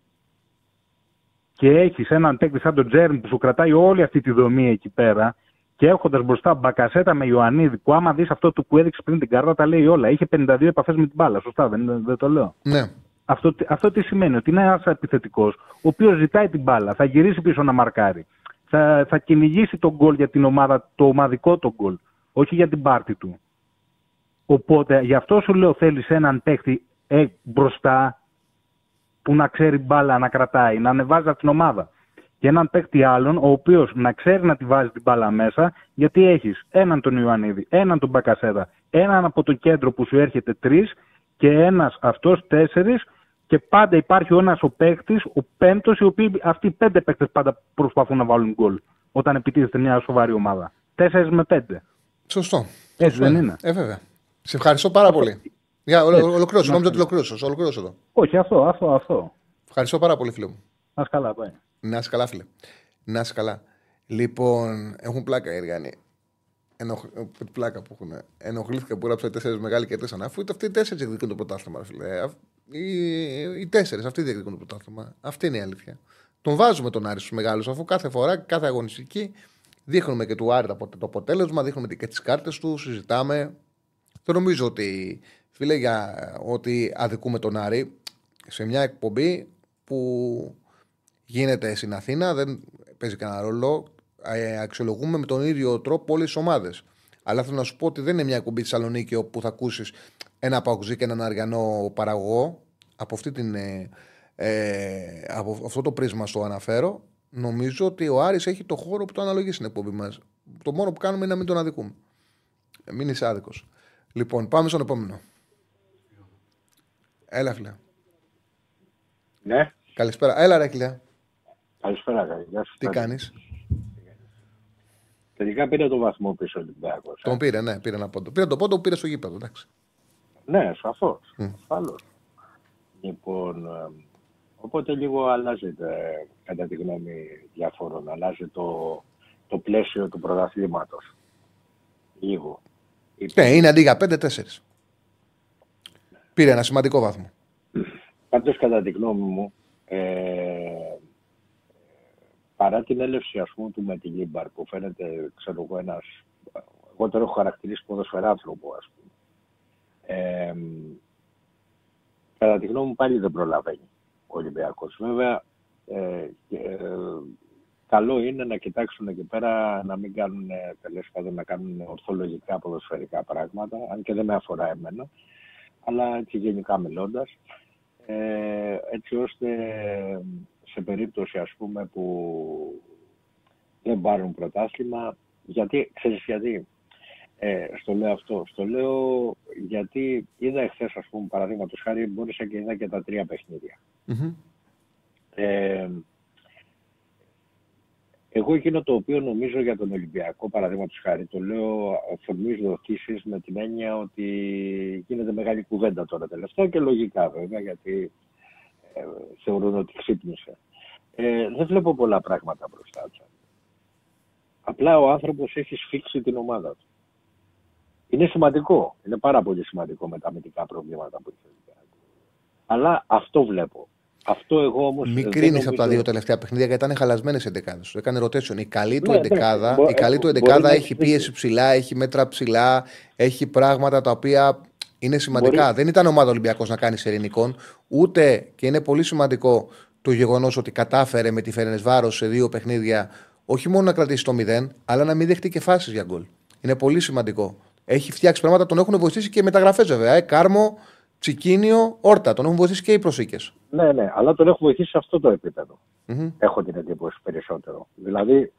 Και έχεις έναν παίκτη σαν τον Τζέρν που σου κρατάει όλη αυτή τη δομή εκεί πέρα και έχοντας μπροστά μπακασέτα με Ιωαννίδη, που άμα δεις αυτό του που έδειξε πριν την κάρτα, τα λέει όλα. Είχε 52 επαφές με την μπάλα. Σωστά, δεν, δεν το λέω. Ναι. Αυτό, τι- αυτό τι σημαίνει, ότι είναι ένας επιθετικός, ο οποίος ζητάει την μπάλα, θα γυρίσει πίσω να μαρκάρει. Θα, θα κυνηγήσει τον γκολ για την ομάδα, το ομαδικό τον γκολ, όχι για την πάρτη του. Οπότε γι' αυτό σου λέω θέλεις έναν παίχτη ε, μπροστά που να ξέρει μπάλα να κρατάει, να ανεβάζει από την ομάδα. Και έναν παίχτη άλλον, ο οποίος να ξέρει να τη βάζει την μπάλα μέσα, γιατί έχεις έναν τον Ιωαννίδη, έναν τον Μπακασέτα, έναν από το κέντρο που σου έρχεται τρεις και ένας αυτός τέσσερις. Και πάντα υπάρχει ο ένας ο παίκτης, ο πέμπτος, οι οποίοι αυτοί οι πέντε παίκτες πάντα προσπαθούν να βάλουν γκολ όταν επιτίθεται μια σοβαρή ομάδα. Τέσσερις με πέντε. Σωστό. Έτσι δεν είναι. Ε, βέβαια. Σε ευχαριστώ πάρα πολύ. Για, ολο- Έτσι. ολοκλήρωσε. Να Νόμιζα ότι είστε. ολοκλήρωσε. Ολοκλήρωσε εδώ. Όχι, αυτό, αυτό, αυτό. Ευχαριστώ πάρα πολύ, φίλε μου. Α καλά, πάει. Να είσαι καλά, φίλε. Να είσαι καλά. Λοιπόν, έχουν πλάκα οι Εργάνοι. Ενοχ... ε, Πλάκα που έχουν. Ενοχλήθηκα που έγραψα οι τέσσερις μεγάλοι κερδίσαν. Αφού είτε αυτοί οι τέσσερις διεκδικούν το πρωτάθλημα, ρε φίλε. Α- Οι, οι τέσσερις αυτοί διεκδικούν το πρωτάθλημα. Αυτή είναι η αλήθεια. Τον βάζουμε τον Άρη στους μεγάλους, αφού κάθε φορά, κάθε αγωνιστική δείχνουμε και του Άρη το απο- το αποτέλεσμα, δείχνουμε και τις κάρτες του, συζητάμε. Δεν νομίζω ότι, φίλε, για ότι αδικούμε τον Άρη σε μια εκπομπή που γίνεται στην Αθήνα, δεν παίζει κανένα ρόλο. Ε, αξιολογούμε με τον ίδιο τρόπο όλες τι ομάδες. Αλλά θέλω να σου πω ότι δεν είναι μια εκπομπή στη Θεσσαλονίκη όπου θα ακούσεις ένα παγκουζί και έναν αριανό παραγωγό. Από, αυτή την, ε, ε, από αυτό το πρίσμα στο αναφέρω. Νομίζω ότι ο Άρης έχει το χώρο που το αναλογεί στην εκπομπή μας. Το μόνο που κάνουμε είναι να μην τον αδικούμε. Ε, Μην είσαι άδικος. Λοιπόν, πάμε στον επόμενο. Έλα, φίλε. Ναι, Καλησπέρα. Έλα, ρε, κλιά. καλησπέρα. καλή. Γεια σου. Τι κάνεις; Τελικά πήρε το βαθμό πίσω ο Ολυμπιακός. ε. Τον πήρε, ναι, πήρε ένα πόντο. Πήρε τον πόντο που πήρε στο γήπεδο, εντάξει. Ναι, σαφώς. Μμ. Ασφαλώς. Λοιπόν, ε, οπότε λίγο αλλάζει, ε, κατά τη γνώμη διαφόρων, αλλάζει το, το πλαίσιο του πρωταθλήματος. Λίγο. Ναι, είναι αντί για 5-4. Πήρε ένα σημαντικό βαθμό. Πάντως κατά τη γνώμη μου, ε, παρά την έλευση ας πούμε του με τη Λίμπαρ που φαίνεται, ξέρω εγώ, ένας, εγώ τον έχω χαρακτηρίσει ποδοσφαιράνθρωπο ας πούμε. Ε, κατά τη γνώμη μου πάλι δεν προλαβαίνει ο Ολυμπιακός. Βέβαια, ε, και, ε, καλό είναι να κοιτάξουν εκεί πέρα να μην κάνουν, ε, τέλος πάντων, να κάνουν ορθολογικά ποδοσφαιρικά πράγματα, αν και δεν με αφορά εμένα, αλλά έτσι γενικά μιλώντας, ε, έτσι ώστε σε περίπτωση ας πούμε που δεν πάρουν πρωτάθλημα, γιατί, ξέρεις γιατί, ε, στο λέω αυτό, στο λέω γιατί είδα εχθές ας πούμε παραδείγματος χάρη μπόρεσα και είδα και τα τρία παιχνίδια. Μμμ. Ε, εγώ εκείνο το οποίο νομίζω για τον Ολυμπιακό, παραδείγματος χάρη, το λέω φορμής δοτήσεις με την έννοια ότι γίνεται μεγάλη κουβέντα τώρα τελευταία και λογικά βέβαια, γιατί ε, θεωρούν ότι ξύπνησε. Ε, δεν βλέπω πολλά πράγματα μπροστά του. Απλά ο άνθρωπος έχει σφίξει την ομάδα του. Είναι σημαντικό. Είναι πάρα πολύ σημαντικό με τα αμυντικά προβλήματα που έχει. ο Ολυμπιακός. Αλλά αυτό βλέπω. Αυτό εγώ όμως. Μην κρίνεις από τα δύο τελευταία παιχνίδια γιατί ήταν χαλασμένες εντεκάδες. Του έκανε rotation. Η καλή του Ναι, εντεκάδα, ναι, μπο- η καλή του μπορεί εντεκάδα να έχει έχει- πίεση ψηλά, έχει μέτρα ψηλά, έχει πράγματα τα οποία είναι σημαντικά. Μπορεί- Δεν ήταν ομάδα Ολυμπιακός να κάνεις ειρηνικών, ούτε και είναι πολύ σημαντικό το γεγονός ότι κατάφερε με τη Φερενεσβάρος σε δύο παιχνίδια όχι μόνο να κρατήσει το 0, αλλά να μην δεχτεί και φάσεις για γκολ. Είναι πολύ σημαντικό. Έχει φτιάξει πράγματα, τον έχουν βοηθήσει και οι μεταγραφές βέβαια. Ε. Κάρμο, Τσικίνιο, Όρτα. Τον έχουν βοηθήσει και οι προσήκες. Ναι, ναι, αλλά τον έχω βοηθήσει σε αυτό το επίπεδο. Έχω την εντύπωση περισσότερο. Δηλαδή,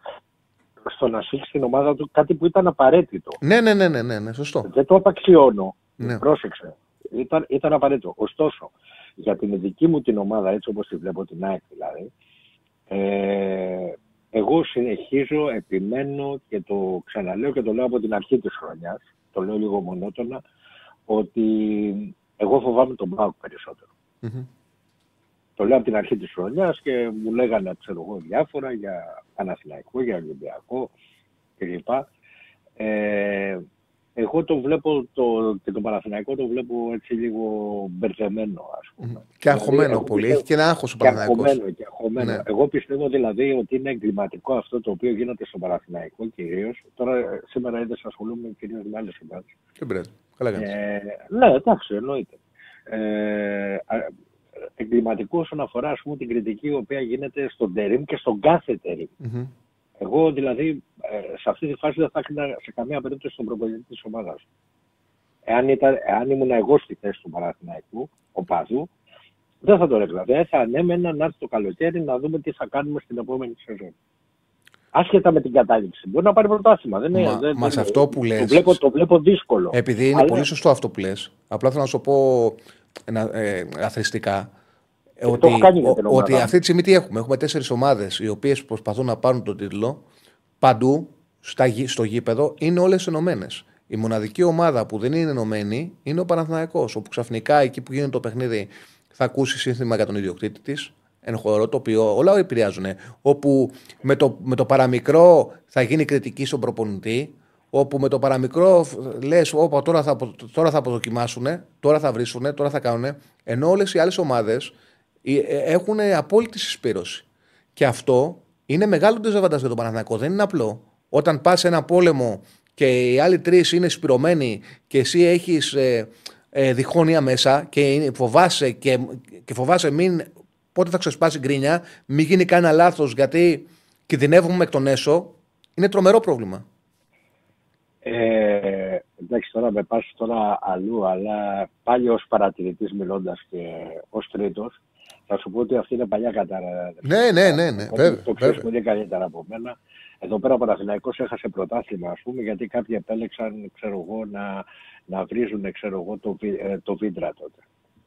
στο να σφίξει την ομάδα του κάτι που ήταν απαραίτητο. Ναι, ναι, ναι, ναι, ναι, ναι, σωστό. Δεν το απαξιώνω. Ναι. Πρόσεξε. Ήταν, ήταν απαραίτητο. Ωστόσο, για την δική μου την ομάδα, έτσι όπως τη βλέπω την ΑΕΚ δηλαδή, ε, εγώ συνεχίζω, επιμένω και το ξαναλέω και το λέω από την αρχή της χρονιάς, το λέω λίγο μονότονα, ότι εγώ φοβάμαι τον ΠΑΟΚ περισσότερο. Μμμ. Το λέω από την αρχή της χρονιάς και μου λέγανε, ξέρω εγώ, διάφορα για Παναθηναϊκό, για Ολυμπιακό κλπ. Ε, εγώ το βλέπω το, και τον Παναθηναϊκό το βλέπω έτσι λίγο μπερδεμένο, ας πούμε. Και αγχωμένο Δηλαδή, εγώ πολύ. πιστεύω- Έχει και ένα άγχος ο και Παναθηναϊκός. αγχωμένο, και αγχωμένο. Ναι. Εγώ πιστεύω δηλαδή ότι είναι εγκληματικό αυτό το οποίο γίνεται στο Παναθηναϊκό κυρίως. Τώρα ε, σήμερα είδες ασχολούμαι κυρίως με άλλες ομάδε. Δεν πρέπει. Καλά κάνεις. Ε, ναι, εντάξει, εννοείται. Ε, α, εγκληματικό όσον αφορά ας πούμε, την κριτική η οποία γίνεται στον Τερίμ και στον κάθε Τερίμ. Μμμ. Εγώ δηλαδή ε, σε αυτή τη φάση δεν θα έκρινα σε καμία περίπτωση τον προπονητή της ομάδας. Εάν, ήταν, εάν ήμουν εγώ στη θέση του Παναθηναϊκού, ο Παδού, δεν θα το έκρινα. Δεν θα ανέμενα να έρθει το καλοκαίρι να δούμε τι θα κάνουμε στην επόμενη σεζόν. Άσχετα με την κατάληξη. Μπορεί να πάρει πρωτάθλημα. Δεν είναι, Μα- δεν, μας δεν- αυτό που λες- Το βλέπω, το βλέπω δύσκολο. Επειδή είναι Αλλά- πολύ σωστό αυτό που λες, απλά θέλω να σου πω ένα, ε, αθρηστικά. ε, το ότι, έχω κάνει για ο- την ομάδα ότι μου. αυτή τη στιγμή τι έχουμε; Έχουμε τέσσερις ομάδες οι οποίες προσπαθούν να πάρουν τον τίτλο παντού στα, γη- στο γήπεδο είναι όλες ενωμένες. Η μοναδική ομάδα που δεν είναι ενωμένη είναι ο Παναθηναϊκός όπου ξαφνικά εκεί που γίνεται το παιχνίδι θα ακούσεις σύνθημα για τον ιδιοκτήτη της. Εν χώρο, το οποίο όλα επηρεάζουν. Όπου με το, με το παραμικρό θα γίνει κριτική στον προπονητή, όπου με το παραμικρό λες: Όπα, τώρα θα, απο- τώρα θα αποδοκιμάσουν, τώρα θα βρίσουν, τώρα θα κάνουν. Ενώ όλες οι άλλες ομάδες έχουν απόλυτη συσπήρωση. Και αυτό είναι μεγάλο ντεζαβαντάζ για τον Παναθηναϊκό. Δεν είναι απλό. Όταν πας σε ένα πόλεμο και οι άλλοι τρεις είναι σπυρωμένοι και εσύ έχεις ε, ε, διχόνοια μέσα και είναι- φοβάσαι και, και φοβάσαι μην, πότε θα ξεσπάσει γκρίνια, μην γίνει κανένα λάθος γιατί κινδυνεύουμε εκ των έσω, είναι τρομερό πρόβλημα. Ε, εντάξει, τώρα με πας τώρα αλλού, αλλά πάλι ως παρατηρητής μιλώντας και ως τρίτος, θα σου πω ότι αυτή είναι παλιά κατάρα. Ναι, ναι, ναι, ναι, Ότι βέβαια, Το ξέρεις βέβαια. πολύ καλύτερα από μένα. Εδώ πέρα ο Παναθηναϊκός έχασε πρωτάθλημα, ας πούμε, γιατί κάποιοι επέλεξαν, ξέρω εγώ, να, να βρίζουν, ξέρω εγώ, το, βι- ε, το βίντρα τότε.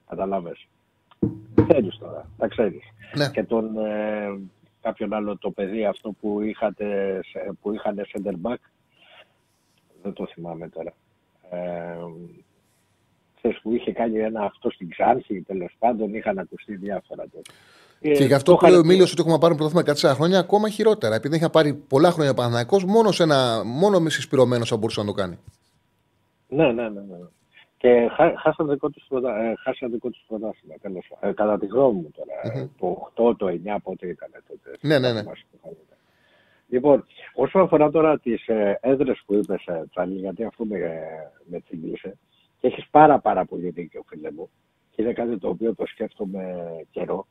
Καταλάβες. Ξέρεις τώρα, τα ξέρεις. Ναι. Και τον, ε, κάποιον άλλο το παιδί αυτό που, είχατε, σε- που είχαν center back, δεν το θυμάμαι τώρα. Ε, ξέρεις, που είχε κάνει ένα αυτό στην Ξάνθη, τέλος πάντων, είχαν ακουστεί διάφορα τότε. Ε, Και γι' αυτό το που λέει ο χαρακτήρα- Μίλιο ότι έχουμε πάρει πρωτάθλημα 14 χρόνια ακόμα χειρότερα. Επειδή δεν είχε πάρει πολλά χρόνια ο Παναθηναϊκός, μόνος, σε ένα, μόνος με συσπηρωμένο θα μπορούσε να το κάνει. Ναι, ναι, ναι. ναι. Και χά- χάσαν δικό τους πρωτα- ε, χάσαν δικό τους πρωτάθλημα. τέλος πάντων. Ε, κατά τη γνώμη μου τώρα. ε, Το 8, το 9, πότε ήταν τότε. Ναι, ναι, ναι. Δεν θυμάσαι που θα ήταν. Λοιπόν, όσο αφορά τώρα τις ε, έδρες που είπες, ε, Τσάλι, γιατί αυτό με, ε, με τσίγκλισε, και έχεις πάρα πάρα πολύ δίκιο, φίλε μου, και είναι κάτι το οποίο το σκέφτομαι καιρό,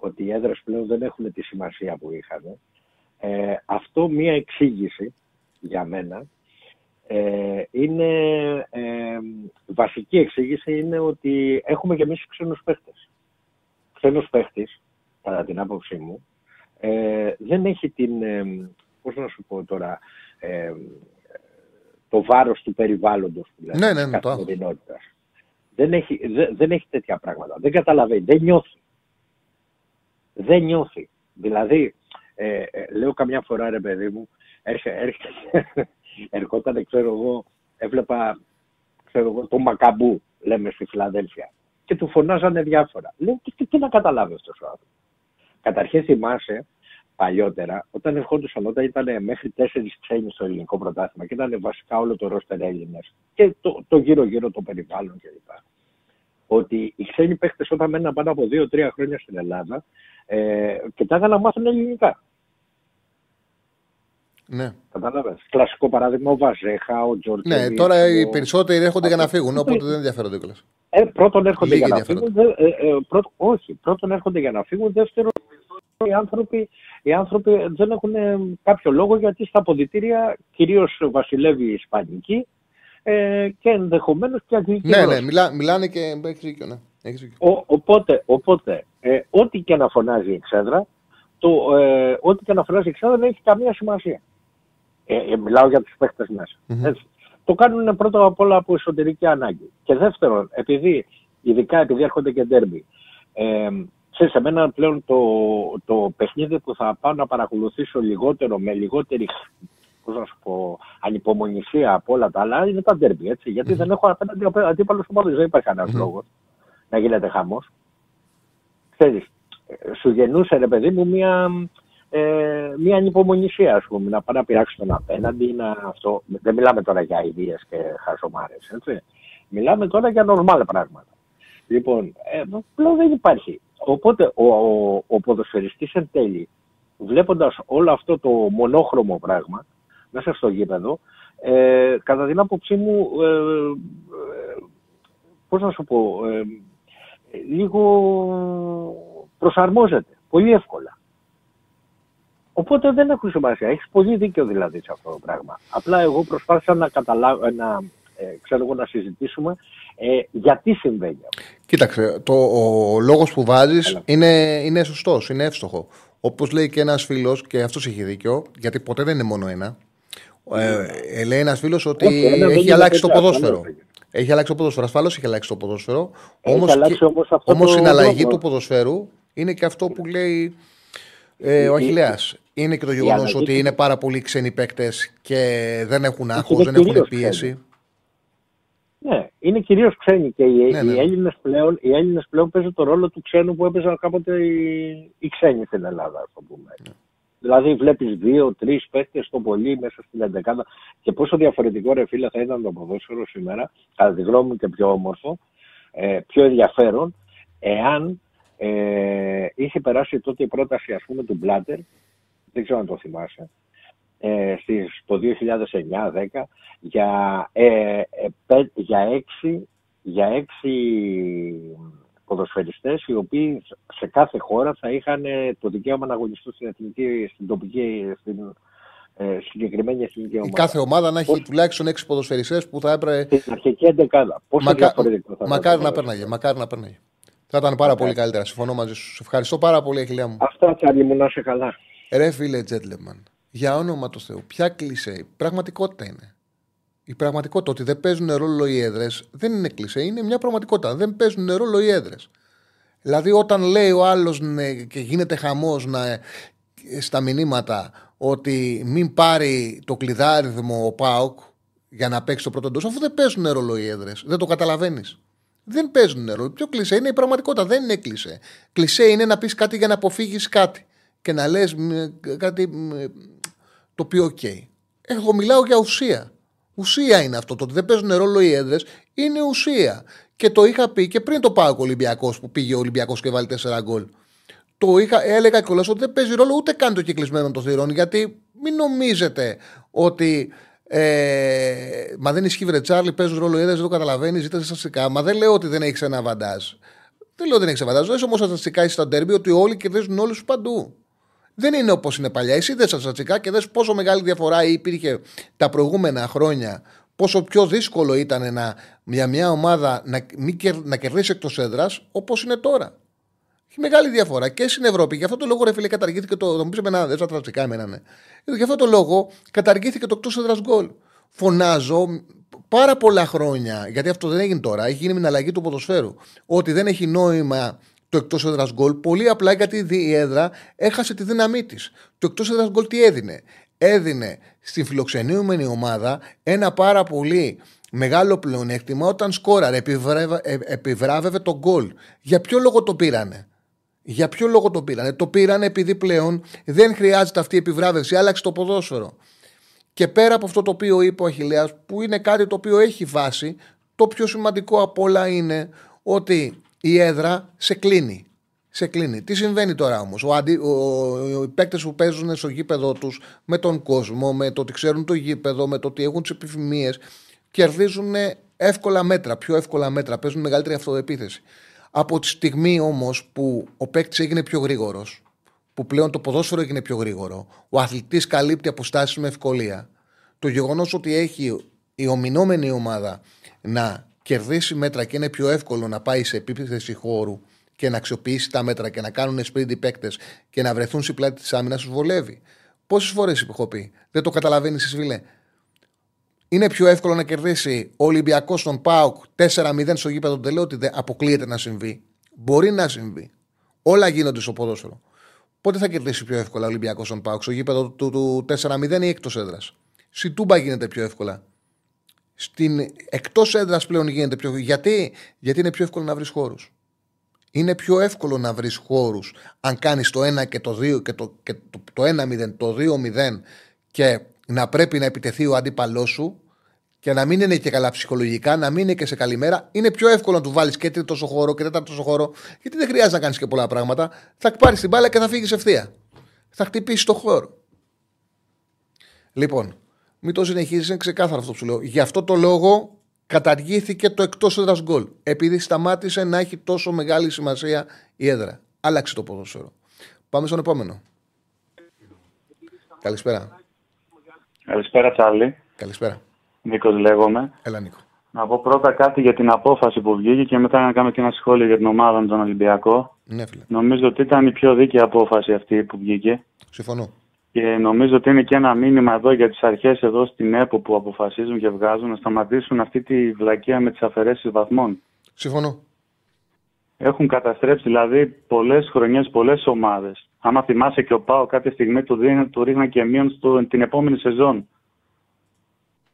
ότι οι έδρες πλέον δεν έχουν τη σημασία που είχαν. Ε, αυτό μία εξήγηση για μένα ε, είναι ε, βασική εξήγηση είναι ότι έχουμε και εμείς ξένους παίχτες. Ξένος παίχτης, κατά την άποψή μου, ε, δεν έχει την, ε, πώς να σου πω τώρα, ε, το βάρος του περιβάλλοντος που λέμε, Ναι, ναι, της ναι, το έχω. καθημερινότητας. Δεν έχει, δε- δεν έχει τέτοια πράγματα. Δεν καταλαβαίνει, δεν νιώθει. Δεν νιώθει. Δηλαδή, ε, ε, λέω καμιά φορά ρε παιδί μου, έρχε, έρχε, ερχόταν, ξέρω εγώ, έβλεπα, ξέρω εγώ, τον Μακαμπού, λέμε στη Φιλαδέλφια, και του φωνάζανε διάφορα. Λέω, τι, τι, τι να καταλάβεις αυτός ο άνθρωπος. Καταρχήν θυμάσαι, παλιότερα, όταν ερχόντουσαν, όταν ήταν μέχρι τέσσερις ξένοι στο ελληνικό πρωτάθλημα και ήταν βασικά όλο το ρόστερ Έλληνες και το, το γύρω-γύρω το περιβάλλον κλπ. Ότι οι ξένοι παίχτες όταν μέναν πάνω από δύο-τρία χρόνια στην Ελλάδα ε, κοιτάγαν να μάθουν ελληνικά. Ναι. Κατάλαβες. Κλασικό παράδειγμα ο Βαζέχα, ο Τζορτζίνη. ναι, τώρα οι ο... περισσότεροι έρχονται για να Αυτό. φύγουν, οπότε δεν ενδιαφέρονται κιόλας. Ε, πρώτον έρχονται Λίγοι για να ενδιαφέρονται. φύγουν. δε- ε, ε, πρώτον, όχι, πρώτον έρχονται για να φύγουν. Δεύτερον, οι άνθρωποι, οι άνθρωποι δεν έχουν ε, κάποιο λόγο γιατί στα αποδητήρια κυρίως βασιλεύει η Ισπανική ε, και ενδεχομένως και αγγλική. Ναι, γλώσσα. ναι, μιλά, μιλάνε και. Έχεις δίκιο, ναι. Έχεις δίκιο. Ο, οπότε, οπότε ε, ό,τι και να φωνάζει η Ξέδρα, το, ε, ό,τι και να φωνάζει η Ξέδρα δεν έχει καμία σημασία. Ε, ε, μιλάω για τους παίχτες μέσα. Μμμ. Έτσι. Το κάνουν πρώτα απ' όλα από εσωτερική ανάγκη. Και δεύτερον, επειδή, ειδικά επειδή έρχονται και ντέρμπι, ε, ξέρεις, εμένα πλέον το, το παιχνίδι που θα πάω να παρακολουθήσω λιγότερο, με λιγότερη πώς να σου πω, ανυπομονησία από όλα τα άλλα, είναι τα ντέρμπι, έτσι. Γιατί δεν έχω απέναντι απέ- αντίπαλος ομάδες, δεν υπάρχει κανένας λόγος να γίνεται χαμός. Ξέρεις, ε, σου γεννούσε ρε παιδί μου μια, ε, μια ανυπομονησία, ας πούμε, να πάει να πειράξει τον απέναντι, να αυτό. Δεν μιλάμε τώρα για ιδέες και χασομάρες, έτσι. Μιλάμε τώρα για νορμάλ πράγματα. Λοιπόν, ε, πλέον δεν υπάρχει. Οπότε ο, ο, ο ποδοσφαιριστής εν τέλει, βλέποντας όλο αυτό το μονόχρωμο πράγμα μέσα στο γήπεδο, ε, κατά την άποψή μου, ε, ε, πώς να σου πω, ε, λίγο προσαρμόζεται πολύ εύκολα. Οπότε δεν έχουν σημασία. Έχεις πολύ δίκιο δηλαδή σε αυτό το πράγμα. Απλά εγώ προσπάθησα να καταλάβω, να, ε, ξέρω εγώ, να συζητήσουμε ε, γιατί συμβαίνει αυτό. Κοίταξε, το, ο λόγος που βάζεις Έλα. είναι, είναι σωστός, είναι εύστοχο. Όπως λέει και ένας φίλος, και αυτός έχει δίκιο, γιατί ποτέ δεν είναι μόνο ένα. Ε, ε, λέει ένας φίλος ότι Όχι, ένα δεν έχει είναι αλλάξει το τέτοια, ποδόσφαιρο. ασφαλώς. Έχει αλλάξει το ποδόσφαιρο. Ασφαλώς έχει αλλάξει το ποδόσφαιρο. Έχει Όμως αλλάξει και- όμως αυτό όμως το η αλλαγή δόγμα. του ποδοσφαίρου είναι και αυτό που λέει ε, ο Η- η- Αχηλέας. Είναι και το γεγονός αλλαγή ότι του- είναι πάρα πολλοί ξένοι παίκτες και δεν έχουν άγχος, είναι δεν έχουν κυρίως πίεση. Ναι, είναι κυρίως ξένοι και οι, Ναι, ναι. οι, Έλληνες πλέον, οι Έλληνες πλέον παίζουν το ρόλο του ξένου που έπαιζαν κάποτε οι, οι ξένοι στην Ελλάδα, ας το πούμε. Ναι. Δηλαδή βλέπεις δύο, τρεις παίχτες το πολύ μέσα στην εντεκάδα και πόσο διαφορετικό ρε φίλε θα ήταν το ποδόσφαιρο σήμερα, κατά τη γνώμη μου και πιο όμορφο, ε, πιο ενδιαφέρον, εάν ε, είχε περάσει τότε η πρόταση ας πούμε του Μπλάτερ, δεν ξέρω αν το θυμάσαι, ε, στις, το 2009-10 για, ε, ε, πέ- για, έξι, για έξι ποδοσφαιριστές οι οποίοι σε κάθε χώρα θα είχαν ε, το δικαίωμα να αγωνιστούν στην, εθνική, στην τοπική, στην ε, συγκεκριμένη εθνική Η ομάδα. κάθε ομάδα να έχει Πώς- τουλάχιστον έξι ποδοσφαιριστές που θα έπρεπε. Στην αρχική εντεκάδα. Πόσο Μακα... διαφορετικό θα Μακάρι ήταν να το πέρναγε. Μακάρι να πέρναγε. Θα ήταν πάρα πολύ καλύτερα. Συμφωνώ μαζί σου. Σε ευχαριστώ πάρα πολύ, Αχιλιά μου. Αυτά τσάλι μου να είσαι καλά. Ρε φίλε Τζέντλεμαν, για όνομα του Θεού, ποια κλεισέ, η πραγματικότητα είναι. Η πραγματικότητα ότι δεν παίζουν ρόλο οι έδρες δεν είναι κλεισέ, είναι μια πραγματικότητα. Δεν παίζουν ρόλο οι έδρες. Δηλαδή, όταν λέει ο άλλος ναι, και γίνεται χαμός στα μηνύματα ότι μην πάρει το κλειδάριθμο ο Πάοκ για να παίξει το πρώτο εντός, αφού δεν παίζουν ρόλο οι έδρες. Δεν το καταλαβαίνεις. Δεν παίζουν ρόλο. Πιο κλεισέ είναι η πραγματικότητα. Δεν είναι κλεισέ. Κλεισέ είναι να πεις κάτι για να αποφύγεις κάτι και να λες κάτι μ, το οποίο οκ. Εγώ μιλάω για ουσία. Ουσία είναι αυτό. Το ότι δεν παίζουν ρόλο οι έδρες είναι ουσία. Και το είχα πει και πριν το πάω Ολυμπιακός που πήγε ο Ολυμπιακός και βάλει 4 γκολ. Το είχα, έλεγα κιόλας ότι δεν παίζει ρόλο ούτε καν το κυκλισμένο των θηρών. Γιατί μην νομίζετε ότι. Ε, μα δεν ισχύει, βρε Τσάρλι, παίζουν ρόλο οι έδρες, δεν το καταλαβαίνεις, ζείτε στατιστικά. Μα δεν λέω ότι δεν έχεις ένα βαντάζ. Δεν λέω ότι δεν έχεις ένα βαντάζ. όμως στατιστικά είσαι στα ντέρμπι ότι όλοι κερδίζουν όλους παντού. Δεν είναι όπως είναι παλιά. Εσύ δεν στατιστικά και δες πόσο μεγάλη διαφορά υπήρχε τα προηγούμενα χρόνια. Πόσο πιο δύσκολο ήταν να, για μια ομάδα να, μην κερ- να κερδίσει εκτός έδρας όπως είναι τώρα. Έχει μεγάλη διαφορά και στην Ευρώπη. Γι' αυτό το λόγο, ρε φίλε, καταργήθηκε το. Θα μου πεις εμένα, δεν στατιστικά εμένα, ναι. Γι' αυτό το λόγο καταργήθηκε το εκτός έδρας γκολ. Φωνάζω πάρα πολλά χρόνια, γιατί αυτό δεν έγινε τώρα, έχει γίνει με την αλλαγή του ποδοσφαίρου. Ότι δεν έχει νόημα το εκτός έδρας γκολ, πολύ απλά γιατί η έδρα έχασε τη δύναμή της. Το εκτός έδρας γκολ τι έδινε; Έδινε στην φιλοξενούμενη ομάδα ένα πάρα πολύ μεγάλο πλεονέκτημα όταν σκόραρε, επιβράβευε, ε, επιβράβευε τον γκολ. Για ποιο λόγο το πήρανε; Για ποιο λόγο το πήρανε; Το πήρανε επειδή πλέον δεν χρειάζεται αυτή η επιβράβευση. Άλλαξε το ποδόσφαιρο. Και πέρα από αυτό το οποίο είπε ο Αχιλέας, που είναι κάτι το οποίο έχει βάση, το πιο σημαντικό από όλα είναι ότι η έδρα σε κλείνει. Σε κλείνει. Τι συμβαίνει τώρα όμως; Ο αντι... ο... Οι παίκτες που παίζουν στο γήπεδο τους με τον κόσμο, με το ότι ξέρουν το γήπεδο, με το ότι έχουν τις επιφημίε, κερδίζουν εύκολα μέτρα, πιο εύκολα μέτρα, παίζουν μεγαλύτερη αυτοεπίθεση. Από τη στιγμή όμως που ο παίκτης έγινε πιο γρήγορος, που πλέον το ποδόσφαιρο έγινε πιο γρήγορο, ο αθλητής καλύπτει αποστάσεις με ευκολία, το γεγονός ότι έχει η ομινόμενη ομάδα να κερδίσει μέτρα και είναι πιο εύκολο να πάει σε επίθεση χώρου και να αξιοποιήσει τα μέτρα και να κάνουν sprint οι παίκτες και να βρεθούν στην πλάτη της άμυνας, σου βολεύει. Πόσες φορές έχω πει, δεν το καταλαβαίνεις, εσύ φίλε; Είναι πιο εύκολο να κερδίσει ο Ολυμπιακός στον Πάουκ 4-0 στο γήπεδο του Τελέο, ότι δεν αποκλείεται να συμβεί. Μπορεί να συμβεί. Όλα γίνονται στο ποδόσφαιρο. Πότε θα κερδίσει πιο εύκολα ο Ολυμπιακός στον Πάουκ, στο γήπεδο του, του 4-0 ή εκτός έδρας; Στη Τούμπα γίνεται πιο εύκολα. Στην εκτός έδρας πλέον γίνεται πιο Γιατί; Γιατί είναι πιο εύκολο να βρεις χώρους. Είναι πιο εύκολο να βρεις χώρους αν κάνεις το 1 και το 2 και το, και το, το 1-0, το 2-0 και να πρέπει να επιτεθεί ο αντίπαλός σου και να μην είναι και καλά ψυχολογικά, να μην είναι και σε καλημέρα. Είναι πιο εύκολο να του βάλεις και τρίτος στο χώρο και τέταρτος στο χώρο, γιατί δεν χρειάζεται να κάνεις και πολλά πράγματα. Θα πάρεις την μπάλα και θα φύγεις ευθεία. Θα χτυπήσεις το χώρο. Λοιπόν, μην το συνεχίζεις, είναι ξεκάθαρο αυτό που σου λέω. Γι' αυτό το λόγο καταργήθηκε το εκτός έδρας γκολ. Επειδή σταμάτησε να έχει τόσο μεγάλη σημασία η έδρα. Άλλαξε το ποδόσφαιρο. Πάμε στον επόμενο. Καλησπέρα. Καλησπέρα, Τσάρλι. Καλησπέρα. Νίκος λέγομαι. Έλα, Νίκο. Να πω πρώτα κάτι για την απόφαση που βγήκε και μετά να κάνω και ένα σχόλιο για την ομάδα με τον Ολυμπιακό. Ναι, φίλε. Νομίζω ότι ήταν η πιο δίκαιη απόφαση αυτή που βγήκε. Συμφωνώ. Και νομίζω ότι είναι και ένα μήνυμα εδώ για τις αρχές εδώ στην ΕΠΟ που αποφασίζουν και βγάζουν να σταματήσουν αυτή τη βλακεία με τις αφαιρέσεις βαθμών. Συμφωνώ. Έχουν καταστρέψει δηλαδή πολλές χρονιές, πολλές ομάδες. Άμα θυμάσαι και ο Πάο κάποια στιγμή του, δίνει, του ρίχναν και μείον στο, την επόμενη σεζόν.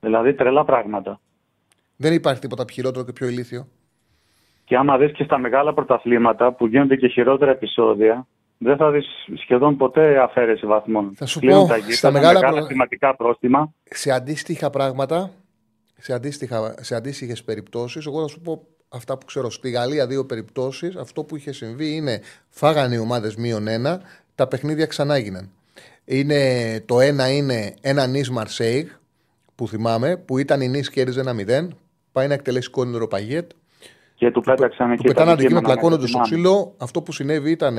Δηλαδή τρελά πράγματα. Δεν υπάρχει τίποτα χειρότερο και πιο ηλίθιο. Και άμα δεις και στα μεγάλα πρωταθλήματα που γίνονται και χειρότερα επεισόδια, δεν θα δεις σχεδόν ποτέ αφαίρεση βαθμών. Θα σου Κλείνουν πω, τα γήπεδα, στα μεγάλα μεγάλα προ- κλιματικά πρόστιμα. Σε αντίστοιχα πράγματα, σε, αντίστοιχα, σε αντίστοιχες περιπτώσεις, εγώ θα σου πω αυτά που ξέρω. Στη Γαλλία δύο περιπτώσεις, αυτό που είχε συμβεί είναι φάγανε οι ομάδες μείον ένα, τα παιχνίδια ξανά έγιναν. Είναι, το ένα είναι ένα Νις Μαρσέιγ, που θυμάμαι, που ήταν η Νις κέρδιζε ένα 0, πάει να εκτελέσει κόνιρο Παγιέτ, Και του πέταξαν του και πετάνε τα αντικείμενα, αντικείμενα πλακώνονται στο με ξύλο. Αυτό που συνέβη ήταν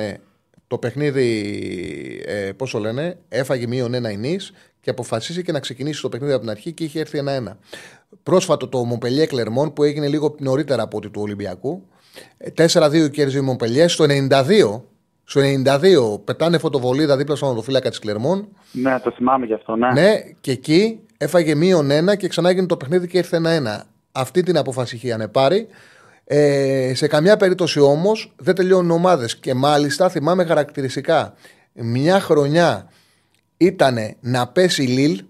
το παιχνίδι, ε, πώς το λένε, έφαγε μείον ένα η Νις και αποφασίστηκε να ξεκινήσει το παιχνίδι από την αρχή και είχε έρθει ένα-ένα. Πρόσφατο το Μομπελιέ Κλερμόν που έγινε λίγο νωρίτερα από ότι του Ολυμπιακού. Ε, 4-2 κέρδιζε η Μομπελιέ. Στο 92, στο 92 πετάνε φωτοβολίδα δίπλα στον οδοφύλακα της Κλερμόν. Ναι, το θυμάμαι γι' αυτό, ναι. Ναι, και εκεί έφαγε μείον ένα και ξανά έγινε το παιχνίδι και ήρθε ένα-ένα. Αυτή την απόφαση είχαν πάρει. Ε, σε καμιά περίπτωση όμως δεν τελειώνουν ομάδες. Και μάλιστα θυμάμαι χαρακτηριστικά μια χρονιά ήταν να πέσει η Λίλ.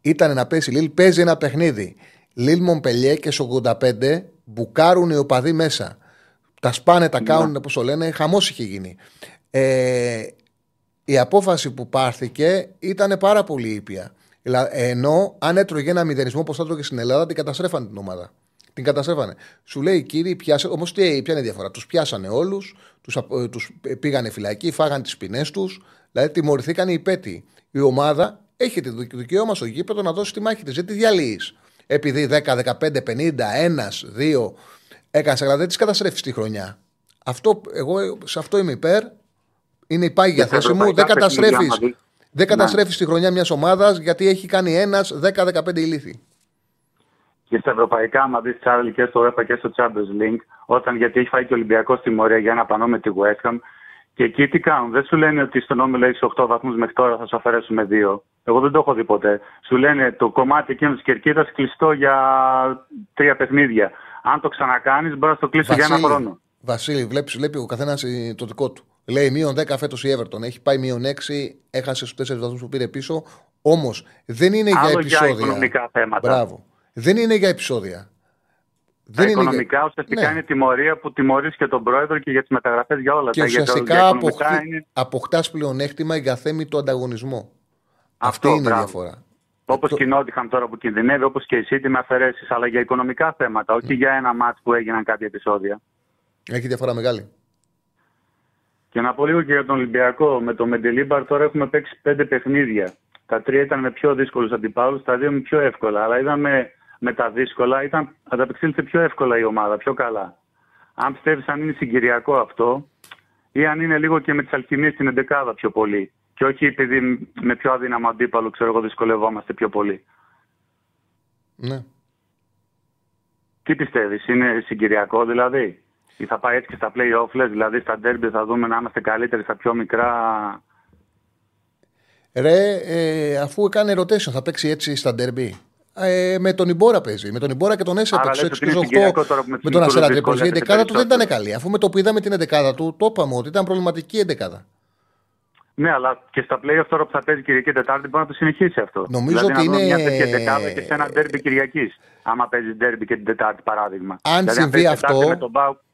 Ήταν να πέσει η Λίλ, παίζει ένα παιχνίδι. Λίλ Μομπελιέ και στο 85 μπουκάρουν οι οπαδοί μέσα. Τα σπάνε, τα κάνουν, όπω το λένε, χαμός είχε γίνει. Ε, η απόφαση που πάρθηκε ήταν πάρα πολύ ήπια. Δηλαδή, Ενώ αν έτρωγε ένα μηδενισμό όπω θα έτρωγε στην Ελλάδα, την καταστρέφανε την ομάδα. Την καταστρέφανε. Σου λέει, κύριοι, πιάσε. Όμως ποια είναι η διαφορά. Τους πιάσανε όλους, τους τους πήγανε φυλακή, φάγανε τις ποινές τους. Δηλαδή τιμωρηθήκαν οι υπέτειοι. Η ομάδα έχει το δικαίωμα στο γήπεδο να δώσει τη μάχη της. Δεν τη διαλύεις; Επειδή 10, 15, 50, 1, 2 έκανες αλλά δεν τη καταστρέφεις τη χρονιά. Αυτό, εγώ σε αυτό είμαι υπέρ. Είναι η πάγια θέση μου. Δεν καταστρέφει δεν καταστρέφεις τη χρονιά μιας ομάδας γιατί έχει κάνει ένας 10-15 ηλίθι. Και στα ευρωπαϊκά, άμα δεις Τσάρλι και στο UEFA και στο Champions League, όταν γιατί έχει φάει και ο Ολυμπιακός τιμωρία για ένα πανό με τη West Ham, και εκεί τι κάνουν; Δεν σου λένε ότι στον όμιλο έχεις 8 βαθμούς μέχρι τώρα, θα σου αφαιρέσουμε 2. Εγώ δεν το έχω δει ποτέ. Σου λένε το κομμάτι εκείνος της κερκίδας κλειστό για τρία παιχνίδια. Αν το ξανακάνεις, μπορείς να το κλείσει για ένα χρόνο. Βασίλη, βλέπεις βλέπει ο καθένας το δικό του. Λέει μείον 10 φέτος η Everton. Έχει πάει μείον 6, έχασε στους 4 βαθμούς που πήρε πίσω. Όμως δεν είναι Άλλο για επεισόδια. Για οικονομικά θέματα. Μπράβο. Δεν είναι για επεισόδια. Δεν οικονομικά για... ουσιαστικά ναι. είναι τιμωρία που τιμωρείς και τον πρόεδρο και για τις μεταγραφές για όλα και τα ουσιαστικά αποκτά, είναι... αποκτάς πλεονέκτημα για θέμη του ανταγωνισμό. Αυτό, Αυτή είναι μπράβο. η διαφορά. Όπως το... και η Νότιχαμ τώρα που κινδυνεύει, όπως και η City με αφαιρέσεις, αλλά για οικονομικά θέματα, όχι mm. για ένα μάτς που έγιναν κάποια επεισόδια. Έχει διαφορά μεγάλη. Και να πω λίγο και για τον Ολυμπιακό. Με το Μεντελίμπαρ τώρα έχουμε παίξει πέντε παιχνίδια. Τα τρία ήταν με πιο δύσκολους αντιπάλους, τα δύο με πιο εύκολα. Αλλά είδαμε με τα δύσκολα, ήταν, ανταπεξήλθε πιο εύκολα η ομάδα, πιο καλά. Αν πιστεύεις αν είναι συγκυριακό αυτό, ή αν είναι λίγο και με τις αλχημίε στην εντεκάδα πιο πολύ. Και όχι επειδή με πιο αδύναμο αντίπαλο, ξέρω εγώ, δυσκολευόμαστε πιο πολύ. Ναι. Τι πιστεύεις, είναι συγκυριακό δηλαδή; Ή θα πάει έτσι και στα play-off, δηλαδή στα derby θα δούμε να είμαστε καλύτεροι στα πιο μικρά; Ρε, ε, αφού έκανε rotation, θα παίξει έτσι στα derby; Ε, με τον Ιμπόρα παίζει. Με τον Ιμπόρα και τον Έσε παίξει 6 με τον Ασέρα Η εντεκάδα του δεν ήταν καλή. Αφού με το που είδαμε την εντεκάδα του, το είπαμε ότι ήταν προβληματική εντεκάδα. Ναι, αλλά και στα play τώρα που θα παίζει Κυριακή Τετάρτη μπορεί να το συνεχίσει αυτό. Νομίζω δηλαδή, ότι να είναι. Μια τέτοια δεκάδα και σε ένα ντέρμπι Κυριακής. Άμα παίζει ντέρμπι και την Τετάρτη, παράδειγμα. Αν δηλαδή, συμβεί αυτό.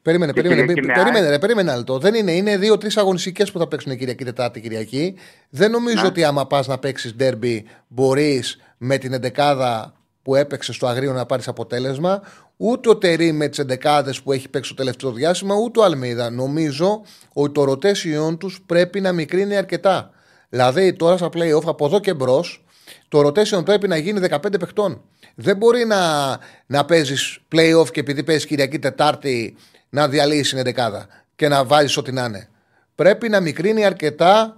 Περίμενε, περίμενε, περίμενε, ρε, περίμενε άλλο. Δεν είναι, είναι δύο-τρεις αγωνιστικές που θα παίξουν Κυριακή Τετάρτη Κυριακή. Δεν νομίζω ναι. ότι άμα πας να παίξεις ντέρμπι μπορείς με την εντεκάδα που έπαιξες στο αγρίο να πάρεις αποτέλεσμα. Ούτε ο Τερή με τις εντεκάδες που έχει παίξει το τελευταίο διάστημα, ούτε ο Αλμίδα. Νομίζω ότι το rotation τους πρέπει να μικρύνει αρκετά. Δηλαδή τώρα στα playoff από εδώ και μπρος, το rotation πρέπει να γίνει 15 παιχτών. Δεν μπορεί να, να παίζεις playoff και επειδή παίζεις Κυριακή Τετάρτη να διαλύσει την εντεκάδα και να βάζεις ό,τι να είναι. Πρέπει να μικρύνει αρκετά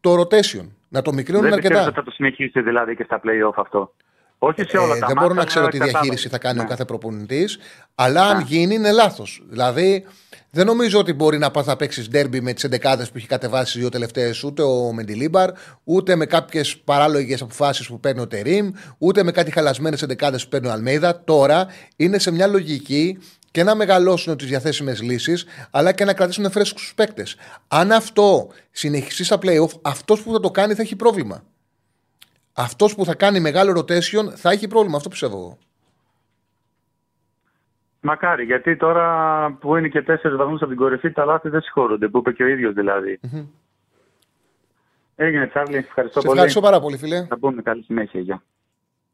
το rotation. Να το μικρύνουν Δεν αρκετά. Δεν θα το συνεχίσει δηλαδή και στα playoff αυτό; Όχι σε όλα ε, τα Δεν μπορώ να ξέρω τι διαχείριση θα κάνει ναι. ο κάθε προπονητής, αλλά ναι. αν γίνει είναι λάθος. Δηλαδή, δεν νομίζω ότι μπορεί να πας να παίξεις ντέρμπι με τις 11 που έχει κατεβάσει τις δύο τελευταίες ούτε ο Μεντιλίμπαρ, ούτε με κάποιες παράλογες αποφάσεις που παίρνει ο Τερήμ, ούτε με κάτι χαλασμένες 11 που παίρνει ο Αλμέιδα. Τώρα είναι σε μια λογική και να μεγαλώσουν τις διαθέσιμες λύσεις, αλλά και να κρατήσουν φρέσκους του παίκτες. Αν αυτό συνεχιστεί στα playoff, αυτός που θα το κάνει θα έχει πρόβλημα αυτός που θα κάνει μεγάλο rotation θα έχει πρόβλημα. Αυτό πιστεύω εγώ. Μακάρι, γιατί τώρα που είναι και τέσσερις βαθμούς από την κορυφή, τα λάθη δεν συγχωρούνται, που είπε και ο ίδιος δηλαδή. Mm-hmm. Έγινε, Τσάρλι. Ευχαριστώ Σε πολύ. Ευχαριστώ πάρα πολύ, φίλε. Θα πούμε καλή συνέχεια. Γεια.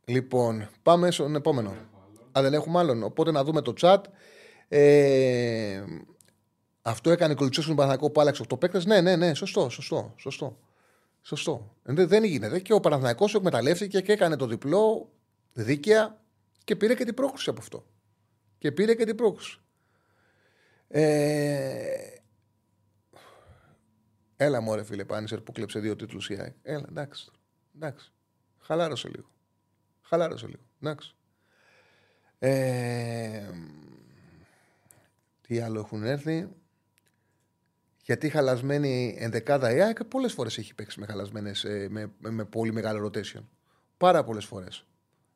Λοιπόν, πάμε στον επόμενο. Αν δεν έχουμε άλλον. Οπότε να δούμε το chat. Ε, αυτό έκανε κολουτσέ στον Παναγικό που άλλαξε 8 παίκτες. Ναι, ναι, ναι, σωστό, σωστό. σωστό. Σωστό. Δεν γίνεται. Και ο Παναθηναϊκός εκμεταλλεύτηκε και έκανε το διπλό δίκαια και πήρε και την πρόκληση από αυτό. Και πήρε και την πρόκληση. Ε... Έλα μωρέ φίλε Πάνισερ που κλέψε δύο τίτλους η ΑΕΚ. Έλα εντάξει. εντάξει. Χαλάρωσε λίγο. Χαλάρωσε λίγο. Εντάξει. Ε... Τι άλλο έχουν έρθει. Γιατί χαλασμένη ενδεκάδα η ΑΕΚ πολλές φορές έχει παίξει με, χαλασμένες, ε, με, με, με πολύ μεγάλο rotation. Πάρα πολλές φορές.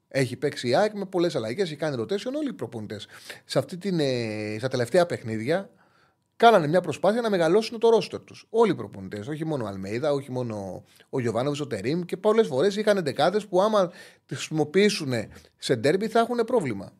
Έχει παίξει η ΑΕΚ με πολλές αλλαγές, έχει κάνει rotation όλοι οι προπονητές. Σε αυτή την, ε, στα τελευταία παιχνίδια κάνανε μια προσπάθεια να μεγαλώσουν το ρόστερ τους. Όλοι οι προπονητές. Όχι μόνο ο Αλμέιδα, όχι μόνο ο Γιωβάνοβιτς, ο Τερήμ και πολλές φορές είχαν δεκάδε που άμα τις χρησιμοποιήσουν σε ντέρμπι θα έχουν πρόβλημα.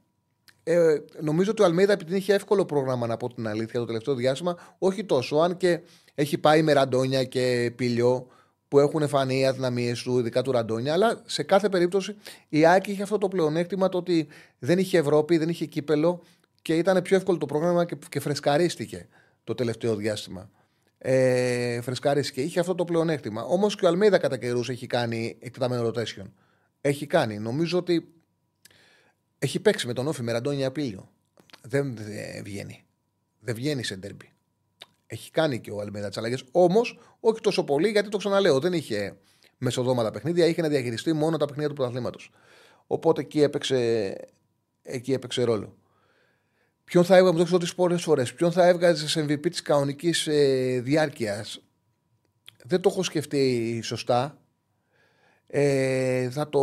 Ε, νομίζω ότι ο Αλμέιδα επειδή είχε εύκολο πρόγραμμα να πω την αλήθεια το τελευταίο διάστημα, όχι τόσο, αν και έχει πάει με ραντόνια και πηλιό που έχουν φανεί οι αδυναμίες του, ειδικά του Ραντόνια. Αλλά σε κάθε περίπτωση η Άκη είχε αυτό το πλεονέκτημα το ότι δεν είχε Ευρώπη, δεν είχε κύπελο και ήταν πιο εύκολο το πρόγραμμα και, και φρεσκαρίστηκε το τελευταίο διάστημα. Ε, φρεσκαρίστηκε. Είχε αυτό το πλεονέκτημα. Όμως και ο Αλμίδα κατά καιρούς έχει κάνει εκτεταμένο rotation. Έχει κάνει. Νομίζω ότι έχει παίξει με τον Όφη με Ραντόνια Απίλιο. Δεν ε, βγαίνει. Δεν βγαίνει σε ντερμπι. Έχει κάνει και ο Αλμίδα τις αλλαγές. Όμως όχι τόσο πολύ γιατί το ξαναλέω. Δεν είχε μεσοδόματα παιχνίδια. Είχε να διαχειριστεί μόνο τα παιχνίδια του πρωταθλήματος. Οπότε εκεί έπαιξε, εκεί έπαιξε ρόλο. Ποιον θα έβγαζε, μου το έχω πολλές φορές, ποιον θα έβγαζε σε MVP της κανονικής ε, διάρκειας. Δεν το έχω σκεφτεί σωστά. Ε, θα το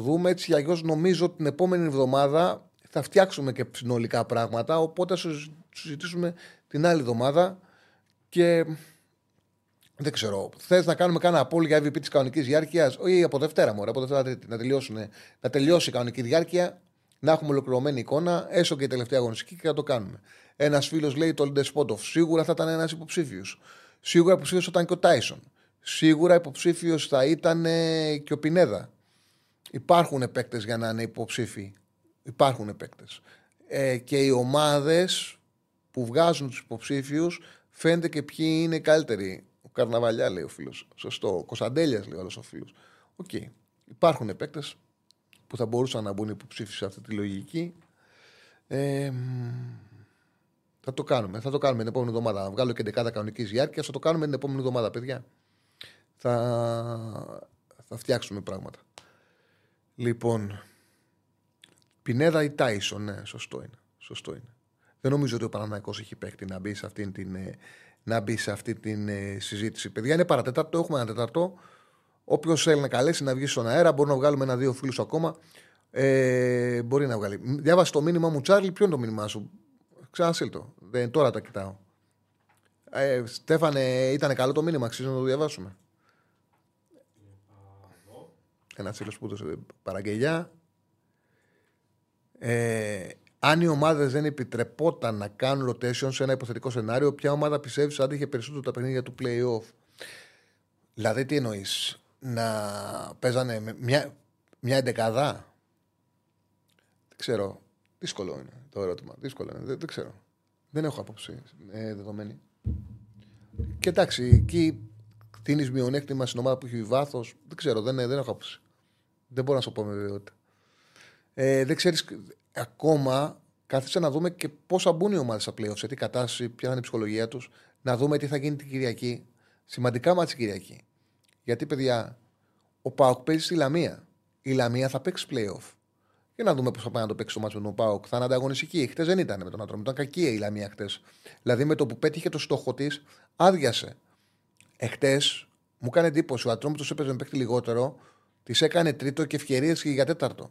δούμε έτσι για αλλιώς. Νομίζω ότι την επόμενη εβδομάδα θα φτιάξουμε και συνολικά πράγματα. Οπότε θα συζητήσουμε την άλλη εβδομάδα. Και δεν ξέρω. Θες να κάνουμε κάνα απόλυτη για MVP της κανονικής διάρκειας, ή από Δευτέρα μου, από Δευτέρα Τρίτη, να, τελειώσουν, να τελειώσει η κανονική διάρκεια, να έχουμε ολοκληρωμένη εικόνα, έστω και η τελευταία αγωνιστική και να το κάνουμε. Ένας φίλος λέει το Λντεσπότοφ. Σίγουρα θα ήταν ένας υποψήφιος. Σίγουρα υποψήφιος θα ήταν και ο Τάισον. Σίγουρα υποψήφιος θα ήταν ε, και ο Πινέδα. Υπάρχουν παίκτες για να είναι υποψήφοι. Υπάρχουν παίκτες. Ε, και οι ομάδες που βγάζουν τους υποψήφιους φαίνεται και ποιοι είναι οι καλύτεροι. Ο Καρναβαλιά λέει ο φίλος. Σωστό. Ο Κωνσταντέλιας λέει άλλο ο φίλος. Οκ. Okay. Υπάρχουν παίκτες που θα μπορούσαν να μπουν υποψήφιοι σε αυτή τη λογική. Ε, θα το κάνουμε. Θα το κάνουμε την επόμενη εβδομάδα. Να βγάλω και δεκάδα κανονικής διάρκειας. Θα το κάνουμε την επόμενη εβδομάδα, παιδιά. Θα, θα φτιάξουμε πράγματα. Λοιπόν. Πινέδα ή Τάισον, ναι, σωστό είναι. Σωστό είναι. Δεν νομίζω ότι ο Παναθηναϊκός έχει παίχτη να μπει σε αυτή την, ε, να μπει σε αυτή την ε, συζήτηση. Παιδιά, είναι παρά τέταρτο, έχουμε ένα τέταρτο. Όποιος θέλει να καλέσει να βγει στον αέρα, μπορεί να βγάλουμε ένα-δύο φίλους ακόμα. Ε, μπορεί να βγάλει. Διάβασε το μήνυμα μου, Τσάρλι. Ποιο είναι το μήνυμά σου; Ξανασύλ το. Δεν, τώρα τα κοιτάω. Ε, Στέφανε, ήταν καλό το μήνυμα. Αξίζει να το διαβάσουμε. Ένας φίλος που έδωσε παραγγελιά. Ε, αν οι ομάδες δεν επιτρεπόταν να κάνουν rotation σε ένα υποθετικό σενάριο, ποια ομάδα πιστεύεις ότι είχε περισσότερο τα παιχνίδια του playoff; Δηλαδή, τι εννοείς, να παίζανε μια, μια εντεκαδά. Δεν ξέρω. Δύσκολο είναι το ερώτημα. Δύσκολο είναι. Δεν, δεν ξέρω. Δεν έχω άποψη ε, δεδομένη. Και εντάξει, εκεί κτίνει μειονέκτημα στην ομάδα που έχει βάθο. Δεν ξέρω, δεν, δεν έχω άποψη. Δεν μπορώ να σου πω με βεβαιότητα. Ε, δεν ξέρεις ακόμα κάθισε να δούμε και πώ θα μπουν οι ομάδες στα πλέον, σε τι κατάσταση, ποια θα είναι η ψυχολογία τους, να δούμε τι θα γίνει την Κυριακή. Σημαντικά ματς Κυριακή. Γιατί, παιδιά, ο ΠΑΟΚ παίζει στη Λαμία. Η Λαμία θα παίξει playoff. Για να δούμε πώς θα πάει να το παίξει το ματς με τον ΠΑΟΚ. Θα είναι ανταγωνιστική. Χτες δεν ήταν με τον Ατρόμητο. Ήταν κακή η Λαμία χτες. Δηλαδή με το που πέτυχε το στόχο της, άδειασε. Εχθές μου έκανε εντύπωση. Ο Ατρόμητος έπαιζε με παίχτη λιγότερο, της έκανε τρίτο και ευκαιρίες και για τέταρτο.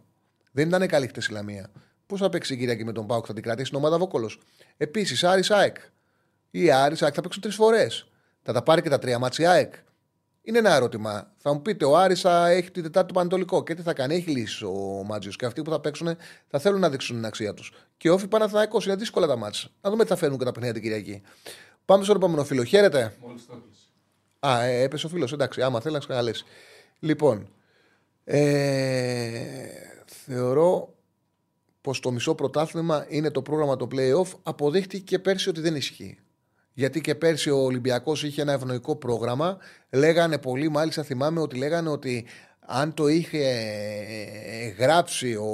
Δεν ήταν καλή χτες η Λαμία. Πώς θα παίξει η Κυριακή με τον ΠΑΟΚ, θα την κρατήσει την ομάδα Βόκολος. Επίσης, Άρης ΑΕΚ. Η Άρης ΑΕΚ θα παίξουν τρεις φορές. Θα τα πάρει και τα τρία μάτια ΑΕΚ. Είναι ένα ερώτημα. Θα μου πείτε, ο Άρης θα έχει την Τετάρτη Πανετολικό και τι θα κάνει. Έχει λύσει ο Μάτζιος. Και αυτοί που θα παίξουν θα θέλουν να δείξουν την αξία τους. Και όφη Παναθηναϊκός είναι δύσκολα τα μάτια. Να δούμε τι θα φέρνουν και τα παιχνίδια την Κυριακή. Πάμε στον επόμενο φίλο. Χαίρετε. Μόλις το έκλεισε. Α, ε, έπεσε ο φίλος. Εντάξει, άμα θέλει να σκαλέσει. Λοιπόν, ε, θεωρώ πως το μισό πρωτάθλημα είναι το πρόγραμμα το playoff. Αποδείχτηκε και πέρσι ότι δεν ισχύει. Γιατί και πέρσι ο Ολυμπιακός είχε ένα ευνοϊκό πρόγραμμα. Λέγανε πολύ, μάλιστα θυμάμαι ότι λέγανε ότι αν το είχε ε, γράψει ο,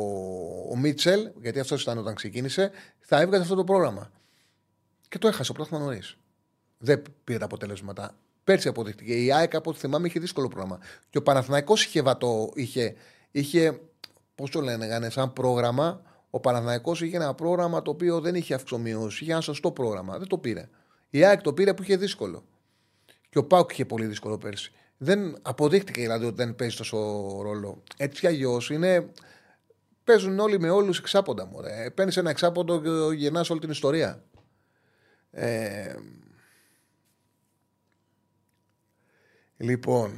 ο Μίτσελ, γιατί αυτός ήταν όταν ξεκίνησε, θα έβγαζε αυτό το πρόγραμμα. Και το έχασε ο πρωτάθλημα νωρίς. Δεν πήρε τα αποτελέσματα. Πέρσι αποδείχτηκε. Η ΑΕΚ, από ό,τι θυμάμαι, είχε δύσκολο πρόγραμμα. Και ο Παναθηναϊκός είχε, βατό, είχε, είχε πώς το λένε, σαν πρόγραμμα. Ο Παναθηναϊκός είχε ένα πρόγραμμα το οποίο δεν είχε αυξομοιώσει. Είχε ένα σωστό πρόγραμμα. Δεν το πήρε. Η ΑΕΚ το πήρε που είχε δύσκολο. Και ο Πάουκ είχε πολύ δύσκολο πέρσι. Δεν αποδείχτηκε δηλαδή ότι δεν παίζει τόσο ρόλο. Έτσι κι αλλιώς είναι. Παίζουν όλοι με όλους εξάποντα μου. Παίρνεις ένα εξάποντο και γεννά όλη την ιστορία. Ε... Λοιπόν.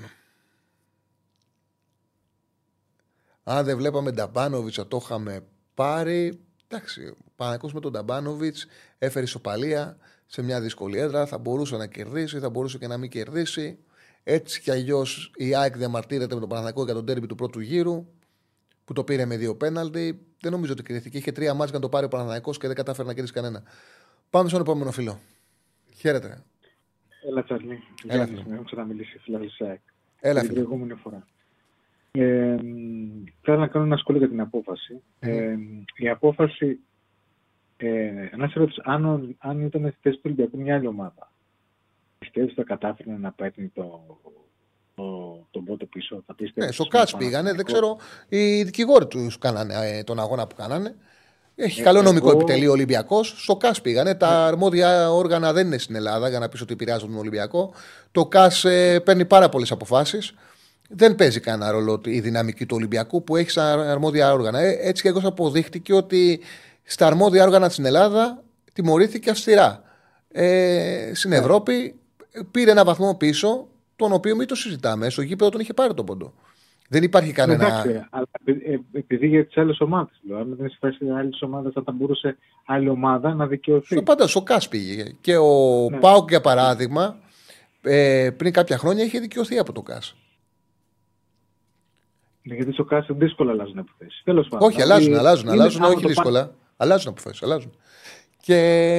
Αν δεν βλέπαμε Νταμπάνοβιτς, το είχαμε πάρει. Εντάξει, ο Παναγιώτο με τον Ταμπάνοβιτ έφερε ισοπαλία σε μια δύσκολη έδρα. Θα μπορούσε να κερδίσει, θα μπορούσε και να μην κερδίσει. Έτσι κι αλλιώς η ΑΕΚ διαμαρτύρεται με τον Παναγιώτο για τον τέρμι του πρώτου γύρου που το πήρε με δύο πέναλτι. Δεν νομίζω ότι κριθήκε. Είχε τρία μάτια να το πάρει ο Παναγιώτο και δεν κατάφερε να κερδίσει κανένα. Πάμε στον επόμενο φίλο. Χαίρετε. Έλα, Τσαρλί. Έλα, Έλα, φίλε. Έχω ξαναμιλήσει, φίλε ΣΑΕΚ. Έλα, Την φίλε. προηγούμενη φορά. Ε, μ, θέλω να κάνω ένα σχόλιο για την απόφαση. Ε, η απόφαση, ε, να σε ρωτήσω, αν, ο- αν ήταν στη θέση του Ολυμπιακού μια άλλη ομάδα, πιστεύεις ότι θα κατάφερε να παίρνει το, το, τον πόντο πίσω, θα πίστευες Ναι, στο στον ΚΑΤΣ πήγανε. Δεν Παναθηναϊκό; ξέρω, οι δικηγόροι τους κάνανε ε, τον αγώνα που κάνανε. Έχει Ε, καλό νομικό εγώ- επιτελείο Ολυμπιακός. Στο ΚΑΣ πήγανε. Τα αρμόδια όργανα δεν είναι στην Ελλάδα για να πεις ότι επηρεάζουν τον Ολυμπιακό. Το ΚΑΣ ε, παίρνει πάρα πολλές αποφάσεις. Δεν παίζει κανένα ρόλο η δυναμική του Ολυμπιακού που έχει σαν αρμόδια όργανα. Ε, έτσι και εγώ αποδείχτηκε ότι στα αρμόδια όργανα στην Ελλάδα τιμωρήθηκε αυστηρά. Ε, στην Ευρώπη πήρε ένα βαθμό πίσω, τον οποίο μην το συζητάμε. Στο γήπεδο τον είχε πάρει τον πόντο. Δεν υπάρχει κανένα. Εντάξει, αλλά επει- ε, επειδή για τις άλλες ομάδες. Αν δεν είσαι θέση άλλη ομάδα, θα μπορούσε άλλη ομάδα να δικαιωθεί. Στο πάντα, στο ΚΑΣ πήγε. Και ο Ναι. Πάουκ, για παράδειγμα, ε, πριν κάποια χρόνια είχε δικαιωθεί από το ΚΑΣ. Ναι, Γιατί στο κάσο δύσκολα αλλάζουν επιθέσεις. Τέλος πάντων. Όχι, αλλάζουν, Δηλαδή, αλλάζουν, είναι- αλλάζουν, άμα όχι το δύσκολα. Αλλάζουν αποφάσεις, αλλάζουν. Και...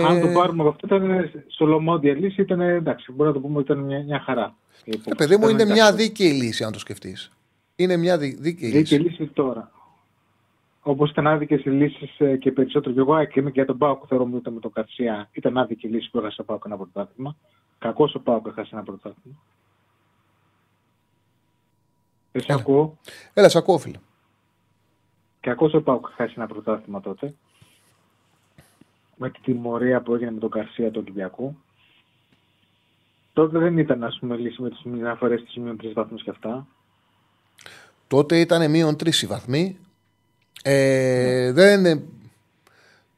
Αν το πάρουμε από αυτό, ήταν σολομόντια λύση, ήταν εντάξει, μπορούμε να το πούμε ότι ήταν μια, μια χαρά. η Ε, υπόθεση. παιδί μου, Ήταν είναι μια εντάξει. δίκαιη λύση, αν το σκεφτείς. Είναι μια δι- δίκαιη Δίκαιη λύση. λύση τώρα. Όπως ήταν άδικες οι λύσεις και περισσότερο. Και εγώ και είμαι και για τον Πάοκ θεωρώ ότι ήταν με τον Καρσία. Ήταν άδικη η λύση που έχασε ο Πάοκ ένα πρωτάθλημα. Κακός ο Πάοκ έχασε ένα πρωτάθλημα. Δεν σε Έλα. ακούω. Έλα, σε ακούω, φίλε. Κακός ο Πάοκ έχασε ένα πρωτάθλημα τότε. Με την τιμωρία που έγινε με τον Καρσία του Ολυμπιακού. Τότε δεν ήταν, ας πούμε, λύση με τις μεταφορέ τη μείον τρει βαθμού και αυτά. Τότε ήταν μείον τρεις οι βαθμοί. Ε, δεν είναι.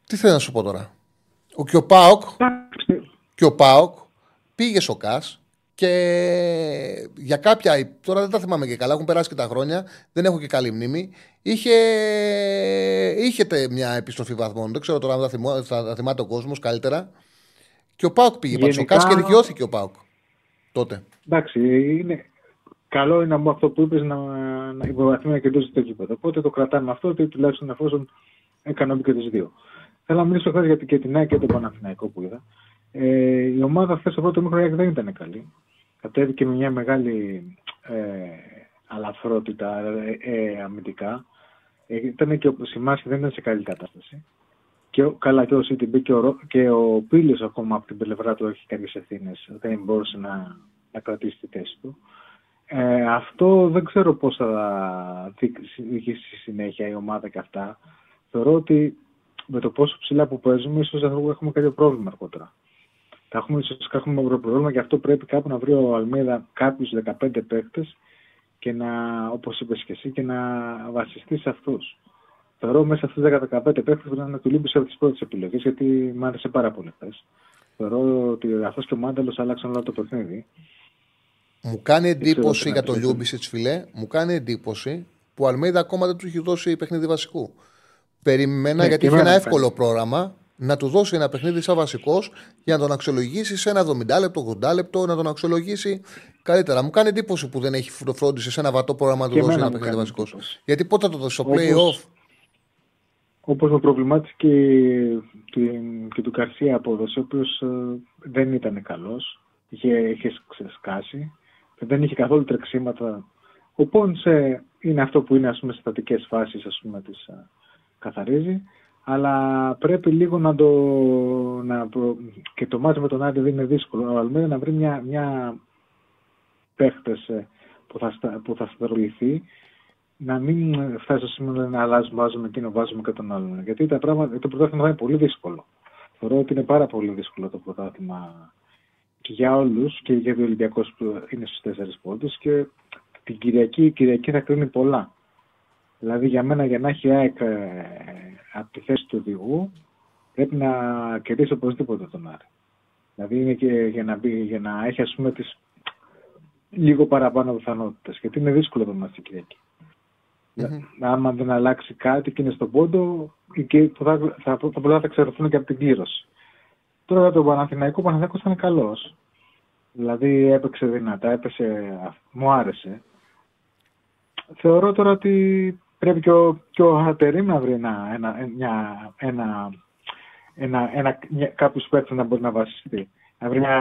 Τι θέλω να σου πω τώρα. Ο, και ο Πάοκ Εντάξει, και ο Πάοκ πήγε στο ΚΑΣ και για κάποια. Τώρα δεν τα θυμάμαι και καλά, έχουν περάσει και τα χρόνια, δεν έχω και καλή μνήμη. Είχε, είχε τε- μια επιστροφή βαθμών. Δεν ξέρω τώρα αν θα, θυμώ, θα, θα θυμάται ο κόσμος καλύτερα. Και ο Πάοκ πήγε πάντως στο Γενικά- ΚΑΣ και δικαιώθηκε ο Πάοκ τότε. Εντάξει, είναι, καλό είναι από αυτό που είπες να, να υποβαθμίσει να κερδίσει το γήπεδο. Οπότε το κρατάμε αυτό, ότι τουλάχιστον εφόσον έκανε και τους δύο. Θέλω να μιλήσω χθες για την- και την ΑΕΚ και τον Παναθηναϊκό που είδα. Ε, η ομάδα χθες στο πρώτο μήχρονο δεν ήταν καλή. Κατέβηκε με μια μεγάλη ε, αλαφρότητα ε, ε, αμυντικά. Ε, ήταν και ο Σιμάσκι δεν ήταν σε καλή κατάσταση. Και ο, καλά και ο CTB και ο, Ρο- και ο Πίλιος ακόμα από την πλευρά του έχει κάποιες ευθύνες. Δεν μπορούσε να, να κρατήσει τη θέση του. Ε, αυτό δεν ξέρω πώς θα διοικήσει στη συνέχεια η ομάδα και αυτά. Θεωρώ ότι με το πόσο ψηλά που παίζουμε, ίσως θα έχουμε κάποιο πρόβλημα αργότερα. Θα έχουμε, ίσως έχουμε ένα πρόβλημα και αυτό πρέπει κάπου να βρει ο Αλμίδα κάποιους 15 παίκτες και να, όπως είπες και εσύ, και να βασιστεί σε αυτούς. Θεωρώ μέσα σε αυτούς 10-15 παίκτες πρέπει να είναι του Λίμπης από τις πρώτες επιλογές, γιατί μου άρεσε πάρα πολύ χθες. Θεωρώ ότι αυτός και ο Μάνταλος άλλαξαν όλο το παιχνίδι. Μου κάνει ξέρω εντύπωση τι για να το πει. Λιούμπισιτ, φιλέ, μου κάνει εντύπωση που ο Αλμίδα ακόμα δεν του έχει δώσει παιχνίδι βασικού. Περιμένα Ναι, γιατί και είχε ένα εμένα μου εύκολο πρόγραμμα να του δώσει ένα παιχνίδι σαν βασικός για να τον αξιολογήσει σε ένα 70 λεπτό, 80 λεπτό, να τον αξιολογήσει καλύτερα. Μου κάνει εντύπωση που δεν έχει φροντίσει σε ένα βατό πρόγραμμα να του Και δώσει εμένα ένα μου παιχνίδι κάνει βασικός. εντύπωση. Γιατί πότε θα το δώσει στο Όπως- playoff; Όπως με προβλημάτισε και, την- και του Καρσία απόδοση, ο οποίος δεν ήταν καλός, είχε, είχε ξεσκάσει, δεν είχε καθόλου τρεξίματα. Ο Πόντσε είναι αυτό που είναι ας πούμε, σε στατικές φάσεις, ας πούμε, τις α, καθαρίζει, αλλά πρέπει λίγο να το... Να, προ- και το μάτι με τον Άρη δεν είναι δύσκολο. Ο Αλμέδα να βρει μια, μια παίχτες ε, που θα, στα- που θα σταθεροποιηθεί να μην φτάσει στο σημείο να λένε, αλλάζουμε, βάζουμε εκείνο, βάζουμε και τον άλλον. Γιατί τα πράγματα, το πρωτάθλημα θα είναι πολύ δύσκολο. Θεωρώ ότι είναι πάρα πολύ δύσκολο το πρωτάθλημα και για όλους και για τον Ολυμπιακό που είναι στους τέσσερις πόντους και την Κυριακή, η Κυριακή θα κρίνει πολλά. Δηλαδή για μένα για να έχει η ΑΕΚ ε, από τη θέση του οδηγού πρέπει να κερδίσει οπωσδήποτε τον Άρη. Δηλαδή είναι και για να, μπει, για να έχει ας πούμε τις λίγο παραπάνω πιθανότητες γιατί είναι δύσκολο το μάτι την Κυριακή. Μμμ. Άμα δεν αλλάξει κάτι και είναι στον πόντο, και που θα, θα, θα, θα, θα εξαιρεθούν και από την κλήρωση. Τώρα για τον Παναθηναϊκό, ο Παναθηναϊκός ήταν καλός. Δηλαδή έπαιξε δυνατά, έπεσε, μου άρεσε. Θεωρώ τώρα ότι πρέπει και ο, και ο Ατερήμ να βρει ένα, ένα, μια, ένα, ένα, ένα, μια, κάποιους παίκτες να μπορεί να βασιστεί. Να βρει, μια,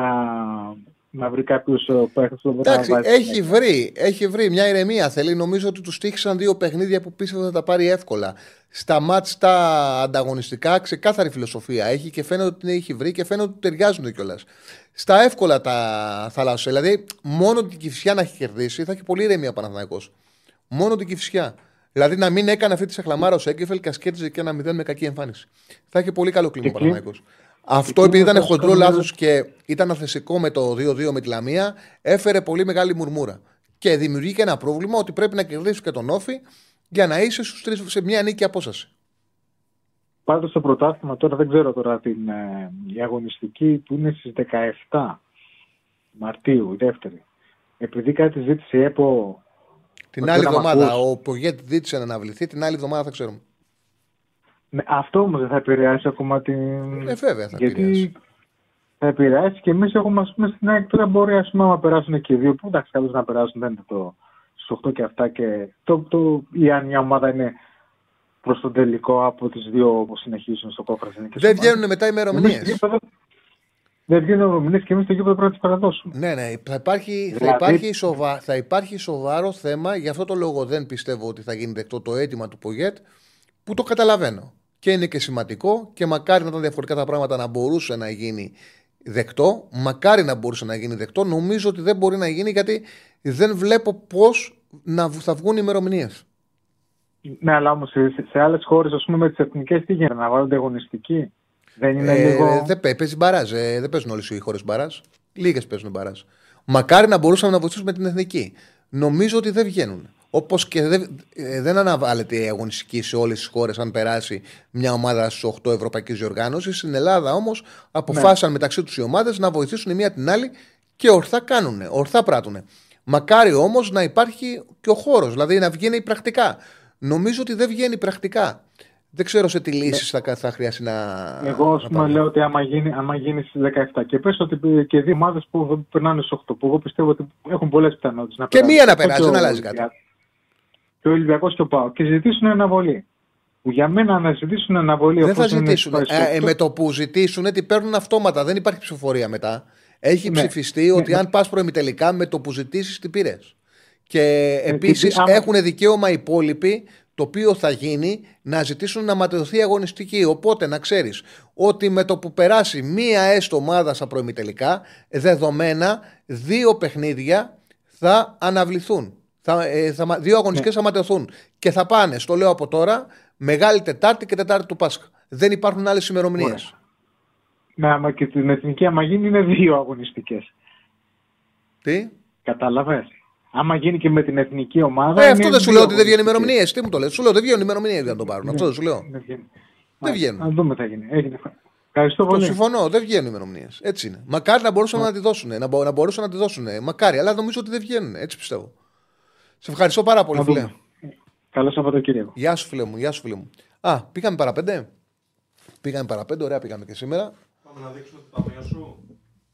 να βρει κάποιους παίκτες που μπορεί να Εντάξει, βασιστεί. έχει βρει, έχει βρει μια ηρεμία. Θέλει, νομίζω ότι τους τύχησαν δύο παιχνίδια που πίστευε ότι θα τα πάρει εύκολα. Στα μάτς τα ανταγωνιστικά, ξεκάθαρη φιλοσοφία έχει και φαίνεται ότι την έχει βρει και φαίνεται ότι ταιριάζουν κιόλας. Στα εύκολα τα θαλάσσια. Δηλαδή, μόνο την κυφσιά να έχει κερδίσει θα έχει πολύ ηρεμία ο Παναθηναϊκός. Μόνο την κυφσιά. Δηλαδή, να μην έκανε αυτή τη σαχλαμάρα ο Σέγκεφελ και ασκέτιζε και ένα μηδέν με κακή εμφάνιση. Θα έχει πολύ καλό κλίμα ο Και Παναθηναϊκός. Αυτό εκεί επειδή ήταν μετά χοντρό σκάνουμε- λάθος και ήταν αθεσικό με το 2-2 με τη Λαμία, έφερε πολύ μεγάλη μουρμούρα. Και δημιουργεί ένα πρόβλημα ότι πρέπει να κερδίσει και τον Όφη για να είσαι στους τρεις, σε μια νίκη απόσταση. Πάντως στο πρωτάθλημα τώρα δεν ξέρω τώρα την ε, η αγωνιστική που είναι στις 17 Μαρτίου, η δεύτερη. Επειδή κάτι ζήτησε η ΕΠΟ Την Ότι άλλη να μ' εβδομάδα ακούς. ο Πογέτ δίτησε να αναβληθεί, την άλλη εβδομάδα θα ξέρουμε. Ναι, αυτό όμως δεν θα επηρεάσει ακόμα την... Ε, βέβαια θα Γιατί επηρεάσει. θα επηρεάσει και εμείς έχουμε ας πούμε στην ΑΕΚ τώρα μπορεί ας πούμε άμα περάσουν και οι δύο που εντάξει καλώς να περάσουν δεν είναι το στους 8 και αυτά και το, το, ή αν μια ομάδα είναι προς τον τελικό από τις δύο που συνεχίζουν στο κόφρα Δεν βγαίνουν μετά ημερομηνίε. Δεν βγαίνουν ημερομηνίες και εμείς στο γήπεδο πρέπει να τις παραδώσουμε. Ναι, ναι. Θα υπάρχει, θα, Δηλαδή- υπάρχει σοβα... θα υπάρχει σοβαρό θέμα. Γι' αυτό το λόγο δεν πιστεύω ότι θα γίνει δεκτό το αίτημα του Πογέτ, που το καταλαβαίνω. Και είναι και σημαντικό και μακάρι να ήταν διαφορετικά τα πράγματα να μπορούσε να γίνει δεκτό. Μακάρι να μπορούσε να γίνει δεκτό. Νομίζω ότι δεν μπορεί να γίνει γιατί δεν βλέπω πώς να β- θα βγουν οι ημερομηνίες. Ναι, αλλά όμως σε, σε άλλες χώρες, ας πούμε, με τις εθνικές τι γίνεται, να βάλονται αγωνιστικοί. Δεν είναι Ε, λίγο. δεν παι- παίζει μπαράζ. Ε, δεν παίζουν όλες οι χώρες μπαράζ. Λίγες παίζουν μπαράζ. Μακάρι να μπορούσαμε να βοηθήσουμε την εθνική. Νομίζω ότι δεν βγαίνουν. Όπως και δεν, ε, δεν αναβάλλεται η αγωνιστική σε όλες τις χώρες αν περάσει μια ομάδα στις 8 Ευρωπαϊκή Διοργάνωση. Στην Ελλάδα όμως αποφάσισαν μεταξύ τους οι ομάδες να βοηθήσουν η μία την άλλη και ορθά κάνουν, ορθά πράττουν. Μακάρι όμως να υπάρχει και ο χώρος, δηλαδή να βγαίνει πρακτικά. Νομίζω ότι δεν βγαίνει πρακτικά. Δεν ξέρω σε τι λύσεις θα, θα χρειαστεί να. Εγώ, α να πούμε, πάμε. λέω ότι άμα γίνει, άμα γίνει στις 17 και πες ότι και δύο ομάδες που περνάνε στις 8, που εγώ πιστεύω ότι έχουν πολλές πιθανότητες να Και περάσουν. μία να Όπως περάσει, και δεν ο αλλάζει κάτι. Ολυμπιακός- Και ο Ολυμπιακός και ο Πάο. Και ζητήσουν αναβολή. Που για μένα να ζητήσουν αναβολή. Δεν θα όπως είναι ζητήσουν. πάει στο Ε, ε, οκτώ, με το που ζητήσουν, τι παίρνουν αυτόματα. Δεν υπάρχει ψηφοφορία μετά. Έχει Ναι. ψηφιστεί ότι Ναι. αν πας προημιτελικά με το που ζητήσεις, την πήρες. Και επίσης τι- άμα- έχουν δικαίωμα οι υπόλοιποι, το οποίο θα γίνει, να ζητήσουν να ματαιωθεί η αγωνιστική. Οπότε να ξέρεις ότι με το που περάσει μία έστω ομάδα στα προημιτελικά, δεδομένα δύο παιχνίδια θα αναβληθούν. Θα, ε, θα, μα- δύο αγωνιστικές θα ματαιωθούν. Και θα πάνε, στο λέω από τώρα, Μεγάλη Τετάρτη και Τετάρτη του Πάσχα. Δεν υπάρχουν άλλες ημερομηνίες. Ωραία. Ναι, άμα και την εθνική, άμα γίνει, είναι δύο αγωνιστικές. Τι; Κατάλαβες. Άμα γίνει και με την εθνική ομάδα. Ε, είναι αυτό δεν σου δύο λέω ότι δεν βγαίνουν αγωνιστικές. ημερομηνίες. Τι μου το λες, σου λέω δεν βγαίνουν ημερομηνίες για να το πάρουν. Ναι. Αυτό δεν σου λέω. Δεν βγαίνει. Δεν Α, βγαίνουν. Να δούμε τι θα γίνει. Έγινε. Ευχαριστώ Το πολύ. συμφωνώ, δεν βγαίνουν ημερομηνίες. Έτσι είναι. Μακάρι να μπορούσαν να τη δώσουν. Να, μπο- να μπορούσαν να τη δώσουν. Μακάρι, αλλά νομίζω ότι δεν βγαίνουν. Έτσι πιστεύω. Σε ευχαριστώ πάρα πολύ, Να φίλε. δούμε. Καλό Σαββατοκύριακο. Γεια σου, φίλε μου. Γεια σου, φίλε μου. Α, πήγαμε παραπέντε; Πήγαμε παραπέντε, ωραία πήγαμε και σήμερα. Πάμε να δείξουμε το ταμείο σου.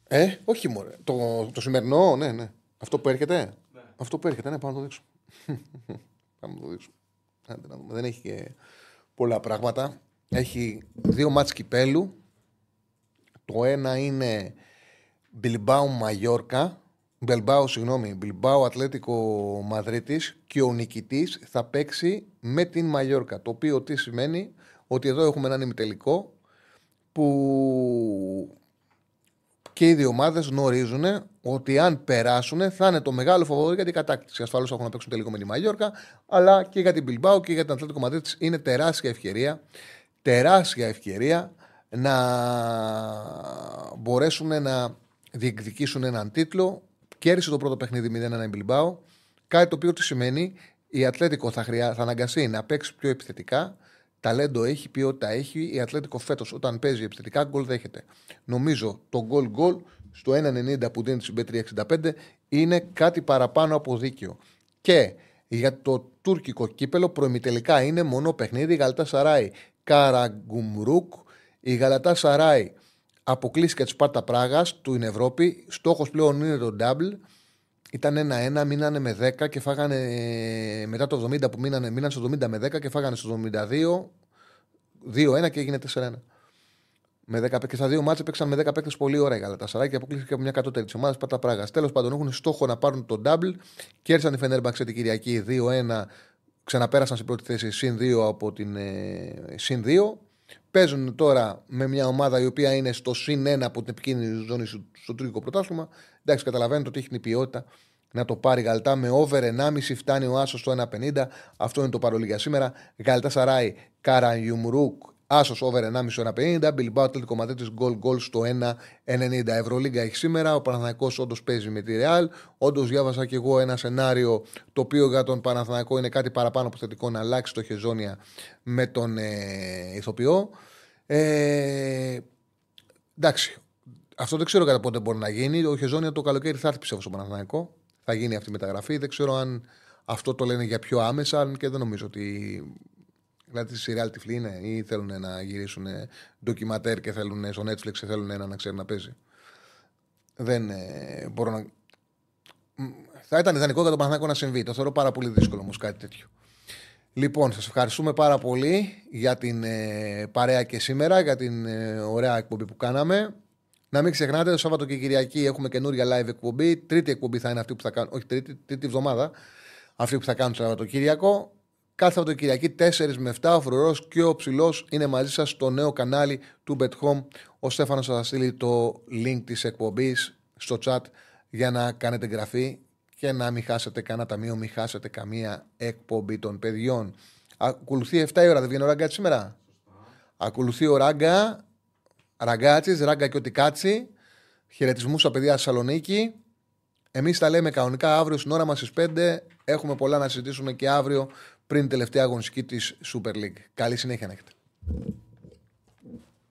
Ε, όχι μωρέ. Το, το σημερινό, ναι, ναι. Αυτό που έρχεται; Ναι. Αυτό που έρχεται, ναι, πάμε να το δείξουμε. πάμε να το δείξουμε. Άντε να δούμε. Δεν έχει και πολλά πράγματα. Έχει δύο μάτς κυπέλου. Το ένα είναι Μπιλμπάου Μαγιόρκα. Μπιλμπάου, συγγνώμη, Μπιλμπάου Ατλέτικο Μαδρίτης και ο νικητής θα παίξει με την Μαγιόρκα. Το οποίο τι σημαίνει ότι εδώ έχουμε έναν ημιτελικό που και οι δύο ομάδες γνωρίζουν ότι αν περάσουν θα είναι το μεγάλο φοβόρι για την κατάκτηση. Ασφαλώς έχουν να παίξουν τελικό με τη Μαγιόρκα, αλλά και για την Μπιλμπάου και για την Ατλέτικο Μαδρίτης είναι τεράστια ευκαιρία. Τεράστια ευκαιρία να μπορέσουν να διεκδικήσουν έναν τίτλο. Κέρδισε το πρώτο παιχνίδι 0-1 η Μπιλμπάου. Κάτι το οποίο τι σημαίνει η Ατλέτικο θα, χρειά, θα αναγκαστεί να παίξει πιο επιθετικά. Ταλέντο έχει, ποιότητα έχει. Η Ατλέτικο φέτος όταν παίζει επιθετικά γκολ δέχεται. Νομίζω το γκολ γκολ στο 1,90 που δίνει στην B365 είναι κάτι παραπάνω από δίκαιο. Και για το τουρκικό κύπελο προημιτελικά είναι μονό παιχνίδι Γαλτά Σαράι. Καραγκουμρούκ. Η Γαλατά Σαράι αποκλείστηκε τη Σπάρτα Πράγας του είναι Ευρώπη. Στόχος πλέον είναι το double. Ήταν 1-1, μείνανε με 10 και φάγανε ε, μετά το 70 που μείνανε, μείνανε στο 70 με 10 και φάγανε στο 72 2-1 και έγινε 4-1. Με 10 και στα δύο μάτσε παίξαν με 10 παίκτες πολύ ωραία καλά. Τα σαράκια αποκλείστηκε από μια κατώτερη της ομάδας Πάτα Πράγας. Τέλος πάντων έχουν στόχο να πάρουν το double. Κέρδισαν η Φενέρμπαξ την Κυριακή 2-1. Ξαναπέρασαν στην πρώτη θέση συν 2 από την ε, συν 2. Παίζουν τώρα με μια ομάδα η οποία είναι στο συν 1 από την επικίνδυνη ζώνη στο, στο τουρκικό πρωτάθλημα. Εντάξει, καταλαβαίνετε ότι έχει την ποιότητα να το πάρει Γαλτά με over 1,5 φτάνει ο Άσος στο 1,50. Αυτό είναι το παρολί για σήμερα. Γαλτά Σαράι, Καρανιουμρούκ, Άσος over 1,5 στο 1,50. Μπιλμπάου τελικό τη γκολ γκολ στο 1,90. Ευρωλίγκα έχει σήμερα. Ο Παναθανικό όντως παίζει με τη Ρεάλ. Όντως διάβασα και εγώ ένα σενάριο το οποίο για τον Παναθανικό είναι κάτι παραπάνω από θετικό να αλλάξει το χεζόνια με τον ε, ηθοποιό. Ε, εντάξει. Αυτό δεν ξέρω κατά πότε μπορεί να γίνει. Ο Χεζόνια το καλοκαίρι θα έρθει πιστεύω στο Παναθανικό. Θα γίνει αυτή η μεταγραφή. Δεν ξέρω αν αυτό το λένε για πιο άμεσα και δεν νομίζω ότι Δηλαδή τη σειρά τυφλή είναι ή θέλουν να γυρίσουν ντοκιματέρ και θέλουν στο Netflix και θέλουν ένα να ξέρει να παίζει. Δεν ε, μπορώ να. Θα ήταν ιδανικό για τον Παναθηναϊκό να συμβεί. Το θεωρώ πάρα πολύ δύσκολο όμως κάτι τέτοιο. Λοιπόν, σας ευχαριστούμε πάρα πολύ για την ε, παρέα και σήμερα, για την ε, ωραία εκπομπή που κάναμε. Να μην ξεχνάτε, το Σάββατο και Κυριακή έχουμε καινούρια live εκπομπή. Τρίτη εκπομπή θα είναι αυτή που θα κάνουν, όχι τρίτη, τρίτη εβδομάδα, αυτή που θα κάνουν το Σαββατοκύριακο. Κάθε Σαββατοκυριακή 4 με 7 ο Φρουρός και ο Ψηλός είναι μαζί σας στο νέο κανάλι του Bet Home. Ο Στέφανος θα σας στείλει το link της εκπομπής στο chat για να κάνετε εγγραφή και να μην χάσετε κανένα ταμείο, μην χάσετε καμία εκπομπή των παιδιών. Ακολουθεί 7 η ώρα, δεν βγαίνει ο Ραγκάτσι σήμερα; Ακολουθεί ο Ράγκα, Ραγκάτσι, Ράγκα και ο Τικάτσι. Χαιρετισμούς στα παιδιά Θεσσαλονίκη. Εμείς τα λέμε κανονικά αύριο στην ώρα μας στις 5. Έχουμε πολλά να συζητήσουμε και αύριο πριν τελευταία αγωνιστική της Super League. Καλή συνέχεια να έχετε.